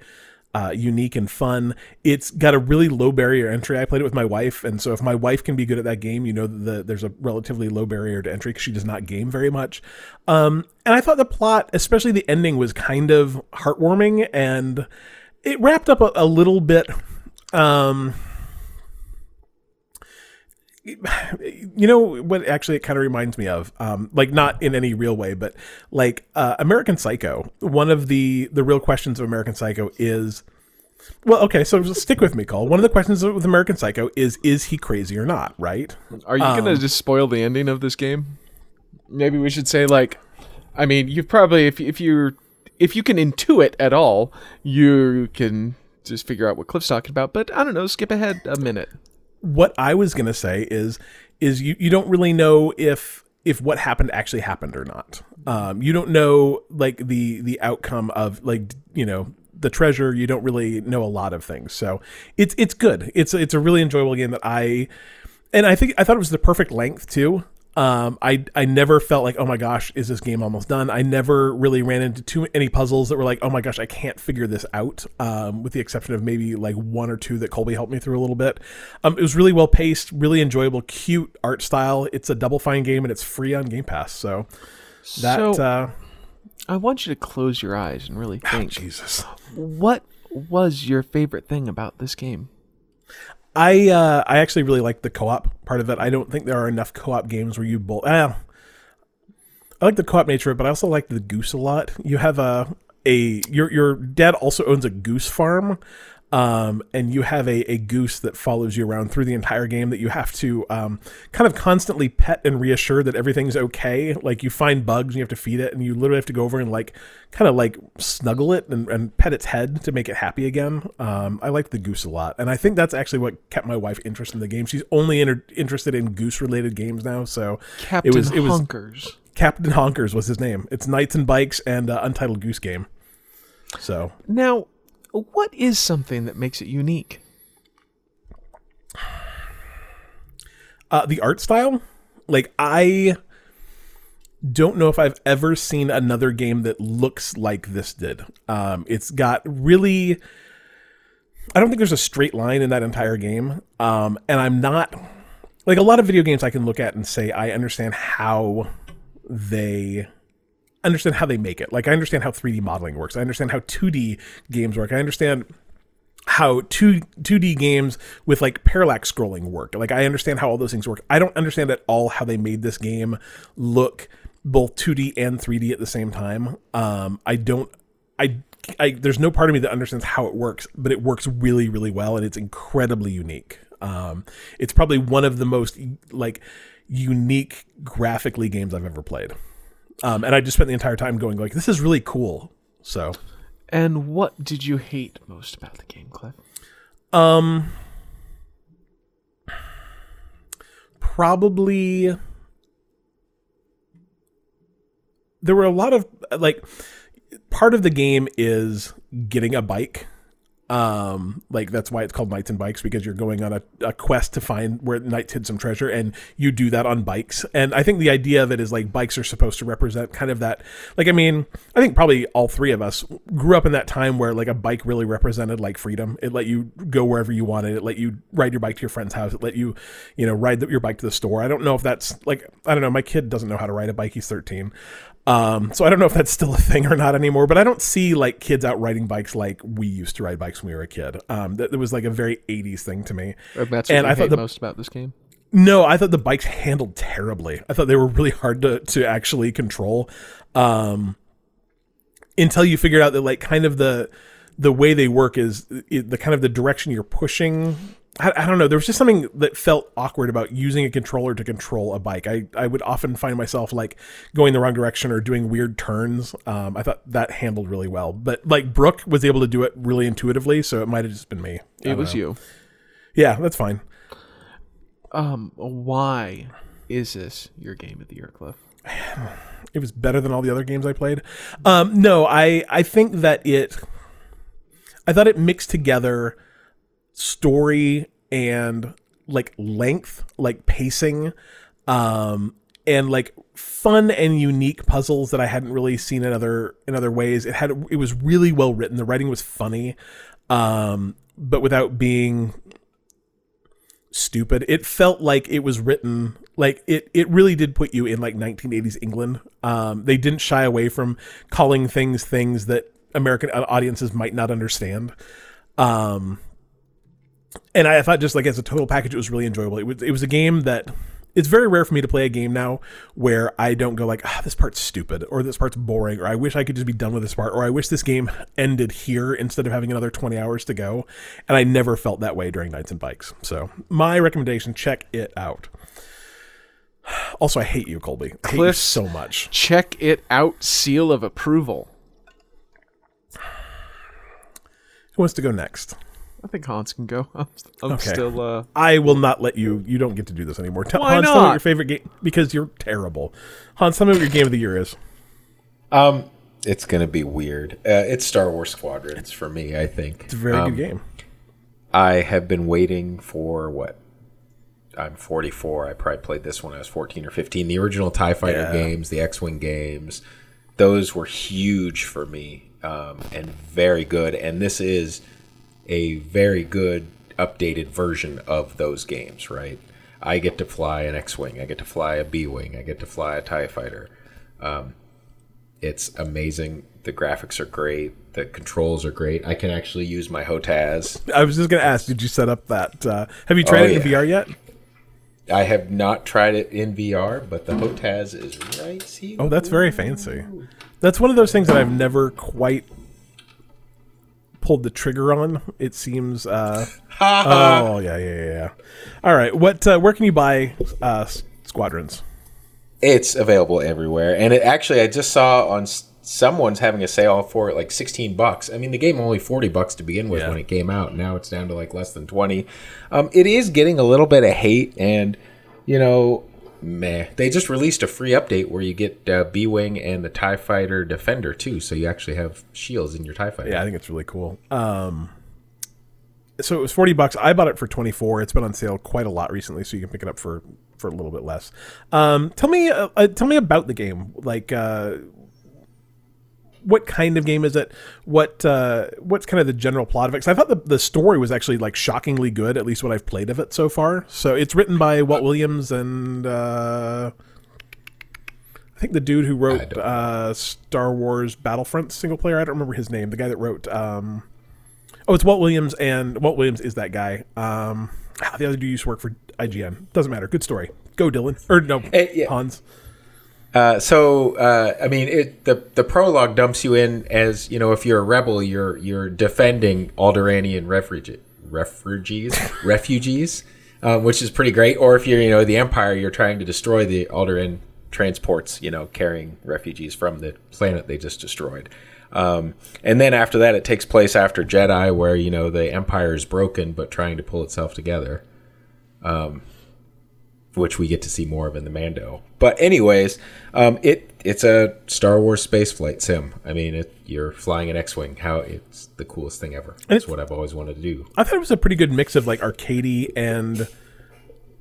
uh, unique and fun. It's got a really low barrier entry. I played it with my wife, and so if my wife can be good at that game, you know there's a relatively low barrier to entry because she does not game very much. Um, and I thought the plot, especially the ending, was kind of heartwarming, and it wrapped up a, a little bit. Um, you know what actually it kind of reminds me of um, like not in any real way but like uh, american psycho one of the the real questions of american psycho is well okay so stick with me cole one of the questions with american psycho is is he crazy or not right Are you gonna just spoil the ending of this game? Maybe we should say like, I mean, you've probably if if you're if you can intuit at all, you can just figure out what Cliff's talking about. But I don't know, skip ahead a minute. What I was gonna say is is you, you don't really know if if what happened actually happened or not. Um, you don't know like the the outcome of like you know the treasure. You don't really know a lot of things. So it's it's good. It's it's a really enjoyable game that I and I think I thought it was the perfect length too. Um, I I never felt like oh my gosh is this game almost done? I never really ran into too many puzzles that were like oh my gosh I can't figure this out. Um, with the exception of maybe like one or two that Colby helped me through a little bit. Um, it was really well paced, really enjoyable, cute art style. It's a Double Fine game and it's free on Game Pass. So that So- uh, I want you to close your eyes and really think. Jesus. What was your favorite thing about this game? I uh, I actually really like the co-op part of it. I don't think there are enough co-op games where you both. Uh, I like the co-op nature but I also like the goose a lot. You have a a your your dad also owns a goose farm, um, and you have a, a goose that follows you around through the entire game that you have to um, kind of constantly pet and reassure that everything's okay. Like you find bugs and you have to feed it, and you literally have to go over and like kind of like snuggle it and, and pet its head to make it happy again. Um, I like the goose a lot, and I think that's actually what kept my wife interested in the game. She's only inter- interested in goose related games now, so Captain it was it was Honkers. Captain Honkers was his name. It's Knights and Bikes and uh, Untitled Goose Game. So Now, what is something that makes it unique? uh, the art style, like I don't know if I've ever seen another game that looks like this did. Um, it's got really. I don't think there's a straight line in that entire game. Um, and I'm not like a lot of video games I can look at and say I understand how they understand how they make it. Like I understand how 3D modeling works. I understand how 2D games work. I understand how 2 2D games with like parallax scrolling work. Like I understand how all those things work. I don't understand at all how they made this game look both 2D and 3D at the same time. Um I don't I I there's no part of me that understands how it works, but it works really really well and it's incredibly unique. Um it's probably one of the most like unique graphically games I've ever played. Um, and I just spent the entire time going like, this is really cool. So, And what did you hate most about the game, Cliff? um, probably there were a lot of like part of the game is getting a bike um like that's why it's called knights and bikes because you're going on a, a quest to find where knights hid some treasure and you do that on bikes. And i think the idea of it is like bikes are supposed to represent kind of that like i mean i think probably all three of us grew up in that time where like a bike really represented like freedom. It let you go wherever you wanted. It let you ride your bike to your friend's house. It let you you know ride the, your bike to the store. I don't know if that's like i don't know. My kid doesn't know how to ride a bike. He's 13 um, so I don't know if that's still a thing or not anymore, but I don't see like kids out riding bikes like we used to ride bikes when we were a kid. Um, that, that was like a very 80s thing to me. And that's what And you I thought the- most about this game? No, I thought the bikes handled terribly. I thought they were really hard to, to actually control. Um, until you figured out that like kind of the the way they work is it, the kind of the direction you're pushing I, I don't know. There was just something that felt awkward about using a controller to control a bike. I, I would often find myself like going the wrong direction or doing weird turns. Um, I thought that handled really well, but like Brooke was able to do it really intuitively, so it might have just been me. I It was know. you. Yeah, that's fine. Um, why is this your game of the year, Cliff? [SIGHS] it was better than all the other games I played. Um, no, I I think that it. I thought it mixed together story and like length, like pacing, um, and like fun and unique puzzles that I hadn't really seen in other in other ways. It had it was really well written. The writing was funny, um, but without being stupid. It felt like it was written like it it really did put you in like 1980s England. Um, they didn't shy away from calling things things that American audiences might not understand. Um, and I thought just like as a total package, it was really enjoyable. It was it was a game that it's very rare for me to play a game now where I don't go like, ah, this part's stupid, or this part's boring, or I wish I could just be done with this part, or I wish this game ended here instead of having another 20 hours to go. And I never felt that way during Knights and Bikes. So my recommendation, check it out. Also, I hate you, Colby. I hate you so much. Check it out. Seal of approval. Who wants to go next? I think Hans can go. I'm, I'm Okay. still. Uh, I will not let you. You don't get to do this anymore. Tell, Why Hans, tell me what not? your favorite game because you're terrible. Hans, tell me what your game of the year is. Um, it's gonna be weird. Uh, it's Star Wars Squadrons for me. I think It's a very Um, good game. I have been waiting for what? I'm 44. I probably played this when I was 14 or 15. The original Tie Fighter Yeah. games, the X-wing games, those were huge for me um, and very good. And this is a very good updated version of those games. Right? I get to fly an X-wing. I get to fly a B-wing. I get to fly a Tie Fighter. Um, it's amazing. The graphics are great. The controls are great. I can actually use my HOTAS. I was just going to ask, did you set up that? Uh, have you tried Oh, it in yeah. VR yet? I have not tried it in VR, but the HOTAS is right here. Oh, that's very fancy. That's one of those things that I've never quite pulled the trigger on. It seems. Uh, [LAUGHS] oh yeah, yeah, yeah, yeah. All right, what? Uh, where can you buy uh, Squadrons? It's available everywhere, and it actually I just saw on someone's having a sale for it like 16 bucks. I mean, the game only 40 bucks to begin with Yeah. when it came out. Now it's down to like less than 20. Um, it is getting a little bit of hate, and you know, meh. They just released a free update where you get uh, B wing and the Tie Fighter Defender too, so you actually have shields in your Tie Fighter. Yeah, I think it's really cool. Um, so it was forty bucks. I bought it for twenty four. It's been on sale quite a lot recently, so you can pick it up for for a little bit less. Um, tell me, uh, uh, tell me about the game. Like, uh, what kind of game is it? What uh, what's kind of the general plot of it? Because I thought the the story was actually like shockingly good. At least what I've played of it so far. So it's written by Walt Williams and. Uh, I think the dude who wrote uh, Star Wars Battlefront single player. I don't remember his name. The guy that wrote. Um, oh, it's Walt Williams, and Walt Williams is that guy. Um, ah, the other dude used to work for IGN. Doesn't matter. Good story. Go, Dylan. Or no, Eh, yeah. Hans. Uh, so uh, I mean, it, the the prologue dumps you in as you know, if you're a rebel, you're you're defending Alderaanian refugee, refugees, [LAUGHS] refugees, um, which is pretty great. Or if you're you know the Empire, you're trying to destroy the Alderaan transports, you know, carrying refugees from the planet they just destroyed. Um, and then after that, it takes place after Jedi, where you know the Empire is broken but trying to pull itself together which we get to see more of in the Mando. But anyways, um, it it's a Star Wars spaceflight sim. I mean, it, you're flying an X-wing. How it's the coolest thing ever. That's it's- what I've always wanted to do. I thought it was a pretty good mix of like arcadey and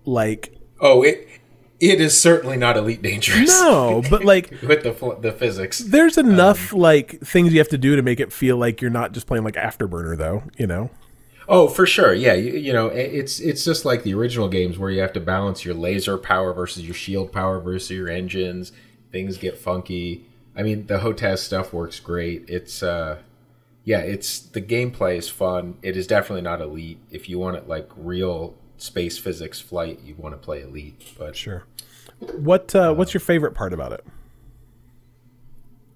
like Oh, it it is certainly not Elite Dangerous. no, but like [LAUGHS] with the the physics. there's enough like things you have to do to make it feel like you're not just playing like Afterburner, though. You know. Oh, for sure. Yeah, you, you know, it's it's just like the original games where you have to balance your laser power versus your shield power versus your engines. Things get funky. I mean, the HOTAS stuff works great. It's uh yeah, it's the gameplay is fun. It is definitely not elite. If you want it like real space physics flight, you want to play elite. But Sure. What uh, what's your favorite part about it?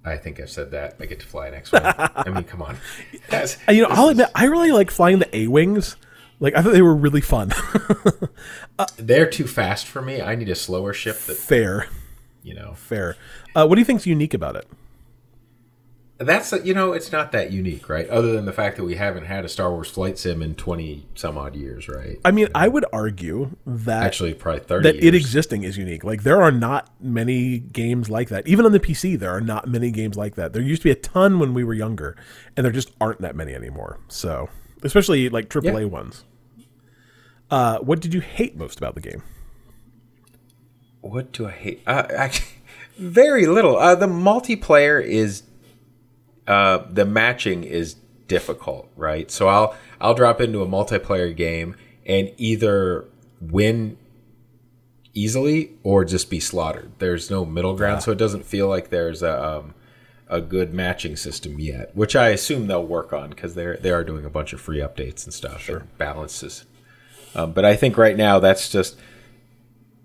I think I've said that. I get to fly an X-wing. I mean, come on. [LAUGHS] That's, Uh, You know, I'll admit I really like flying the A wings. Like I thought they were really fun. [LAUGHS] They're too fast for me. I need a slower ship that fair, you know. fair. Uh, what do you think's unique about it? That's you know, it's not that unique, right? Other than the fact that we haven't had a Star Wars flight sim in twenty some odd years, right? I mean, I would argue that Actually, probably thirty. that years. it existing is unique. Like there are not many games like that. Even on the PC, there are not many games like that. There used to be a ton when we were younger, and there just aren't that many anymore. So, especially like AAA Yeah. ones. Uh, what did you hate most about the game? What do I hate? Uh, [LAUGHS] actually, very little. Uh, the multiplayer is, uh, the matching is difficult, right? So I'll I'll drop into a multiplayer game and either win easily or just be slaughtered. There's no middle ground, so it doesn't feel like there's a um, a good matching system yet, which I assume they'll work on because they're they are doing a bunch of free updates and stuff and balances. Um, but I think right now that's just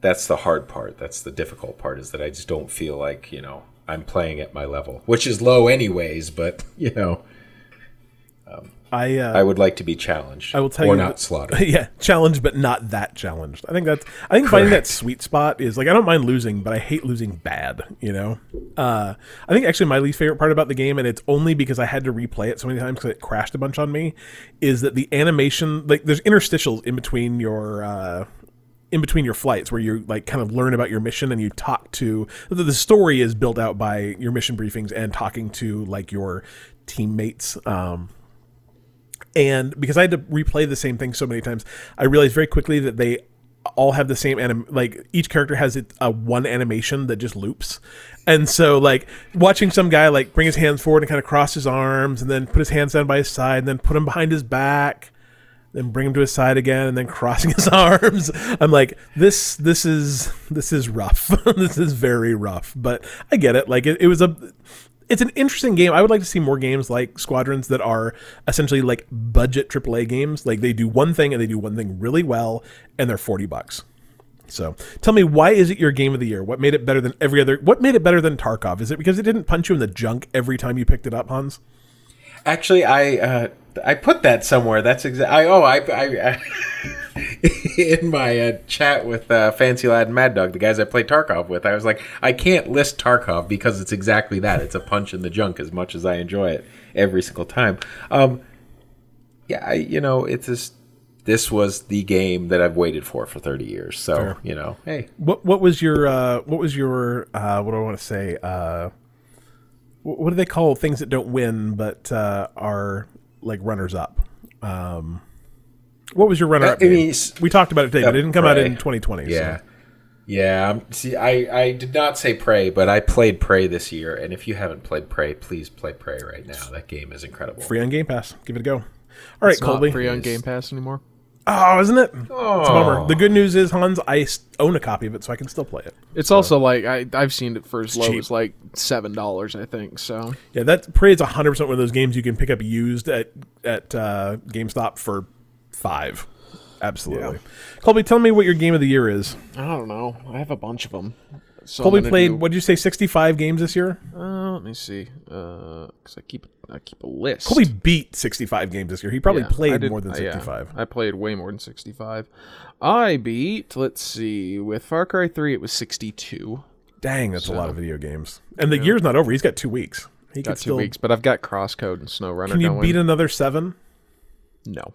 that's the hard part. That's the difficult part is that I just don't feel like you know I'm playing at my level, which is low anyways. But you know I uh, I would like to be challenged. I will tell or you not slaughtered. [LAUGHS] yeah, challenged but not that challenged. I think that's I think finding that sweet spot is like I don't mind losing, but I hate losing bad, you know. Uh I think actually my least favorite part about the game and it's only because I had to replay it so many times cuz it crashed a bunch on me is that the animation like there's interstitials in between your uh in between your flights where you like kind of learn about your mission and you talk to the, story is built out by your mission briefings and talking to like your teammates um and because I had to replay the same thing so many times, I realized very quickly that they all have the same anim like each character has it, a one animation that just loops. And so like watching some guy like bring his hands forward and kind of cross his arms and then put his hands down by his side and then put them behind his back then bring him to his side again and then crossing [LAUGHS] his arms. I'm like this this is this is rough. [LAUGHS] This is very rough but i get it. Like it, it was a it's an interesting game. I would like to see more games like squadrons that are essentially like budget aaa games. Like they do one thing and they do one thing really well and they're 40 bucks. So tell me why is it your game of the year? What made it better than every other what made it better than tarkov? Is it because it didn't punch you in the junk every time you picked it up hans? Actually, I uh, I put that somewhere. That's exactly. I oh I, I, I [LAUGHS] in my uh, chat with uh, Fancy Lad and Mad Dog, the guys I play Tarkov with. I was like, I can't list Tarkov because it's exactly that. It's a punch in the junk. As much as I enjoy it every single time. Um, yeah, I, you know, it's just this was the game that I've waited for for thirty years. So you know, hey, What what was your uh, what was your uh, what do I want to say? Uh, what do they call things that don't win but uh, are like runners up? Um, what was your runner up? Uh, I mean, we talked about it today, but it didn't come out in 2020. Yeah. Yeah, um, see, I, I did not say Prey, but I played Prey this year, and if you haven't played Prey, please play Prey right now. That game is incredible. Free on Game Pass. Give it a go. All right, It's Colby. not free on Game Pass anymore. Oh, isn't it? Oh, It's a bummer. The good news is Hans, I own a copy of it, so I can still play it. It's also like I I've seen it for as low cheap. as like seven dollars, I think. So Yeah, that Prey is 100 percent one of those games you can pick up used at at uh, GameStop for five. Absolutely. Colby, tell me what your game of the year is. I don't know. I have a bunch of them. So Colby played. do- What did you say? 65 games this year. Uh, let me see. Uh, because I keep I keep a list. Colby beat 65 games this year. He probably Yeah, played did- more than uh, yeah, 65. I played way more than sixty-five. I beat. Let's see. With Far Cry Three, it was sixty-two. Dang, that's a lot of video games. And the year's not over. He's got two weeks. He Got two still. weeks, but I've got Crosscode and SnowRunner Can you going. beat another seven? No.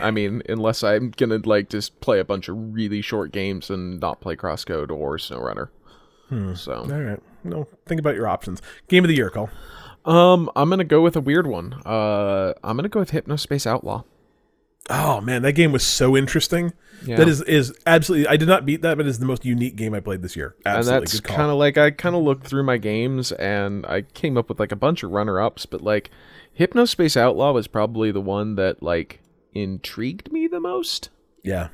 I mean, unless I'm gonna like just play a bunch of really short games and not play Crosscode or SnowRunner. So, All right. No, think about your options. Game of the year, Cole. Um, I'm gonna go with a weird one. Uh, I'm gonna go with Hypnospace Outlaw. Oh man, that game was so interesting. Yeah. That is is absolutely. I did not beat that, but it's the most unique game I played this year. Absolutely, and that's kind of like I kind of looked through my games and I came up with like a bunch of runner ups, but like Hypnospace Outlaw was probably the one that like intrigued me the most. Yeah.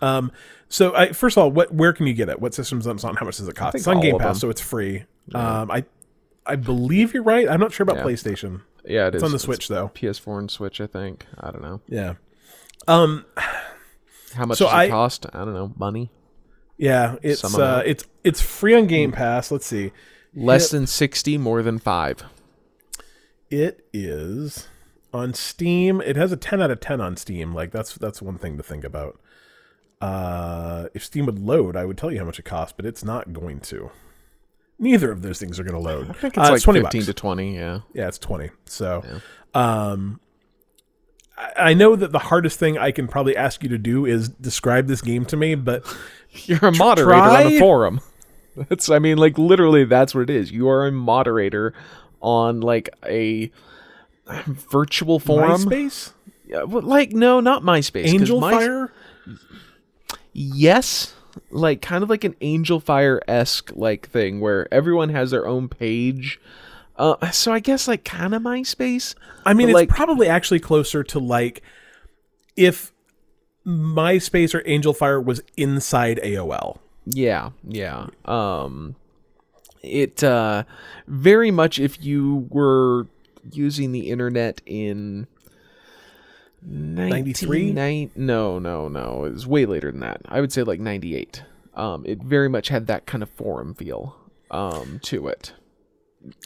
Um. So, I, first of all, what where can you get it? What systems on? How much does it cost? It's on Game Pass, so it's free. Um. I I believe you're right. I'm not sure about Yeah. PlayStation. Yeah, it is. It's on the Switch though. PS4 and Switch, I think. I don't know. Yeah. Um. How much So does it I- cost? I don't know. Money. Yeah. It's Some uh. It's it's free on Game Pass. Let's see. Less than 60, more than 5. It is on Steam. It has a 10 out of 10 on Steam. Like that's that's one thing to think about. Uh, if Steam would load, I would tell you how much it costs, but it's not going to. Neither of those things are going to load. I think it's Uh, like 20 fifteen bucks. to twenty. Yeah. Yeah, it's 20. So, um, I, I know that the hardest thing I can probably ask you to do is describe this game to me, but [LAUGHS] You're a moderator on a forum. [LAUGHS] That's I mean, like literally, that's what it is. You are a moderator on like a virtual forum. MySpace, Yeah, well, like no, not MySpace. Angel My- Fire. Yes, like kind of like an Angel Fire esque like thing where everyone has their own page. Uh, so I guess like kind of MySpace. I mean, it's like- probably actually closer to like if MySpace or Angel Fire was inside AOL. Yeah, yeah. Um it uh very much if you were using the internet in 93? no, no, no. It was way later than that. I would say like 98. Um it very much had that kind of forum feel um to it.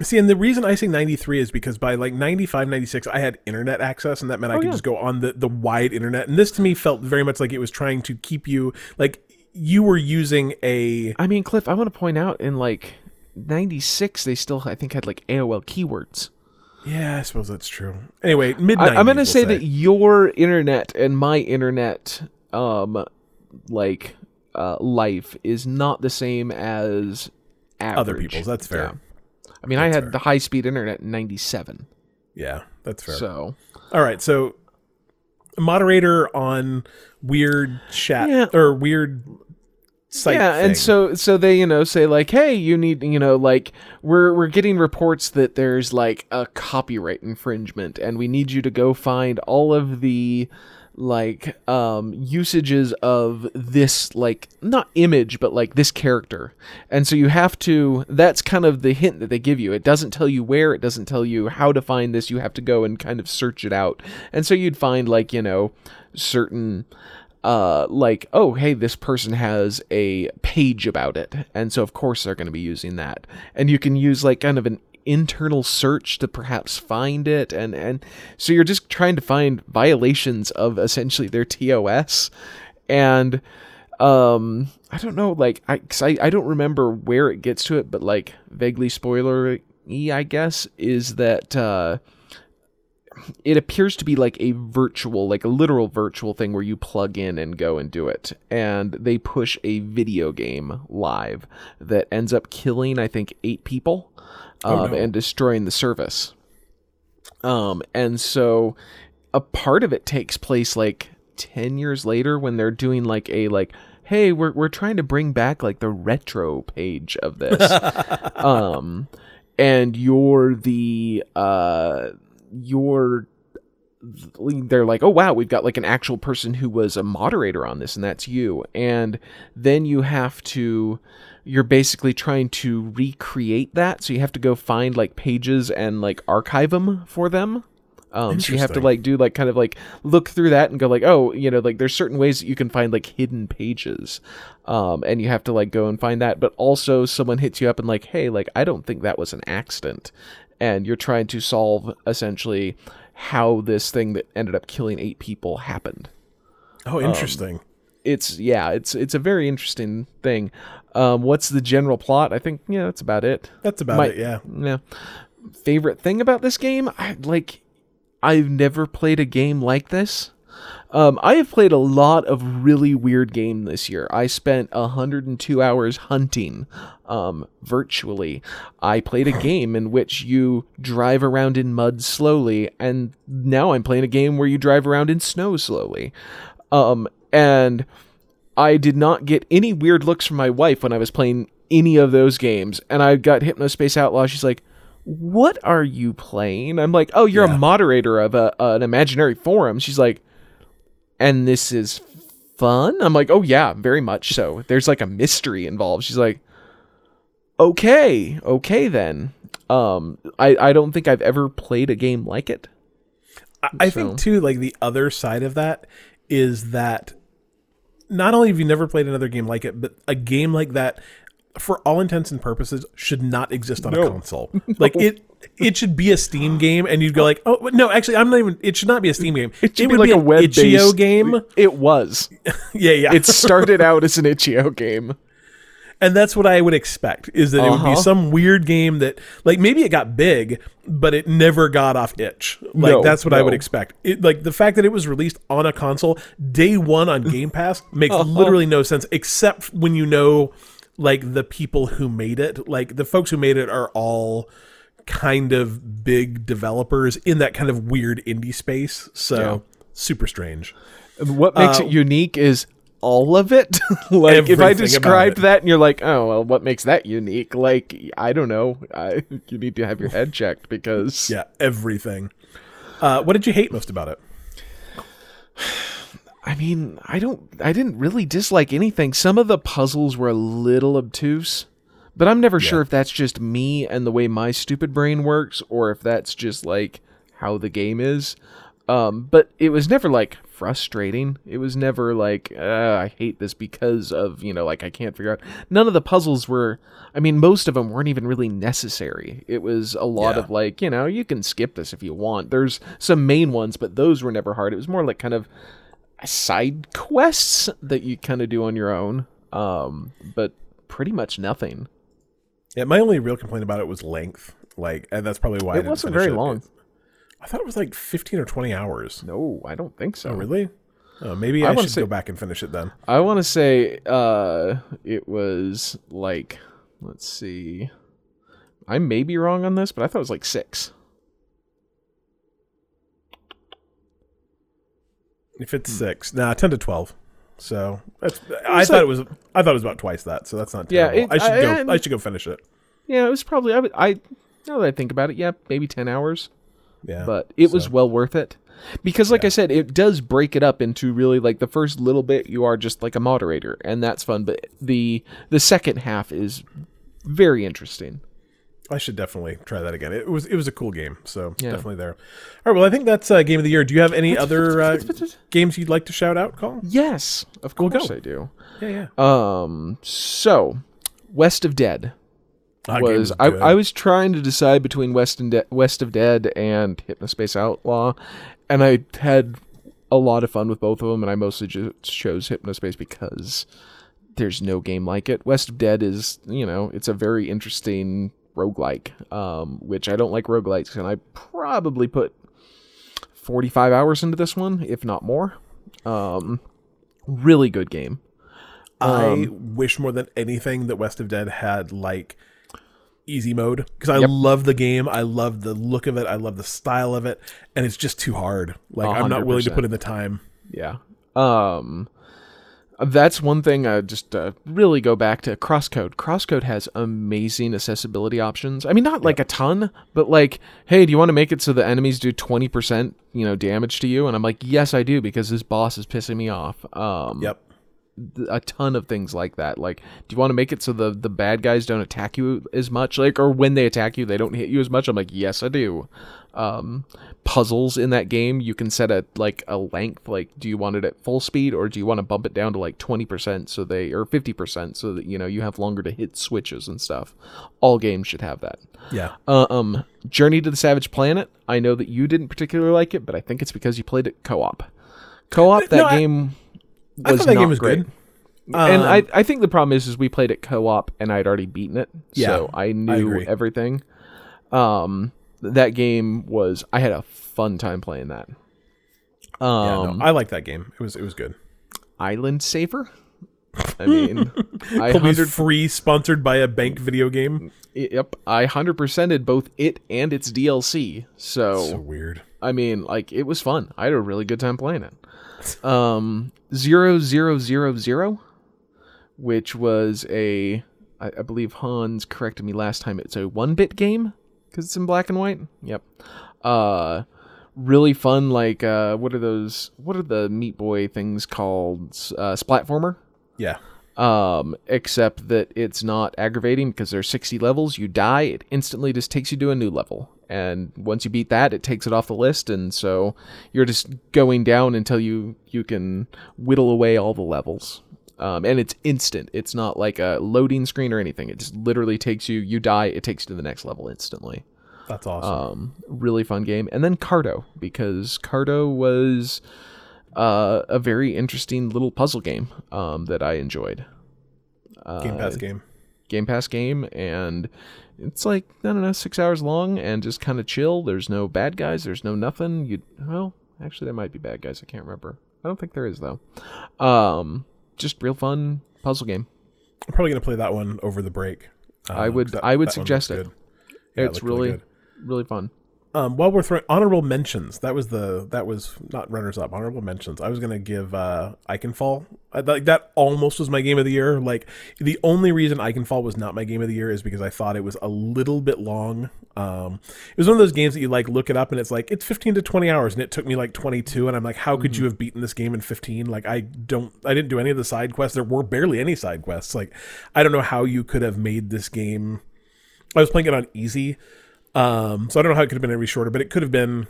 See, and the reason I say 93 is because by like 95, 96, I had internet access, and that meant I could yeah. just go on the, the wide internet. And this to me felt very much like it was trying to keep you, like, you were using a. I mean, Cliff, I want to point out in like 96 they still I think had like AOL keywords. Yeah, I suppose that's true. Anyway, mid I, 90s. I'm gonna we'll say, that your internet and my internet, um, like uh, life is not the same as average. Other people's, that's fair. Yeah. I mean, I had the high speed internet in '97, Yeah, that's fair. so All right, so moderator on weird chat Yeah. or weird yeah, and so so they you know say like, hey, you need you know like we're we're getting reports that there's like a copyright infringement, and we need you to go find all of the like um usages of this like not image but like this character. And so you have to that's kind of the hint that they give you. It doesn't tell you where it doesn't tell you how to find this. You have to go and kind of search it out. And so you'd find like you know certain uh like oh hey this person has a page about it. And so of course they're going to be using that. And you can use like kind of an internal search to perhaps find it. And and so you're just trying to find violations of essentially their TOS and um I don't know like I 'cause I, I don't remember where it gets to it but like vaguely spoiler I guess is that uh it appears to be like a virtual, like a literal virtual thing where you plug in and go and do it. And they push a video game live that ends up killing, I think, eight people um, no. and destroying the service. Um, and so a part of it takes place like 10 years later when they're doing like a like hey we're, we're trying to bring back like the retro page of this [LAUGHS] um and you're the uh you're they're like oh wow we've got like an actual person who was a moderator on this and that's you. And then you have to you're basically trying to recreate that. So you have to go find like pages and like archive them for them. Um, so you have to like do like kind of like look through that and go like oh you know like there's certain ways that you can find like hidden pages. Um, and you have to like go and find that. But also someone hits you up and like hey like i don't think that was an accident and you're trying to solve essentially how this thing that ended up killing eight people happened oh, interesting. it's yeah it's it's a very interesting thing um what's the general plot i think yeah that's about it That's about my- it. Yeah. yeah favorite thing about this game i like i've never played a game like this um, I have played a lot of really weird game this year. I spent 102 hours hunting um, virtually. I played a [LAUGHS] game in which you drive around in mud slowly, and now I'm playing a game where you drive around in snow slowly. Um, and I did not get any weird looks from my wife when I was playing any of those games. And I got Hypnospace Outlaw. She's like, What are you playing? I'm like, Oh, you're Yeah. a moderator of a, an imaginary forum. She's like, And this is fun? I'm like, Oh, yeah, very much so. There's like a mystery involved. She's like, Okay, okay then. Um, I, I don't think I've ever played a game like it. I, I So- think too, like the other side of that is that not only have you never played another game like it, but a game like that for all intents and purposes, should not exist on No. a console. [LAUGHS] [LAUGHS] Like it, it should be a Steam game, and you'd go like, oh no, actually, I'm not even. It should not be a Steam game. It should would be like a web itch.io game. It was. [LAUGHS] Yeah, yeah. It started out as an itch.io game. and that's what I would expect is that it would be Uh-huh. some weird game that, like, maybe it got big, but it never got off itch. Like No, that's what I would expect. It, like the fact that it was released on a console day one on Game Pass makes Uh-huh. literally no sense, except when you know, like, the people who made it. Like the folks who made it are all kind of big developers in that kind of weird indie space. So Yeah. super strange. What makes Uh, it unique is all of it. [LAUGHS] like if I described that and you're like, oh well, what makes that unique? Like I don't know. I, [LAUGHS] you need to have your head checked because Yeah, everything. Uh, what did you hate most about it? [SIGHS] I mean, I don't. I didn't really dislike anything. Some of the puzzles were a little obtuse, but I'm never sure if that's just me and the way my stupid brain works, or if that's just like how the game is. Um, but it was never like frustrating. It was never like uh, I hate this because of you know like I can't figure out. None of the puzzles were. I mean, most of them weren't even really necessary. It was a lot Yeah. of like you know you can skip this if you want. There's some main ones, but those were never hard. It was more like kind of side quests that you kind of do on your own. Um, but pretty much nothing. Yeah, my only real complaint about it was length. Like, and that's probably why It wasn't very it. long. I thought it was like fifteen or twenty hours. No, I don't think so. Oh, really? Oh, maybe I I, should say- go back and finish it then. I want to say uh, it was like, let's see. I may be wrong on this, but I thought it was like six. If it's Hmm. six, nah, ten to twelve. So that's. I thought it was. I thought it was about twice that. So that's not Yeah, terrible. it- I should I- go. and- I should go finish it. Yeah, it was probably I. Would, I now that I think about it, yeah, maybe ten hours. Yeah, but it was well worth it because like i said it does break it up into really like the first little bit you are just like a moderator and that's fun but the the second half is very interesting I should definitely try that again. It was. It was a cool game. So Yeah. definitely there. All right. Well, I think that's uh, game of the year. Do you have any other uh, games you'd like to shout out, Colin? yes of We'll course go. i do Yeah, yeah. um so west of dead That was I. I was trying to decide between West and De- West of Dead and Hypnospace Outlaw, and I had a lot of fun with both of them, and I mostly just chose Hypnospace because there's no game like it. West of Dead is, you know, it's a very interesting roguelike, um, which I don't like roguelikes, and I probably put 45 hours into this one, if not more. Um, really good game. I um, wish more than anything that West of Dead had like easy mode because I Yep. love the game. I love the look of it. I love the style of it, and it's just too hard. Like i am not willing to put in the time. Yeah. Um that's one thing I just uh, really go back to Crosscode. Crosscode has amazing accessibility options. I mean not like a ton, but like hey, do you want to make it so the enemies do 20%, you know, damage to you? And I'm like, "Yes, I do because this boss is pissing me off." Um Yep. th- a ton of things like that. Like, do you want to make it so the the bad guys don't attack you as much? Like, or when they attack you, they don't hit you as much? I'm like, yes, I do. Um, puzzles in that game, you can set a like a length. Like, do you want it at full speed or do you want to bump it down to like twenty percent so they or fifty percent so that you know you have longer to hit switches and stuff. All games should have that. Yeah. Um, Journey to the Savage Planet. I know that you didn't particularly like it, but I think it's because you played it co-op. Co-op that No, I- game I was thought that not game was great. good. and Um, I, I think the problem is is we played it co-op and I'd already beaten it, Yeah, so I knew agree. everything. Um, that game was I had a fun time playing that. Yeah, Um, no, I like that game. It was it was good. Island Saver. I mean, [LAUGHS] I hundred free sponsored by a bank video game. yep, I hundred percented both it and its DLC. So So weird. I mean, like it was fun. I had a really good time playing it. Um, zero zero zero zero, which was a, I, I believe Hans corrected me last time. It's a one bit game because it's in black and white. Yep. Uh, really fun. Like, uh, what are those? What are the Meat Boy things called? Uh, Splatformer Yeah. um, except that it's not aggravating because there's 60 levels. You die, it instantly just takes you to a new level. And once you beat that, it takes it off the list, and so you're just going down until you you can whittle away all the levels. Um, and it's instant. It's not like a loading screen or anything. It just literally takes you. You die, it takes you to the next level instantly. That's awesome. Um, really fun game. And then Carto because Carto was uh, a very interesting little puzzle game um, that I enjoyed. Game uh, Pass game. Game Pass game, and it's like I don't know, six hours long and just kind of chill. There's no bad guys. There's no nothing. You well, actually, there might be bad guys. I can't remember. I don't think there is though. Um, just real fun puzzle game. I'm probably gonna play that one over the break. I Um, would- that- I would suggest it. Yeah, it's looked really, good. really fun. Um, while we're throwing honorable mentions, that was the that was not runners up. Honorable mentions. I was gonna give uh. I, like that almost was my game of the year. Like the only reason Ikenfell was not my game of the year is because I thought it was a little bit long. Um, it was one of those games that you like look it up and it's like it's 15 to 20 hours and it took me like 22 and I'm like, how could you have beaten this game in 15? Like I don't, I didn't do any of the side quests. There were barely any side quests. Like I don't know how you could have made this game. I was playing it on easy. Um, so I don't know how it could have been any shorter, but it could have been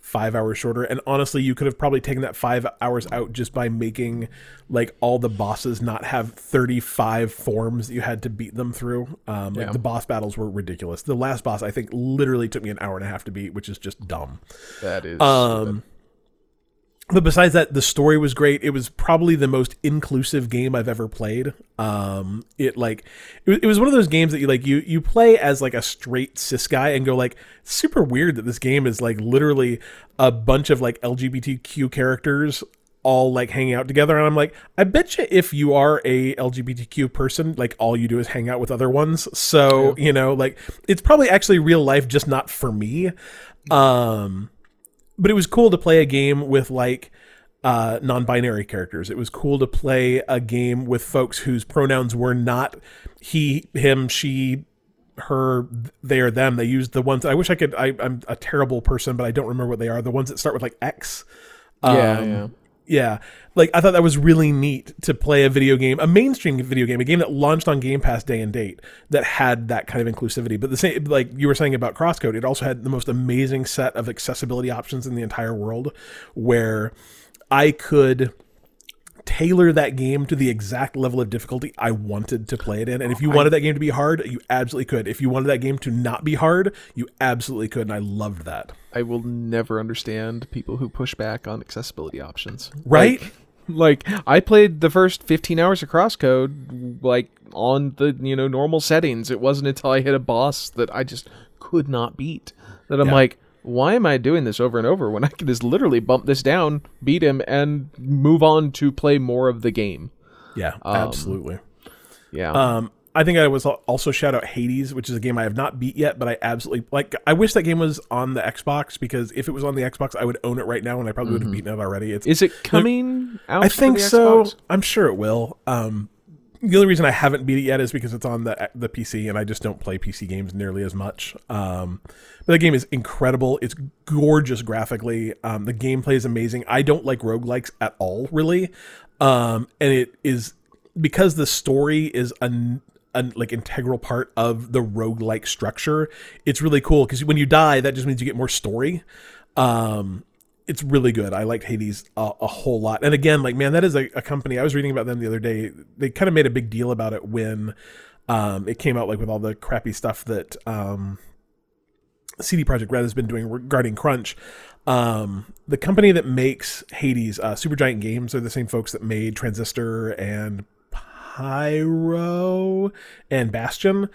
five hours shorter. And honestly, you could have probably taken that five hours out just by making like all the bosses not have 35 forms that you had to beat them through. Um, like Yeah. the boss battles were ridiculous. The last boss, I think, literally took me an hour and a half to beat, which is just dumb. That is. Um, but besides that, the story was great. It was probably the most inclusive game I've ever played. Um, it like it, was- it was one of those games that you like you you play as like a straight cis guy and go like super weird that this game is like literally a bunch of like LGBTQ characters all like hanging out together and I'm like I bet you if you are a LGBTQ person like all you do is hang out with other ones so you know like it's probably actually real life just not for me um but it was cool to play a game with like uh, non-binary characters. It was cool to play a game with folks whose pronouns were not he, him, she, her, they, or them. They used the ones. I wish I could. I, I'm a terrible person, but I don't remember what they are. The ones that start with like X. Um, yeah. Yeah, like I thought that was really neat to play a video game, a mainstream video game, a game that launched on Game Pass day and date that had that kind of inclusivity. But the same, like you were saying about Crosscode, it also had the most amazing set of accessibility options in the entire world, where I could tailor that game to the exact level of difficulty I wanted to play it in. And if you wanted that game to be hard, you absolutely could. If you wanted that game to not be hard, you absolutely could, and I loved that. I will never understand people who push back on accessibility options. Right? Like, like, I played the first 15 hours of Crosscode like on the you know normal settings. It wasn't until I hit a boss that I just could not beat that I'm Yeah. like, why am I doing this over and over when I can just literally bump this down, beat him, and move on to play more of the game? yeah, absolutely. Yeah. Um, I think I was also shout out Hades, which is a game I have not beat yet, but I absolutely like. I wish that game was on the Xbox because if it was on the Xbox, I would own it right now, and I probably would have beaten it already. It's Is it coming out? I think so. Xbox? I'm sure it will. Um, the only reason I haven't beat it yet is because it's on the the PC, and I just don't play PC games nearly as much. Um, but the game is incredible. It's gorgeous graphically. Um, the gameplay is amazing. I don't like roguelikes at all, really. Um, and it is because the story is an an like integral part of the roguelike structure. It's really cool because when you die, that just means you get more story. Um, it's really good. I liked Hades a, a whole lot. And again, like man, that is a, a company. I was reading about them the other day. They kind of made a big deal about it when um, it came out, like with all the crappy stuff that um, CD Projekt Red has been doing regarding crunch. Um, the company that makes Hades, uh, Supergiant Games, are the same folks that made Transistor and Pyre and Bastion.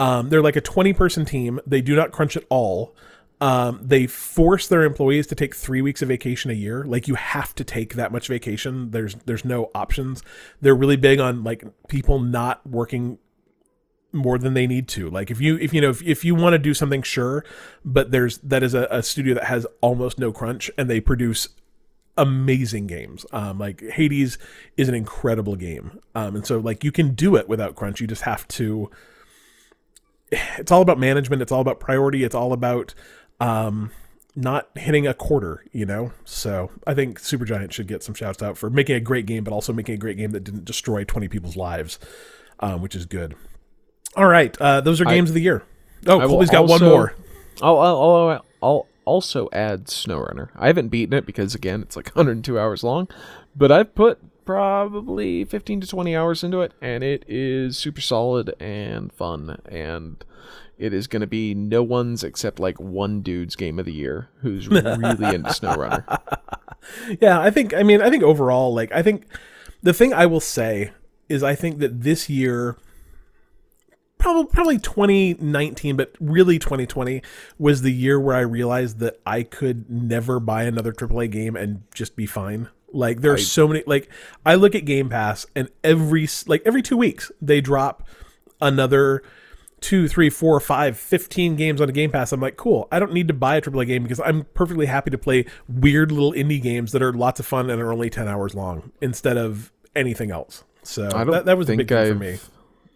Um, they're like a 20 person team. They do not crunch at all. Um, they force their employees to take three weeks of vacation a year. Like you have to take that much vacation. There's there's no options. They're really big on like people not working more than they need to. Like if you if you know if, if you want to do something, sure, but there's that is a, a studio that has almost no crunch and they produce amazing games. Um, like Hades is an incredible game, um, and so like you can do it without crunch. You just have to. [SIGHS] It's all about management. It's all about priority. It's all about um, not hitting a quarter. You know, so I think Supergiant should get some shouts out for making a great game, but also making a great game that didn't destroy twenty people's lives, um, which is good. All right, uh, those are games of the year. Oh, I Colby's got one more. I'll, I'll, I'll, I'll also add SnowRunner. I haven't beaten it because again, it's like [LAUGHS] 102 hours long, but I've put probably 15 to 20 hours into it, and it is super solid and fun. And it is going to be no one's except like one dude's game of the year who's [LAUGHS] really into SnowRunner. Yeah, I think. I mean, I think overall, like, I think the thing I will say is, I think that this year, probably probably 2019, but really 2020 was the year where I realized that I could never buy another AAA game and just be fine. Like, there are so many. Like, I look at Game Pass, and every like every two weeks they drop another two, three, four, five, 15 games on a Game Pass. I'm like, cool. I don't need to buy a AAA game because I'm perfectly happy to play weird little indie games that are lots of fun and are only 10 hours long instead of anything else. So I don't that, that was a big thing I've, for me.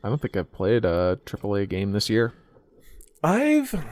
I don't think I've played a AAA game this year. I've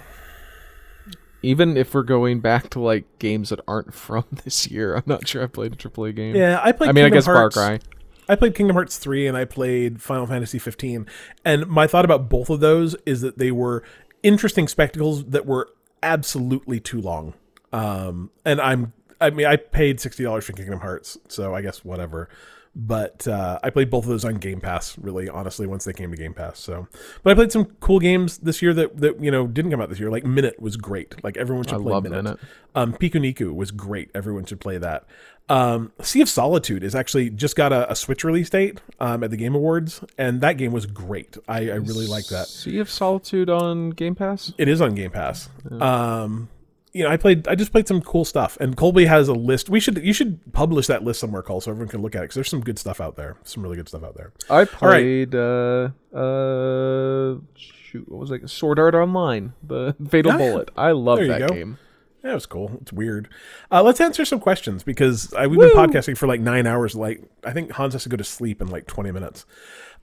Even if we're going back to like games that aren't [LAUGHS] from this year, I'm not sure I played a AAA game. yeah, I played. I mean, I Kingdom guess Far Cry. I played Kingdom Hearts 3 and I played Final Fantasy 15. And my thought about both of those is that they were interesting spectacles that were absolutely too long. Um, and I'm, I mean, I paid $60 for Kingdom Hearts, so I guess whatever. But uh, I played both of those on Game Pass, really, honestly, once they came to Game Pass. So, but I played some cool games this year that, that you know didn't come out this year. Like Minit was great. Like everyone should I play love Minit. Minit. Um, Pikuniku was great. Everyone should play that. Um, sea of Solitude is actually just got a, a Switch release date um, at the Game Awards, and that game was great. I, I really like that. Sea of Solitude on Game Pass. It is on Game Pass. Um, you know, I played. I just played some cool stuff, and Colby has a list. We should you should publish that list somewhere, Cole, so everyone can look at it. Because there's some good stuff out there. Some really good stuff out there. I right. played uh uh shoot, what was it? Sword Art Online, the [LAUGHS] Fatal Yeah. Bullet. I love that go. game. Yeah, it was cool. It's weird. Uh, let's answer some questions because I, we've been podcasting for like nine hours. Like I think Hans has to go to sleep in like twenty minutes.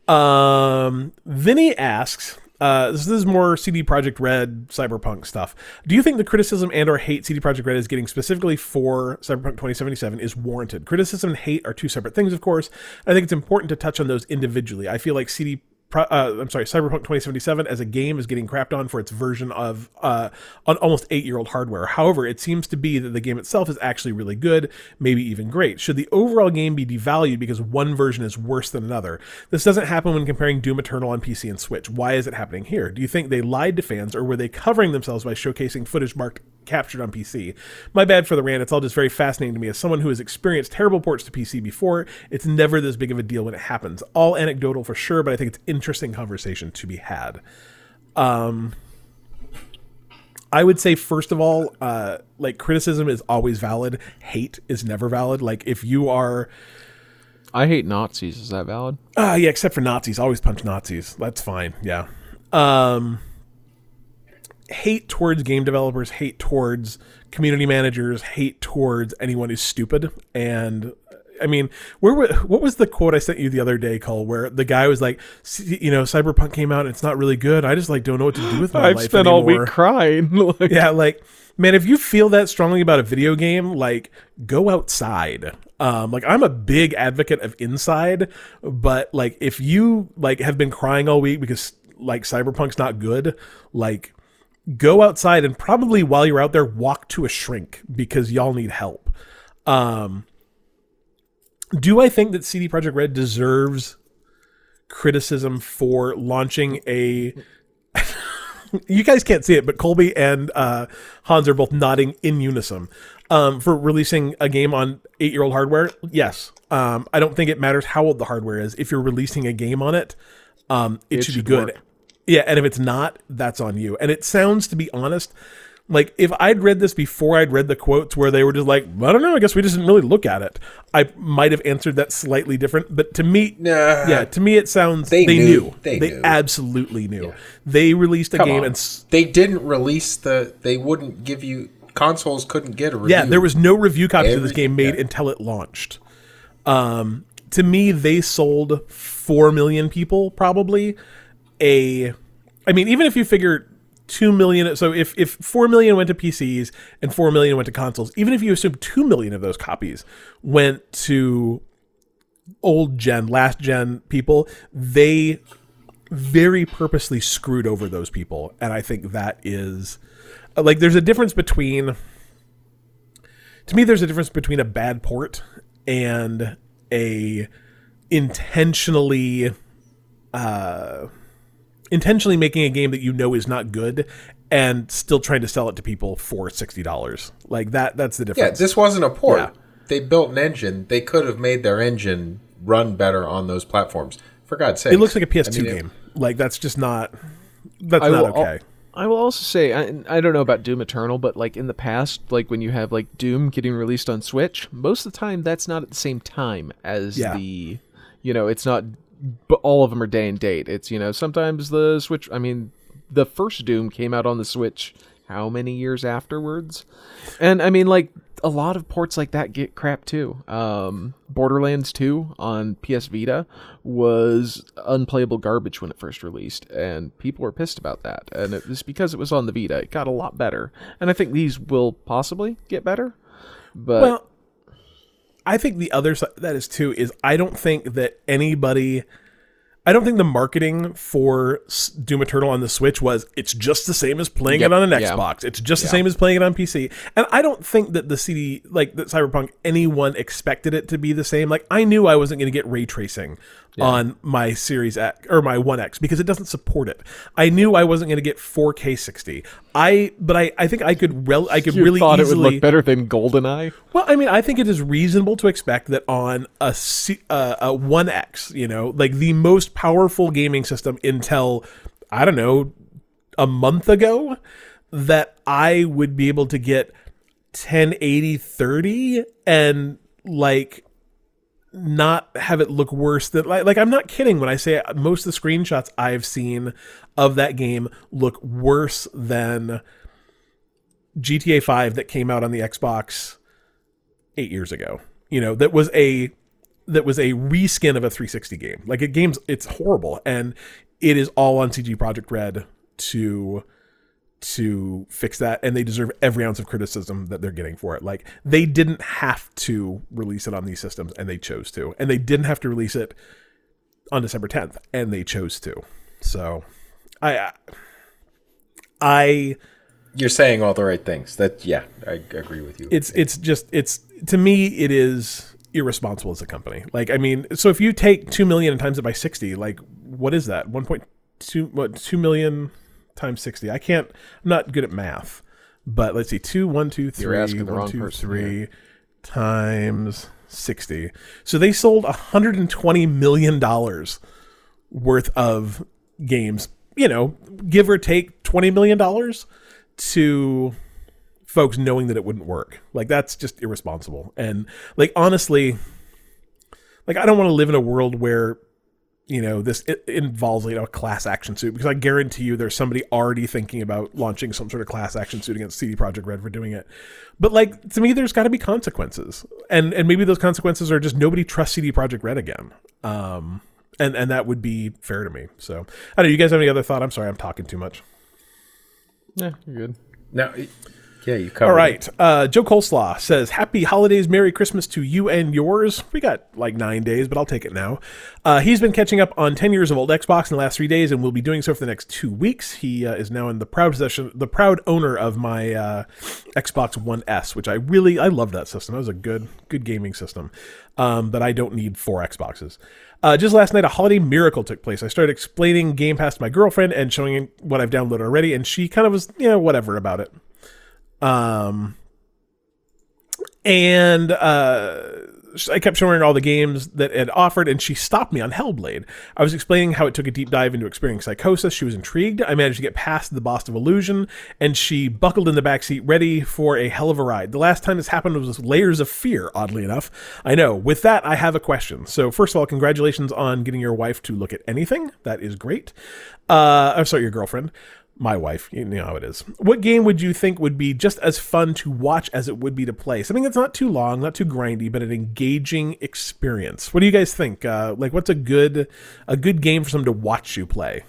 Um, Vinny asks. Uh, this is more CD Projekt Red cyberpunk stuff. Do you think the criticism and/or hate CD Projekt Red is getting specifically for Cyberpunk 2077 is warranted? Criticism and hate are two separate things, of course. I think it's important to touch on those individually. I feel like CD uh, I'm sorry, Cyberpunk 2077 as a game is getting crapped on for its version of uh, on almost eight year old hardware. However, it seems to be that the game itself is actually really good, maybe even great. Should the overall game be devalued because one version is worse than another? This doesn't happen when comparing Doom Eternal on PC and Switch. Why is it happening here? Do you think they lied to fans or were they covering themselves by showcasing footage marked captured on PC? My bad for the rant. It's all just very fascinating to me as someone who has experienced terrible ports to PC before. It's never this big of a deal when it happens. All anecdotal for sure, but I think it's interesting conversation to be had. Um, I would say first of all, uh, like criticism is always valid. Hate is never valid. Like if you are, I hate Nazis. Is that valid? uh, yeah, except for Nazis, always punch Nazis. That's fine. Yeah. Um, hate towards game developers, hate towards community managers, hate towards anyone who's stupid. And I mean, where what was the quote I sent you the other day, Cole, where the guy was like, you know, Cyberpunk came out and it's not really good. I just like don't know what to do with my life. I've life spent all week crying. [LAUGHS] Like, yeah, like man, if you feel that strongly about a video game, like go outside. Um, like I'm a big advocate of inside, but like if you like have been crying all week because like Cyberpunk's not good, like go outside and probably while you're out there walk to a shrink because y'all need help. Um, do I think that CD Projekt Red deserves criticism for launching a [LAUGHS] you guys can't see it, but Colby and uh, Hans are both nodding in unison. Um, for releasing a game on eight year old hardware, yes. Um, I don't think it matters how old the hardware is. If you're releasing a game on it, um, it, should, should be good. work. Yeah, and if it's not, that's on you. And it sounds, to be honest, like if I'd read this before I'd read the quotes where they were just like, I don't know, I guess we just didn't really look at it. I might have answered that slightly different, but to me, Nah. yeah, to me it sounds they, They knew. knew. They, They knew. absolutely knew. They released a Come game on. and s- they didn't release the. They wouldn't give you consoles. Couldn't get a review. yeah, there was no review copies of this game made yeah. until it launched. Um, to me, they sold four million people probably a. I mean, even if you figure two million, so if if four million went to PCs and four million went to consoles, even if you assume two million of those copies went to old gen, last gen people, they very purposely screwed over those people, and I think that is like there's a difference between to me there's a difference between a bad port and a intentionally uh intentionally making a game that you know is not good and still trying to sell it to people for $60. Like that that's the difference. Yeah, this wasn't a port. Yeah. They built an engine. They could have made their engine run better on those platforms. For God's sake, it looks like a PS2 I mean, it- game. Like that's just not that's I not will al- okay. I will also say I, I don't know about Doom Eternal, but like in the past, like when you have like Doom getting released on Switch, most of the time that's not at the same time as Yeah. the, you know, it's not. But all of them are day and date. It's you know sometimes the Switch. I mean, the first Doom came out on the Switch how many years afterwards, and I mean like a lot of ports like that get crap too. Um, Borderlands 2 on PS Vita was unplayable garbage when it first released, and people were pissed about that. And it was because it was on the Vita. It got a lot better, and I think these will possibly get better. But Well, I think the other side that is too is I don't think that anybody. I don't think the marketing for Doom Eternal on the Switch was it's just the same as playing Yep, it on an yeah. Xbox. It's just the same as playing it on PC. And I don't think that the CD like that Cyberpunk anyone expected it to be the same. Like I knew I wasn't going to get ray tracing on my Series X or my One X because it doesn't support it. I knew I wasn't going to get 4K 60. I but I I think I could rel- I could you really thought easily it would look better than GoldenEye. well, I mean, I think it is reasonable to expect that on a C- uh, a One X, you know, like the most powerful gaming system until I don't know a month ago, that I would be able to get 1080 30 and like not have it look worse than like, like I'm not kidding when I say most of the screenshots I've seen of that game look worse than GTA 5 that came out on the Xbox 8 years ago. You know, that was a that was a reskin of a 360 game. Like a game's it's horrible and it is all on CD Projekt Red to to fix that and they deserve every ounce of criticism that they're getting for it. Like they didn't have to release it on these systems and they chose to. And they didn't have to release it on December 10th and they chose to. So I I You're saying all the right things. That yeah, I agree with you. it's it's just it's to me it is irresponsible as a company. Like I mean, so if you take two million and times it by sixty, like what is that? One point two what two million times sixty? I can't. I'm not good at math, but let's see. Two one two three asking the one, wrong two, person three times sixty. So they sold hundred and twenty million dollars worth of games. You know, give or take twenty million dollars to folks knowing that it wouldn't work. Like that's just irresponsible. And like honestly, like I don't want to live in a world where you know this it involves you know a class action suit because I guarantee you there's somebody already thinking about launching some sort of class action suit against CD Projekt Red for doing it. But like to me, there's got to be consequences, and and maybe those consequences are just nobody trusts CD Projekt Red again. Um, and and that would be fair to me. So I don't know. You guys have any other thought? I'm sorry, I'm talking too much. Yeah, you're good. Now, it- yeah, you covered. All right. Uh, Joe Coleslaw says, Happy holidays, Merry Christmas to you and yours. We got like nine days, but I'll take it now. Uh, he's been catching up on 10 years of old Xbox in the last three days and will be doing so for the next two weeks. He uh, is now in the proud possession, the proud owner of my uh, Xbox One S, which I really, I love that system. That was a good, good gaming system. Um, but I don't need four Xboxes. Uh, just last night, a holiday miracle took place. I started explaining Game Pass to my girlfriend and showing what I've downloaded already, and she kind of was, you know, whatever about it. Um, and uh, I kept showing her all the games that it offered, and she stopped me on Hellblade. I was explaining how it took a deep dive into experiencing psychosis. She was intrigued. I managed to get past the boss of illusion, and she buckled in the back seat, ready for a hell of a ride. The last time this happened was with Layers of Fear, oddly enough. I know. With that, I have a question. So, first of all, congratulations on getting your wife to look at anything. That is great. Uh, I'm sorry, your girlfriend my wife. You know how it is. What game would you think would be just as fun to watch as it would be to play? Something that's not too long, not too grindy, but an engaging experience. What do you guys think? Uh, like, what's a good a good game for someone to watch you play?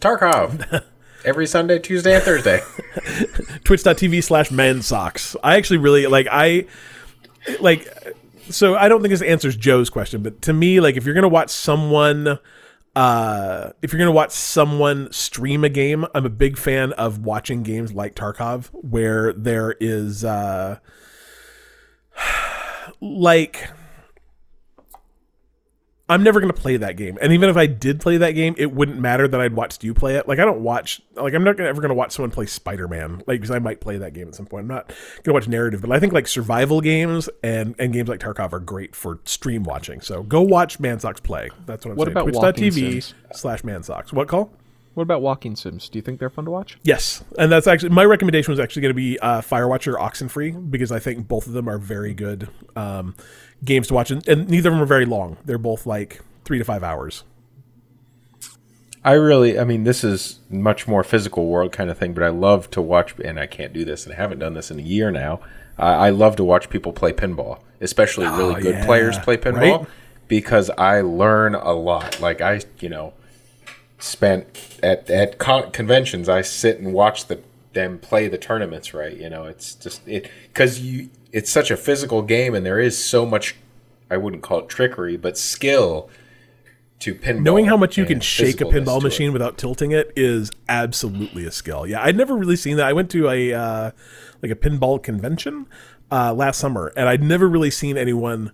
Tarkov. [LAUGHS] Every Sunday, Tuesday, and Thursday. [LAUGHS] Twitch.tv slash man socks. I actually really like I like so I don't think this answers Joe's question, but to me, like if you're gonna watch someone uh if you're gonna watch someone stream a game, I'm a big fan of watching games like Tarkov, where there is uh [SIGHS] like I'm never going to play that game. And even if I did play that game, it wouldn't matter that I'd watched you play it. Like I don't watch like I'm not gonna, ever going to watch someone play Spider-Man like because I might play that game at some point. I'm not going to watch narrative, but I think like survival games and and games like Tarkov are great for stream watching. So go watch Mansocks play. That's what I'm What saying. about Twitch.tv slash Mansocks. What call? What about walking sims? Do you think they're fun to watch? Yes, and that's actually my recommendation was actually going to be uh, Firewatch or Oxenfree because I think both of them are very good um, games to watch, and, and neither of them are very long. They're both like three to five hours. I really, I mean, this is much more physical world kind of thing, but I love to watch, and I can't do this, and I haven't done this in a year now. I I love to watch people play pinball, especially really oh, good Oh, yeah, players play pinball, right? because I learn a lot. Like I, you know, spent at at con- conventions, I sit and watch the them play the tournaments. Right, you know, it's just it because you, it's such a physical game, and there is so much. I wouldn't call it trickery, but skill to pinball. Knowing how much you can shake a pinball to it. machine without tilting it is absolutely a skill. Yeah, I'd never really seen that. I went to a uh, like a pinball convention uh, last summer, and I'd never really seen anyone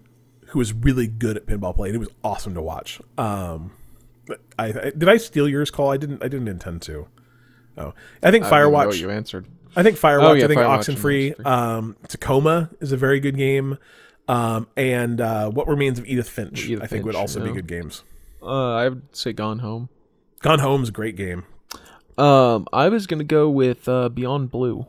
who was really good at pinball play. And it was awesome to watch. Um, I, I did I steal yours, call? I didn't. I didn't intend to. Oh, I think I don't know Firewatch. what you answered. I think Firewatch. Oh, yeah, I think Firewatch Oxenfree. Um, Tacoma is a very good game. Um, and uh, What Remains of Edith Finch, Edith I think, would Finch, also be good games. Uh, I would say Gone Home. Gone Home's a great game. Um, I was gonna go with uh, Beyond Blue.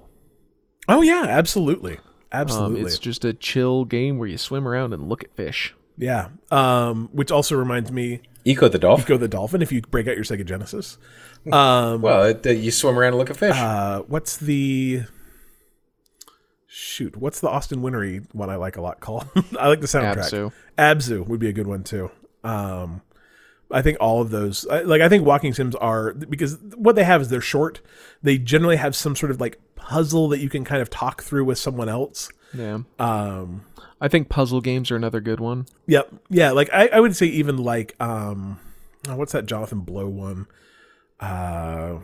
Oh yeah, absolutely, Um, absolutely. it's just a chill game where you swim around and look at fish. yeah. Um, which also reminds me, Ecco the dolphin. go the dolphin. If you break out your Sega Genesis, um, Well, it, uh, you swim around and look at fish. uh, what's the shoot? What's the Austin Wintory one I like a lot called? [LAUGHS] I like the soundtrack. Absu. Abzu would be a good one too. Um, I think all of those, like I think walking sims are because what they have is they're short. They generally have some sort of like puzzle that you can kind of talk through with someone else. Yeah. Um, I think puzzle games are another good one. Yep. Yeah. Like I, I would say even like um, oh, what's that Jonathan Blow one? Uh,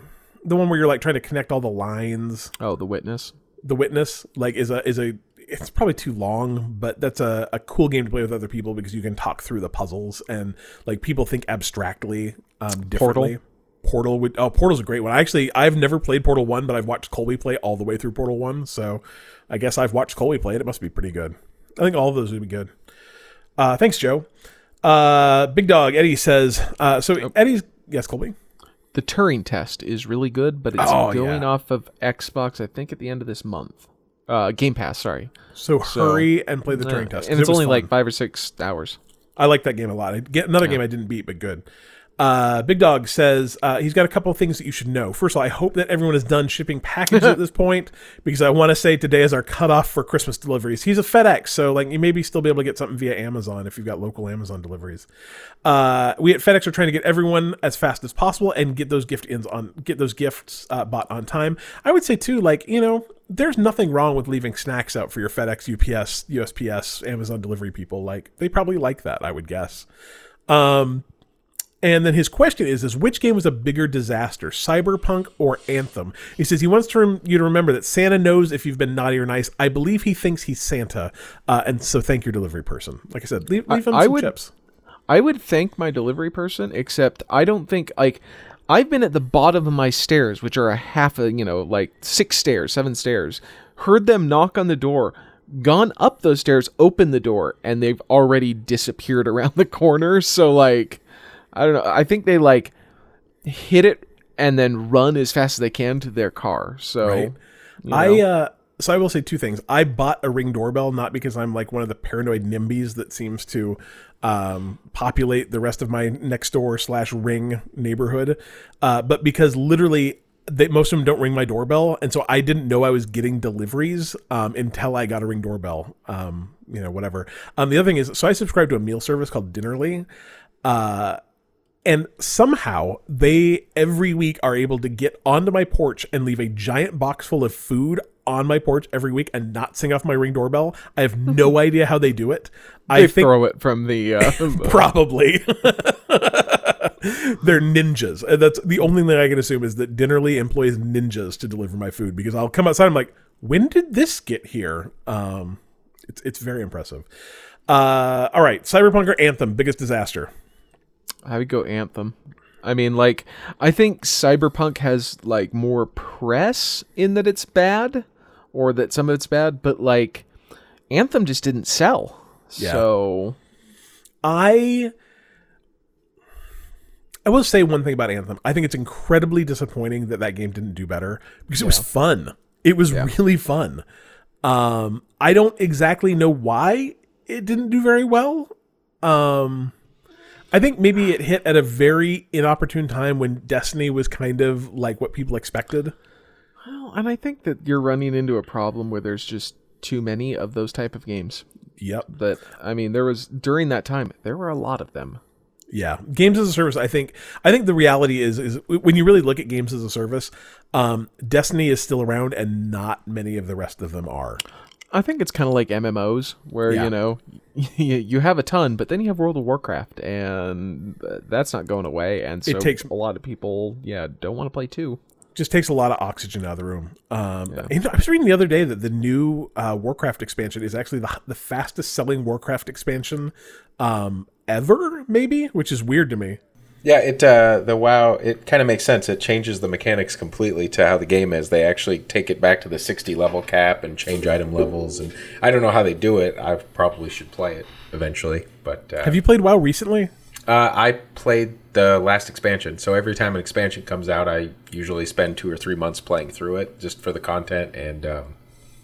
the one where you're like trying to connect all the lines. Oh, The Witness. The Witness like is a is a it's probably too long, but that's a, a cool game to play with other people because you can talk through the puzzles and like people think abstractly um differently. Portal would oh Portal's a great one. I actually I've never played Portal One, but I've watched Colby play all the way through Portal One, so I guess I've watched Colby play it. It must be pretty good. I think all of those would be good. Uh, thanks, Joe. Uh, Big Dog Eddie says. Uh, so Eddie's yes, Colby. The Turing test is really good, but it's Oh, going yeah. off of Xbox, I think, at the end of this month. Uh, Game Pass, sorry. So, So- hurry and play the Turing Uh, test. 'cause and it's was only fun. like five or six hours. I like that game a lot. I get another game I didn't beat, but good. Uh, Big Dog says uh, he's got a couple of things that you should know. First of all, I hope that everyone is done shipping packages at [LAUGHS] this point because I want to say today is our cutoff for Christmas deliveries. He's a FedEx, so like you maybe still be able to get something via Amazon if you've got local Amazon deliveries. Uh, we at FedEx are trying to get everyone as fast as possible and get those gift ins on get those gifts uh, bought on time. I would say too, like you know, there's nothing wrong with leaving snacks out for your FedEx, UPS, USPS, Amazon delivery people. Like they probably like that, I would guess. Um, and then his question is: Is which game was a bigger disaster, Cyberpunk or Anthem? He says he wants to rem- you to remember that Santa knows if you've been naughty or nice. I believe he thinks he's Santa, uh, and so thank your delivery person. Like I said, leave, leave him I some would- chips. I would thank my delivery person, except I don't think like I've been at the bottom of my stairs, which are a half a you know like six stairs, seven stairs. Heard them knock on the door, gone up those stairs, opened the door, and they've already disappeared [LAUGHS] around the corner. So like, I don't know. I think they like hit it and then run as fast as they can to their car. So Right. you I uh so I will say two things. I bought a ring doorbell not because I'm like one of the paranoid nimbies that seems to um, populate the rest of my next door slash ring neighborhood, uh, but because literally they, most of them don't ring my doorbell, and so I didn't know I was getting deliveries um, until I got a ring doorbell. Um, you know, whatever. Um, the other thing is, so I subscribe to a meal service called Dinnerly. Uh, and somehow they every week are able to get onto my porch and leave a giant box full of food on my porch every week and not sing off my ring doorbell. I have no idea how they do it. I they think throw it from the uh, [LAUGHS] probably [LAUGHS] they're ninjas. And that's the only thing I can assume is that Dinnerly employs ninjas to deliver my food because I'll come outside. I'm like, when did this get here? Um, It's it's very impressive. Uh, all right, Cyberpunk or Anthem, biggest disaster. I would go Anthem. I mean, like, I think Cyberpunk has like more press in that it's bad, or that some of it's bad, but like, Anthem just didn't sell. Yeah. So I I will say one thing about Anthem. I think it's incredibly disappointing that that game didn't do better because it was fun. It was really fun. Um, I don't exactly know why it didn't do very well. Um, I think maybe it hit at a very inopportune time when Destiny was kind of like what people expected. Well, and I think that you're running into a problem where there's just too many of those type of games. Yep. But I mean, there was during that time there were a lot of them. Yeah, games as a service. I think. I think the reality is is when you really look at games as a service, um, Destiny is still around, and not many of the rest of them are. I think it's kind of like MMOs, where Yeah. [LAUGHS] you know you, have a ton, but then you have World of Warcraft, and that's not going away. And so it takes- a lot of people, yeah, don't want to play too. just takes a lot of oxygen out of the room. Um, and I was reading the other day that the new uh, Warcraft expansion is actually the, the fastest selling Warcraft expansion um, ever, maybe, which is weird to me. Yeah, it uh, the WoW it kind of makes sense. It changes the mechanics completely to how the game is. They actually take it back to the sixty level cap and change item levels. And I don't know how they do it. I probably should play it eventually. But uh, Have you played WoW recently? Uh, I played the last expansion, so every time an expansion comes out, I usually spend two or three months playing through it just for the content and um,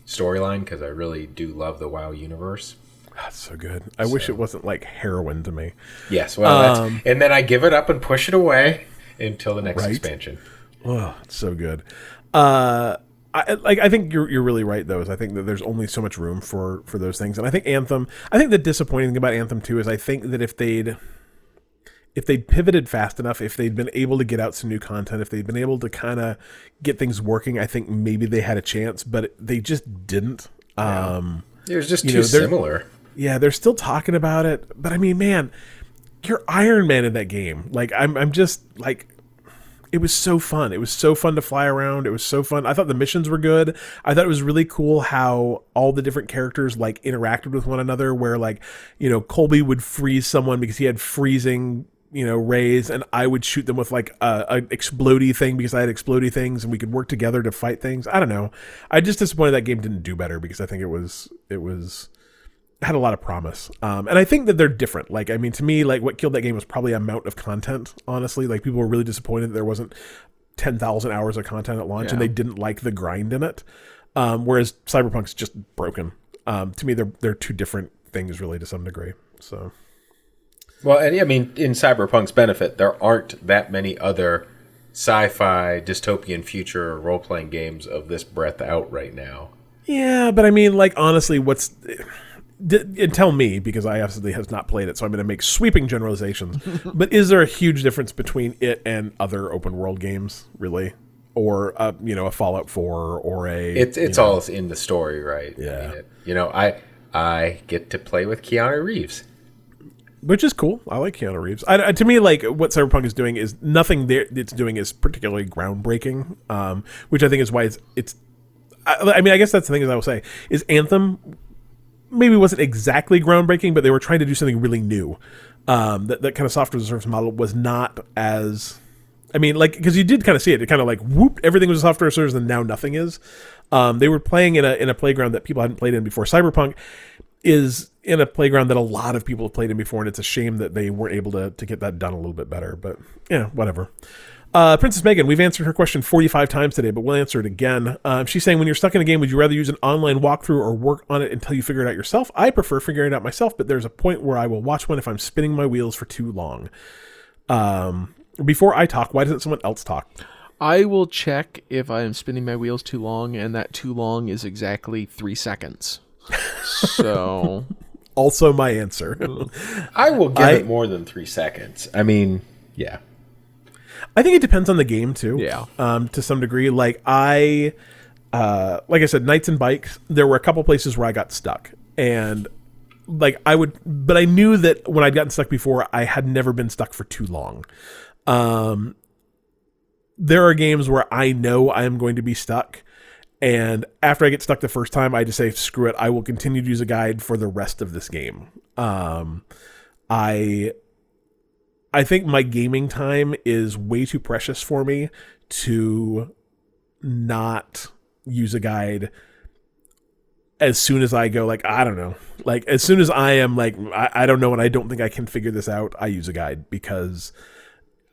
storyline because I really do love the WoW universe. That's so good. I wish it wasn't like heroin to me. Yes, well, Um, that's, and then I give it up and push it away until the next Right. expansion. Oh, it's so good. Uh, I like. I think you're you're really right though. Is I think that there's only so much room for for those things, and I think Anthem. I think the disappointing thing about Anthem too is I think that if they'd if they'd pivoted fast enough, if they'd been able to get out some new content, if they'd been able to kind of get things working, I think maybe they had a chance, but they just didn't. Um, It was just too know, similar. Yeah, they're still talking about it, but I mean, man, you're Iron Man in that game. Like, I'm, I'm just like, it was so fun. It was so fun to fly around. It was so fun. I thought the missions were good. I thought it was really cool how all the different characters like interacted with one another. Where like, you know, Colby would freeze someone because he had freezing. You know, rays, and I would shoot them with like a, a explodey thing because I had explodey things, and we could work together to fight things. I don't know. I just disappointed that game didn't do better because I think it was it was had a lot of promise. Um, and I think that they're different. Like, I mean, to me, like what killed that game was probably amount of content. Honestly, like people were really disappointed that there wasn't ten thousand hours of content at launch, and they didn't like the grind in it. Um, whereas Cyberpunk's just broken. Um, to me, they're they're two different things, really, to some degree. So Well, and I mean, in Cyberpunk's benefit, there aren't that many other sci-fi dystopian future role-playing games of this breadth out right now. yeah, but I mean, like honestly, what's d- and tell me because I obviously has not played it, so I'm going to make sweeping generalizations. [LAUGHS] but is there a huge difference between it and other open world games, really, or uh, you know, a Fallout Four or a It's it's you know- all in the story, right? I Yeah. mean, it- you know, I I get to play with Keanu Reeves. which is cool. I like Keanu Reeves. I, I- to me, like what Cyberpunk is doing is nothing there it's doing is particularly groundbreaking. Um, which I think is why it's it's. I, I mean, I guess that's the thing. As I will say, is Anthem maybe wasn't exactly groundbreaking, but they were trying to do something really new. Um, that that kind of software as a service model was not as. I mean, like because you did kind of see it. It kind of like whoop, everything was a software service, and now nothing is. Um, they were playing in a in a playground that people hadn't played in before. Cyberpunk is in a playground that a lot of people have played in before, and it's a shame that they weren't able to, to get that done a little bit better. But yeah, whatever. Uh, Princess Megan, we've answered her question 45 times today, but we'll answer it again. Um, she's saying, when you're stuck in a game, would you rather use an online walkthrough or work on it until you figure it out yourself? I prefer figuring it out myself, but there's a point where I will watch one if I'm spinning my wheels for too long. Um, before I talk, why doesn't someone else talk? I will check if I am spinning my wheels too long, and that too long is exactly three seconds. [LAUGHS] So Also, my answer. I will give I- it more than three seconds. I mean, yeah. I think it depends on the game too. Yeah. Um, to some degree, like I, uh, like I said, Knights and Bikes. There were a couple places where I got stuck, and like I would, but I knew that when I'd gotten stuck before, I had never been stuck for too long. Um, there are games where I know I am going to be stuck, And after I get stuck the first time, I just say, screw it. I will continue to use a guide for the rest of this game. Um, I I think my gaming time is way too precious for me to not use a guide as soon as I go like I don't know. Like as soon as I am like I, I don't know and I don't think I can figure this out I use a guide because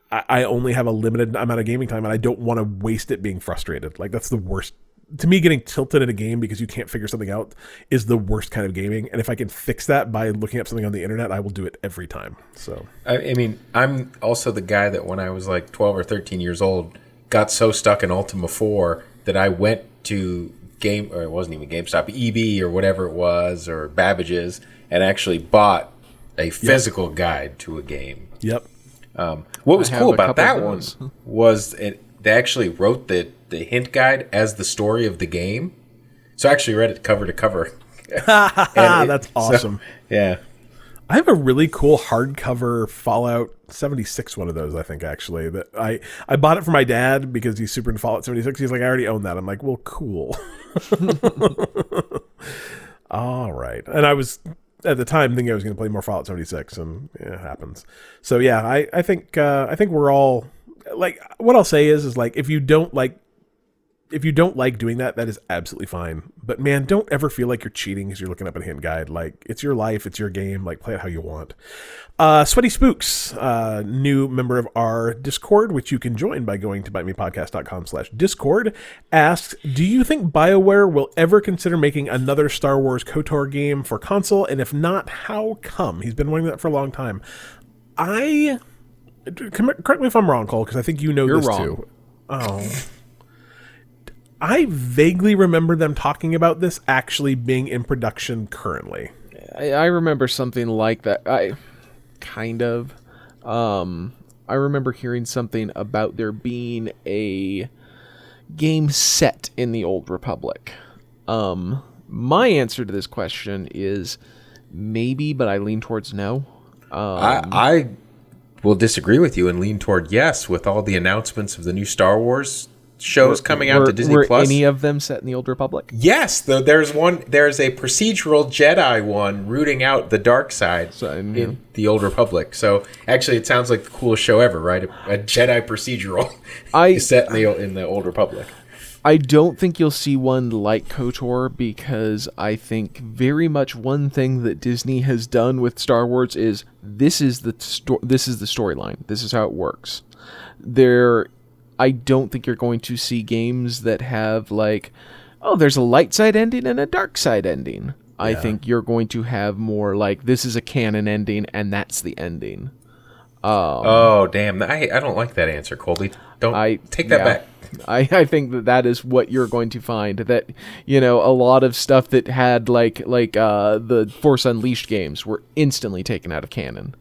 I, I only have a limited amount of gaming time and I don't want to waste it being frustrated. Like that's the worst to me getting tilted in a game because you can't figure something out is the worst kind of gaming. And if I can fix that by looking up something on the internet I will do it every time. So I, I mean, I'm also the guy that when I was like 12 or 13 years old, got so stuck in Ultima 4 that I went to game, or it wasn't even GameStop, EB or whatever it was, or Babbage's, and actually bought a physical guide to a game. yep. Um, what was cool about that of one was it they actually wrote the the hint guide as the story of the game. So I actually read it cover to cover. [LAUGHS] it- that's so- awesome Yeah. I have a really cool hardcover Fallout 76 one of those, I think actually. That I I bought it for my dad because he's super into Fallout 76. He's like, I already own that. I'm like, well, cool. [LAUGHS] All right. And I was at the time thinking I was going to play more Fallout 76 and yeah, it happens. So yeah, I I think uh I think we're all like what I'll say is is like if you don't like if you don't like doing that, that is absolutely fine. But man, don't ever feel like you're cheating because you're looking up a hint guide. Like it's your life, it's your game. Like play it how you want. Uh, Sweaty Spooks, uh, new member of our Discord, which you can join by going to bitemepodcast.com slash Discord, asks, do you think BioWare will ever consider making another Star Wars KOTOR game for console? And if not, how come? He's been wanting that for a long time. I... Correct me if I'm wrong, Cole, because I think you know You're this wrong. too. Oh. I vaguely remember them talking about this actually being in production currently. I, I remember something like that. I kind of. Um, I remember hearing something about there being a game set in the Old Republic. Um, my answer to this question is maybe, but I lean towards no. I, I will disagree with you and lean toward yes with all the announcements of the new Star Wars shows coming out were, to Disney were Plus. any of them set in the Old Republic? yes, though there's one. There's a procedural Jedi one rooting out the dark side So, in yeah. the Old Republic. So actually, it sounds like the coolest show ever, right? A, a Jedi procedural [LAUGHS] I- set in the in the Old Republic. I don't think you'll see one like KOTOR because I think very much one thing that Disney has done with Star Wars is this is the sto- this is the storyline. This is how it works. There I don't think you're going to see games that have like oh there's a light side ending and a dark side ending. I think you're going to have more like this is a canon ending and that's the ending. oh damn! I I don't like that answer, Colby. Don't I take that yeah. back. [LAUGHS] I, I think that that is what you're going to find that you know a lot of stuff that had like like uh, the Force Unleashed games were instantly taken out of canon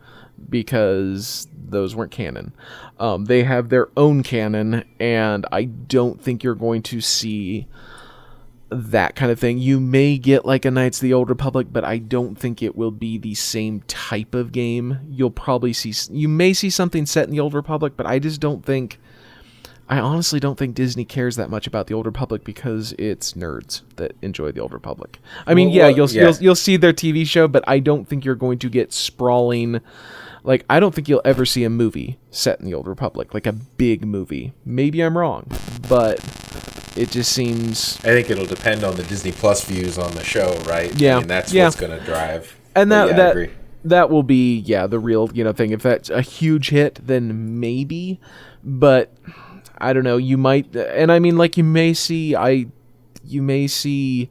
because those weren't canon. Um, they have their own canon, and I don't think you're going to see that kind of thing. You may get like a Knights of the Old Republic, but I don't think it will be the same type of game. You'll probably see you may see something set in the Old Republic, but I just don't think I honestly don't think Disney cares that much about the Old Republic because it's nerds that enjoy the Old Republic. I mean, Well, yeah, well, you'll, yeah. you'll you'll see their TV show, but I don't think you're going to get sprawling. Like, I don't think you'll ever see a movie set in the Old Republic, like a big movie. Maybe I'm wrong, but it just seems I think it'll depend on the Disney Plus views on the show, right? Yeah, I mean, that's yeah. what's going to drive. and that yeah, that agree. that will be yeah the real you know thing if that's a huge hit then maybe but i don't know you might and i mean like you may see i you may see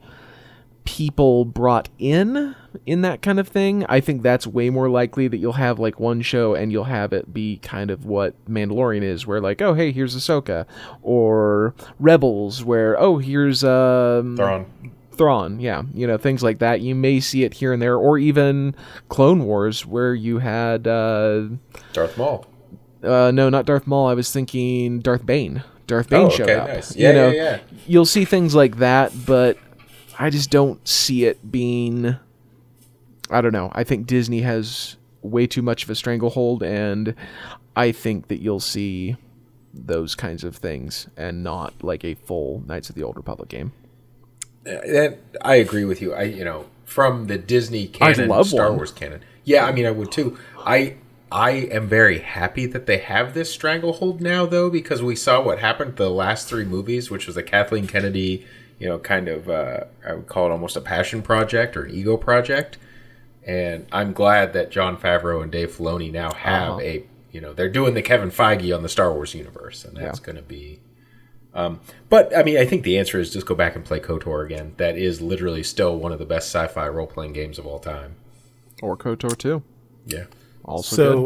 people brought in in that kind of thing i think that's way more likely that you'll have like one show and you'll have it be kind of what mandalorian is where like oh hey here's ahsoka or rebels where oh here's um Thrawn. Thrawn, yeah, you know things like that. You may see it here and there, or even Clone Wars, where you had uh, Darth Maul. Uh, no, not Darth Maul. I was thinking Darth Bane. Darth Bane Oh, showed okay, up. nice. you Yeah, know, yeah, yeah. You'll see things like that, but I just don't see it being. I don't know. I think Disney has way too much of a stranglehold, and I think that you'll see those kinds of things and not like a full Knights of the Old Republic game. That I agree with you. I you know from the Disney canon, love Star one. Wars canon. Yeah, I mean I would too. I I am very happy that they have this stranglehold now though because we saw what happened to the last three movies, which was a Kathleen Kennedy, you know, kind of uh, I would call it almost a passion project or an ego project. And I'm glad that Jon Favreau and Dave Filoni now have Uh-huh. a you know they're doing the Kevin Feige on the Star Wars universe, and that's Yeah. going to be Um, but I mean, I think the answer is just go back and play KOTOR again. That is literally still one of the best sci-fi role-playing games of all time. Or KOTOR 2. Yeah. Also so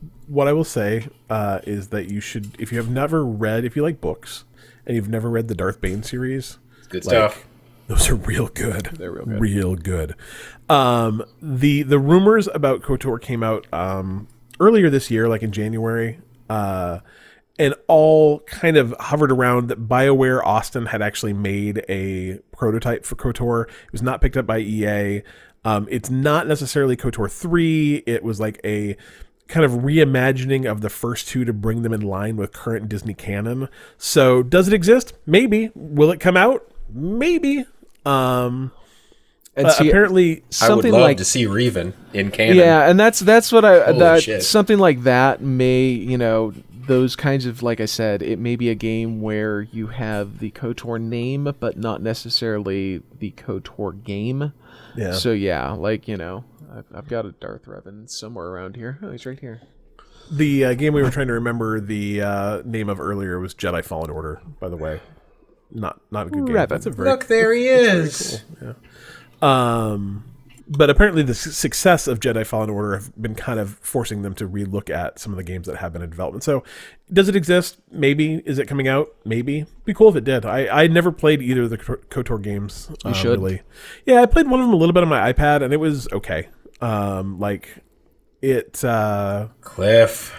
good. what I will say uh, is that you should, if you have never read, if you like books and you've never read the Darth Bane series, It's good Like- stuff. those are real good. They're real good. Real good. Um, the the rumors about Kotor came out um, earlier this year, like in January, uh, and all kind of hovered around that BioWare Austin had actually made a prototype for Kotor. It was not picked up by EA. Um, it's not necessarily Kotor three. It was like a kind of reimagining of the first two to bring them in line with current Disney canon. So, does it exist? Maybe. Will it come out? Maybe. Um, And uh, see, apparently, I would something love like to see Revan in canon. Yeah, and that's that's what I Holy that shit. something like that may you know those kinds of like I said, it may be a game where you have the Kotor name, but not necessarily the Kotor game. Yeah. So yeah, like you know, I've, I've got a Darth Revan somewhere around here. Oh, he's right here. The uh, game we were trying to remember the uh, name of earlier was Jedi Fallen Order. By the way, not not a good game. Revan. That's a very Look, there he is. um, but apparently the success of Jedi Fallen Order have been kind of forcing them to relook at some of the games that have been in development. So, does it exist? Maybe. Is it coming out? Maybe. Be cool if it did. I I never played either of the Ko- Kotor games. You should. Really. Yeah, I played one of them a little bit on my iPad, and it was okay. Um, like it. Uh, Cliff.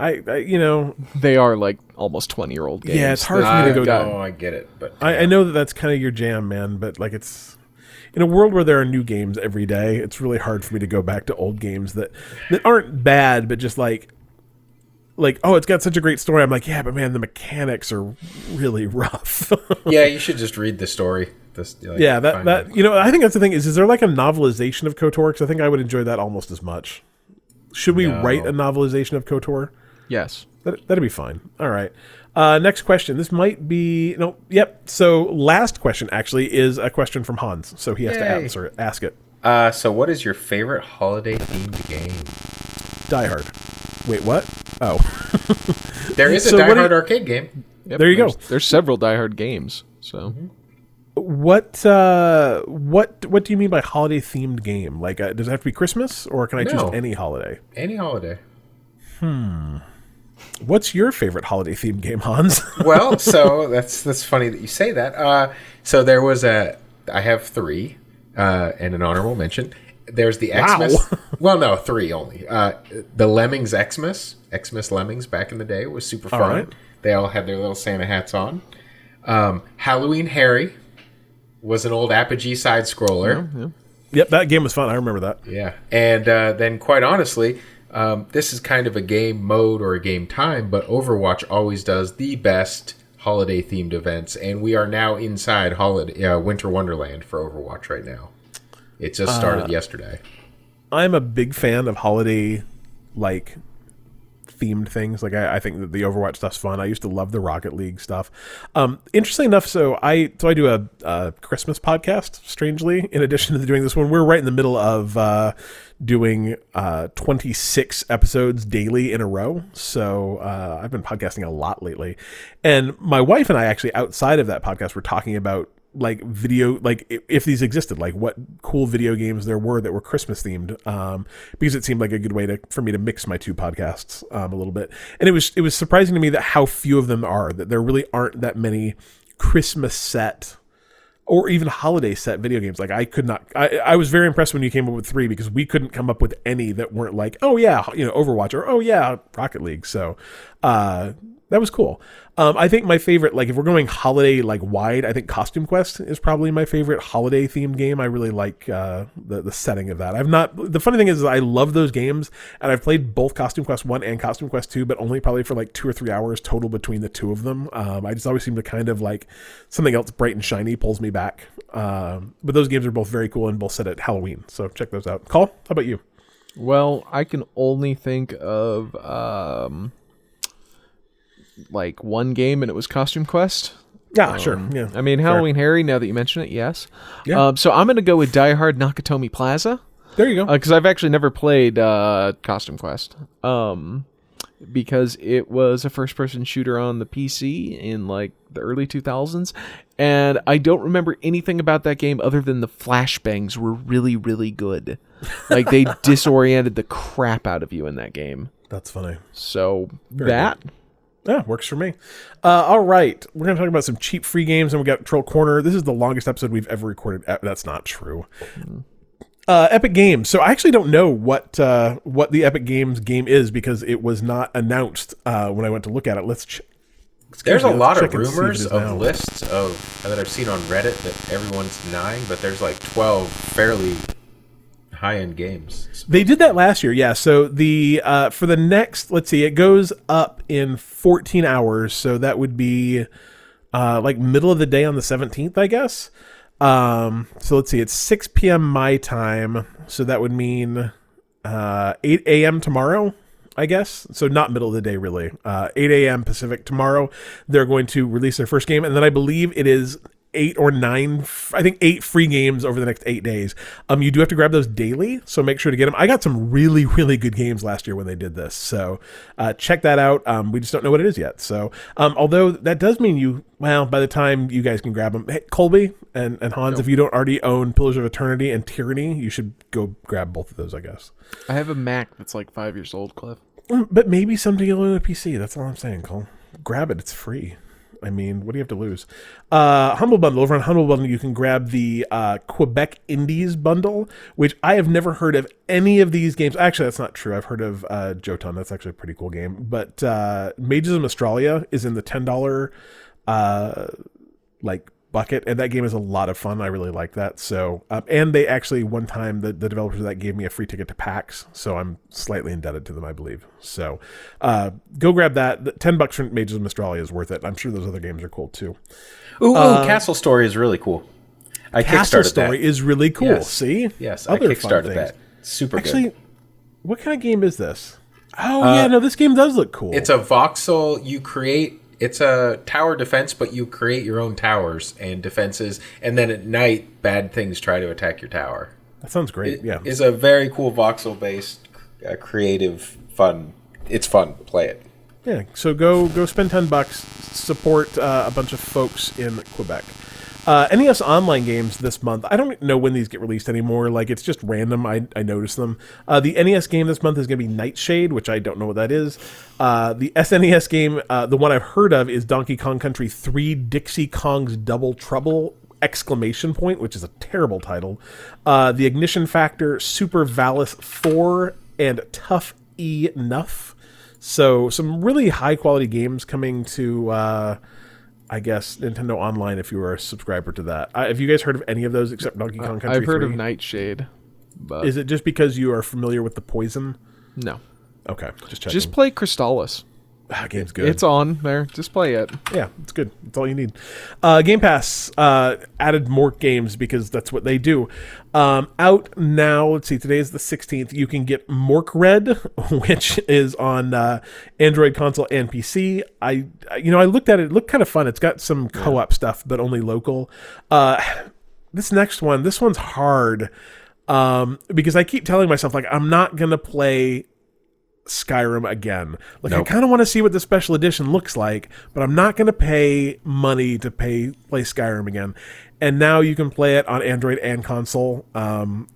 I, I you know They are like almost twenty year old games. Yeah, it's hard for me to go know, down. I get it, but I, I know that that's kind of your jam, man, but like it's in a world where there are new games every day, it's really hard for me to go back to old games that that aren't bad, but just like like oh, it's got such a great story. I'm like, yeah, but man, the mechanics are really [LAUGHS] rough. yeah, you should just read the story. This, like, yeah, that that it. you know, I think that's the thing is, is there like a novelization of Kotor? Because I think I would enjoy that almost as much. Should we No. write a novelization of Kotor? Yes. That, that'd be fine. All right. Uh, next question. This might be no. Yep. So last question actually is a question from Hans. So he has to answer it. Ask it. Uh, so, what is your favorite holiday themed game? Die Hard. Wait, what? Oh, [LAUGHS] There is a So Die Hard you- arcade game. Yep, There you go. there's, There's several Die Hard games. So what? Uh, what? What do you mean by holiday themed game? Like, uh, does it have to be Christmas, or can I choose any holiday? Any holiday. What's your favorite holiday themed game, Hans? [LAUGHS] well, so that's that's funny that you say that. Uh, so there was a I have three uh, and an honorable mention. There's the Wow. Xmas. [LAUGHS] well, no, three only. Uh, the Lemmings Xmas, Xmas Lemmings back in the day was super fun. right. They all had their little Santa hats on. Um, Halloween Harry was an old Apogee side scroller. yep, that game was fun. I remember that. Yeah, and uh, then quite honestly, um, this is kind of a game mode or a game time, but Overwatch always does the best holiday themed events, and we are now inside holiday uh, Winter Wonderland for Overwatch right now. It just started yesterday. I'm a big fan of holiday like themed things. Like I, I think that the Overwatch stuff's fun. I used to love the Rocket League stuff. Um, interesting enough, so I so I do a, a Christmas podcast. Strangely, in addition to doing this one, we're right in the middle of uh, doing uh, 26 episodes daily in a row. So uh, I've been podcasting a lot lately, and my wife and I actually outside of that podcast were talking about like video like if these existed like what cool video games there were that were christmas themed um because it seemed like a good way to for me to mix my two podcasts um a little bit. And it was it was surprising to me that how few of them are that there really aren't that many christmas set or even holiday set video games. Like i could not I, I was very impressed when you came up with three because we couldn't come up with any that weren't like oh yeah you know overwatch or oh yeah rocket league. So uh that was cool. Um, I think my favorite, like if we're going holiday like wide, I think Costume Quest is probably my favorite holiday themed game. I really like uh, the the setting of that. I've not. The funny thing is, is, I love those games, and I've played both Costume Quest one and Costume Quest two, but only probably for like two or three hours total between the two of them. Um, I just always seem to kind of like something else bright and shiny pulls me back. Um, but those games are both very cool and both set at Halloween, so check those out. Cole. How about you? Well, I can only think of um, like one game, and it was Costume Quest. Yeah, sure. Yeah, I mean, Halloween Harry. Now that you mention it, yes. Yeah. Um, so I'm gonna go with Die Hard Nakatomi Plaza there you go. because I've actually never played uh, Costume Quest. Um, because it was a first-person shooter on the PC in like the early 2000s, and I don't remember anything about that game other than the flashbangs were really, really good. [LAUGHS] Like they disoriented the crap out of you in that game. That's funny. So that Yeah, works for me. Uh, all right, we're gonna talk about some cheap free games, and we got Troll Corner. This is the longest episode we've ever recorded. Uh, That's not true. Uh, Epic Games. So I actually don't know what uh, what the Epic Games game is because it was not announced uh, when I went to look at it. Let's. Ch- There's a Let's lot of check and see if it rumors of now. lists of that I've seen on Reddit that everyone's denying, but there's like 12 fairly high-end games. They did that last year, yeah. So the uh, for the next, let's see, it goes up in 14 hours. So that would be uh, like middle of the day on the 17th, I guess. Um, so let's see, it's 6 p.m. my time. So that would mean uh, 8 a.m. tomorrow, I guess. So not middle of the day, really. Uh, 8 a.m. Pacific tomorrow. They're going to release their first game, and then I believe it is eight or nine. I think eight free games over the next eight days. Um, you do have to grab those daily, so make sure to get them. I got some really, really good games last year when they did this, so uh, check that out. Um, we just don't know what it is yet. So, um, although that does mean you, well, by the time you guys can grab them, hey, Colby and, and Hans, if you don't already own Pillars of Eternity and Tyranny, you should go grab both of those, I guess. I have a Mac that's like five years old, Cliff. Mm, But maybe someday you'll own a PC. That's all I'm saying, Cole. Grab it. It's free. I mean, what do you have to lose? Uh, Humble Bundle. Over on Humble Bundle, you can grab the uh, Quebec Indies bundle, which I have never heard of any of these games. Actually, that's not true. I've heard of uh, Jotun. That's actually a pretty cool game. But uh, Mages of Mystralia is in the $10 uh, like bucket and that game is a lot of fun i really like that so um, and they actually one time the, the developers of that gave me a free ticket to pax so i'm slightly indebted to them i believe so uh, go grab that The 10 bucks for mages of mystralia is worth it i'm sure those other games are cool too Ooh, ooh, Castle Story is really cool. I castle story that. is really cool Yes. see Yes, I Other fun kickstarted that. Super actually good. what kind of game is this oh yeah no this game does look cool It's a voxel. You create. It's a tower defense, but you create your own towers and defenses, and then at night, bad things try to attack your tower. that sounds great It yeah is a very cool voxel-based, uh, creative, fun. It's fun. Play it. Yeah, so go go spend ten bucks, support uh, a bunch of folks in Quebec. Uh, NES online games this month. I don't know when these get released anymore. Like it's just random. I I notice them. Uh, the NES game this month is going to be Nightshade, which I don't know what that is. Uh, the SNES game, uh, the one I've heard of, is Donkey Kong Country Three: Dixie Kong's Double Trouble! Exclamation point, which is a terrible title. Uh, the Ignition Factor, Super Valis Four, and Tuff E Nuff. So some really high quality games coming to, uh, I guess Nintendo Online if you were a subscriber to that. Uh, have you guys heard of any of those except Donkey Kong Country? I've heard 3? of Nightshade, but Is it just because you are familiar with the poison? no. Okay, just checking. Just play Crystalis. Ah, game's good. It's on there. Just play it. yeah, it's good. It's all you need. Uh, Game Pass uh, added more games because that's what they do. Um, out now. Let's see. Today is the 16th. You can get Morkredd, [LAUGHS] which is on uh, Android console and PC. I, you know, I looked at it. It looked kind of fun. It's got some co-op stuff, but only local. Uh, this next one, this one's hard um, because I keep telling myself like I'm not gonna play Skyrim again. Like I kind of want to see what the special edition looks like, but I'm not going to pay money to pay play Skyrim again. And now you can play it on Android and console. Um,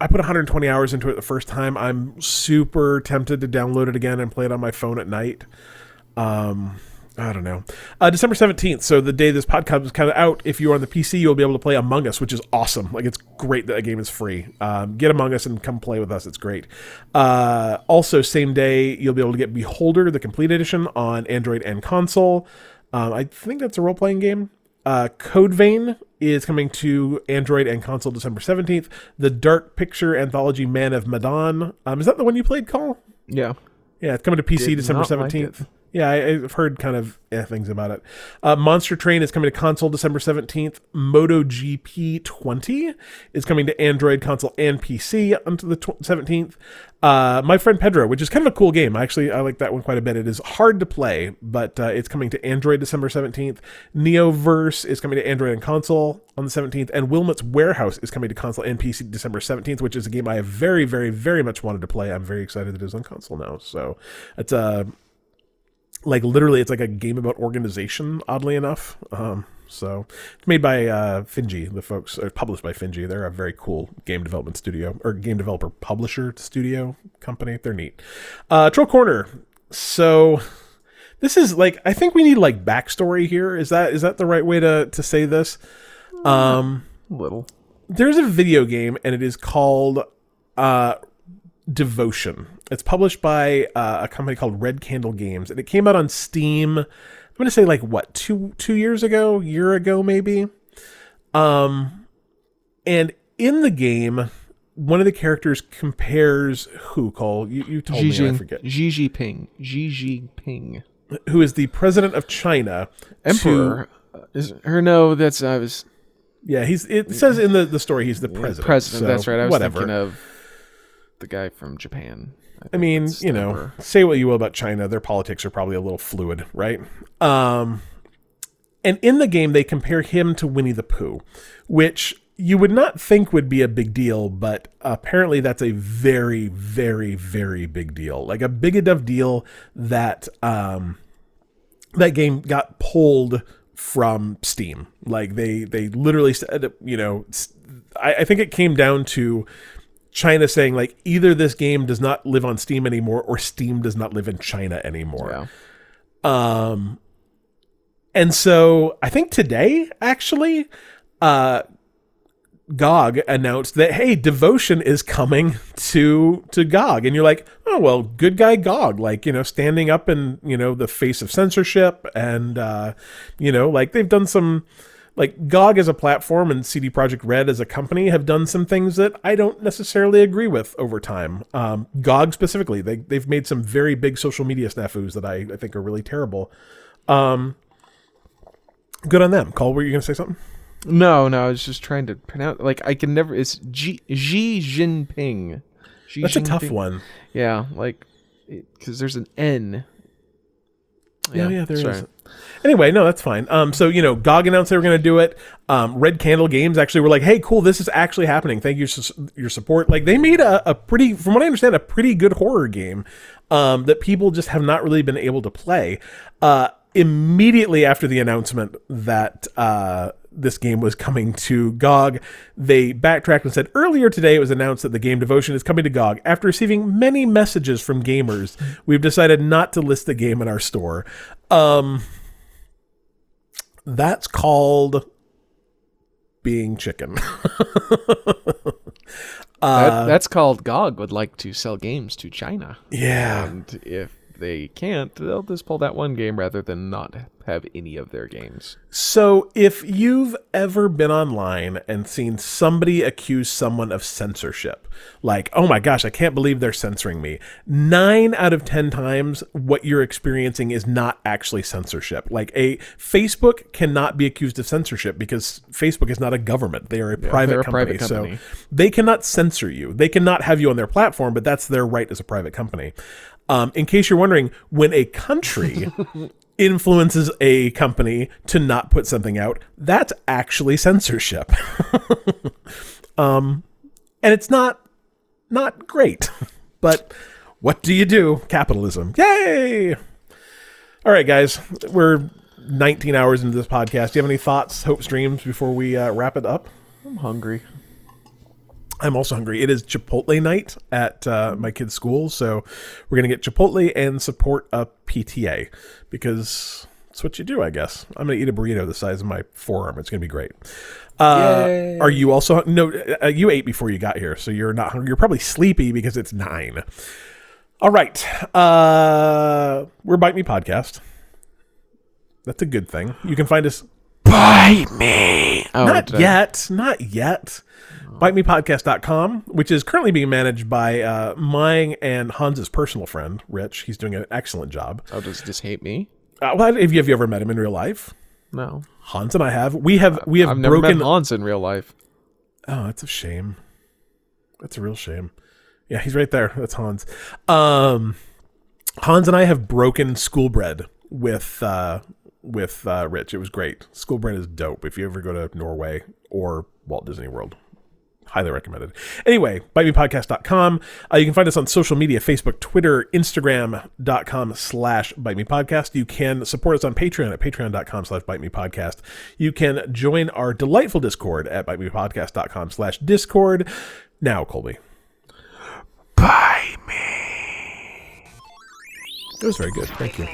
I put 120 hours into it the first time. I'm super tempted to download it again and play it on my phone at night. Um, I don't know. Uh, December 17th, so the day this podcast is kind of out, if you're on the PC, you'll be able to play Among Us, which is awesome. Like, it's great that the game is free. Um, get Among Us and come play with us. It's great. Uh, also, same day, you'll be able to get Beholder, the complete edition, on Android and console. Um, I think that's a role playing game. Uh, Code Vein is coming to Android and console December 17th. The Dark Picture Anthology Man of Medan. Um, is that the one you played, Cole? Yeah. Yeah, it's coming to PC Did December not like seventeenth. it. Yeah, I, I've heard kind of eh, things about it. Uh, Monster Train is coming to console December seventeenth. MotoGP twenty is coming to Android, console, and PC until the seventeenth. Uh, My friend Pedro, which is kind of a cool game. Actually, I like that one quite a bit. It is hard to play, but uh, it's coming to Android December seventeenth. Neoverse is coming to Android and console on the seventeenth, and Wilmot's Warehouse is coming to console and PC December seventeenth, which is a game I have very, very, very much wanted to play. I'm very excited that it is on console now. So it's a like literally it's like a game about organization oddly enough. Um so it's made by uh finji the folks uh, published by finji. They're a very cool game development studio or game developer publisher studio company. They're neat. Uh troll corner. So this is like i think we need like backstory here. Is that is that the right way to to say this? Um Little. there's a video game and it is called uh devotion it's published by uh, a company called red candle games and it came out on steam i'm gonna say like what two two years ago year ago maybe um and in the game one of the characters compares who cole you, you told Xi me i forget Xi Jinping. Xi Jinping. who is the president of china Emperor. Uh, Is or no? That's I was yeah he's it says in the, the story he's the president president. so that's right. I was whatever thinking of the guy from Japan. I think mean, you know, say what you will about China, their politics are probably a little fluid, right? Um, and in the game, they compare him to Winnie the Pooh, which you would not think would be a big deal, but apparently that's a very, very, very big deal. Like a big enough deal that um, that game got pulled from Steam. Like they they literally said, you know, I think it came down to China saying like either this game does not live on Steam anymore or Steam does not live in China anymore. Yeah. Um and so I think today actually uh GOG announced that hey, Devotion is coming to to GOG and you're like, "Oh, well, good guy GOG, like, you know, standing up in, you know, the face of censorship and uh you know, like they've done some like GOG as a platform and CD Projekt Red as a company have done some things that I don't necessarily agree with over time. Um, GOG specifically, they they've made some very big social media snafus that I, I think are really terrible. Um, good on them. Cole, were you going to say something? No, no, I was just trying to pronounce. Like I can never. It's Xi Xi Jinping. Xi That's a tough one. Yeah, like because there's an N. Yeah, yeah, there is. sorry. Anyway, no, that's fine. Um, so you know, GOG announced they were going to do it. Um, Red Candle Games actually were like, "Hey, cool, this is actually happening. Thank you for your support." Like they made a, a pretty, from what I understand, a pretty good horror game um, that people just have not really been able to play. Uh, immediately after the announcement that uh, this game was coming to GOG, they backtracked and said earlier today it was announced that the game Devotion is coming to GOG. After receiving many messages from gamers, we've decided not to list the game in our store. Um, that's called being chicken. [LAUGHS] That, that's called GOG would like to sell games to China, yeah. and if they can't, they'll just pull that one game rather than not have any of their games. So, if you've ever been online and seen somebody accuse someone of censorship, like, oh my gosh, I can't believe they're censoring me, nine out of 10 times, what you're experiencing is not actually censorship. Like, a Facebook cannot be accused of censorship because Facebook is not a government, they are a, private, they're a company, private company. So, they cannot censor you. They cannot have you on their platform, but that's their right as a private company. Um, in case you're wondering, when a country [LAUGHS] influences a company to not put something out, that's actually censorship. [LAUGHS] um, and it's not not great. [LAUGHS] But what do you do? Capitalism. Yay! All right, guys, we're 19 hours into this podcast. Do you have any thoughts, hopes, dreams before we uh, wrap it up? I'm hungry. I'm also hungry. It is Chipotle night at uh, my kid's school, so we're gonna get Chipotle and support a PTA because That's what you do, I guess. I'm gonna eat a burrito the size of my forearm. It's gonna be great. Uh, are you also no? Uh, you ate before you got here, so you're not hungry. You're probably sleepy because it's nine. All right, uh, we're Bite Me Podcast. That's a good thing. You can find us Bite me. Oh, not yet, not yet. BiteMePodcast.com, which is currently being managed by uh, mine and Hans's personal friend, Rich. He's doing an excellent job. Oh, does this hate me? Uh, well, have you, have you ever met him in real life? No. Hans and I have. We have we have I've never broken. met Hans in real life. Oh, that's a shame. That's a real shame. Yeah, he's right there. That's Hans. Um, Hans and I have broken school bread with uh, with uh, Rich. It was great. School bread is dope. If you ever go to Norway or Walt Disney World, highly recommended. Anyway, bitemepodcast.com. Uh, you can find us on social media, Facebook, Twitter, Instagram.com slash bite me podcast. You can support us on Patreon at patreon.com slash bite me podcast. You can join our delightful Discord at bitemepodcast.com slash discord. Now, Colby. Bite me. It was very good. Thank you.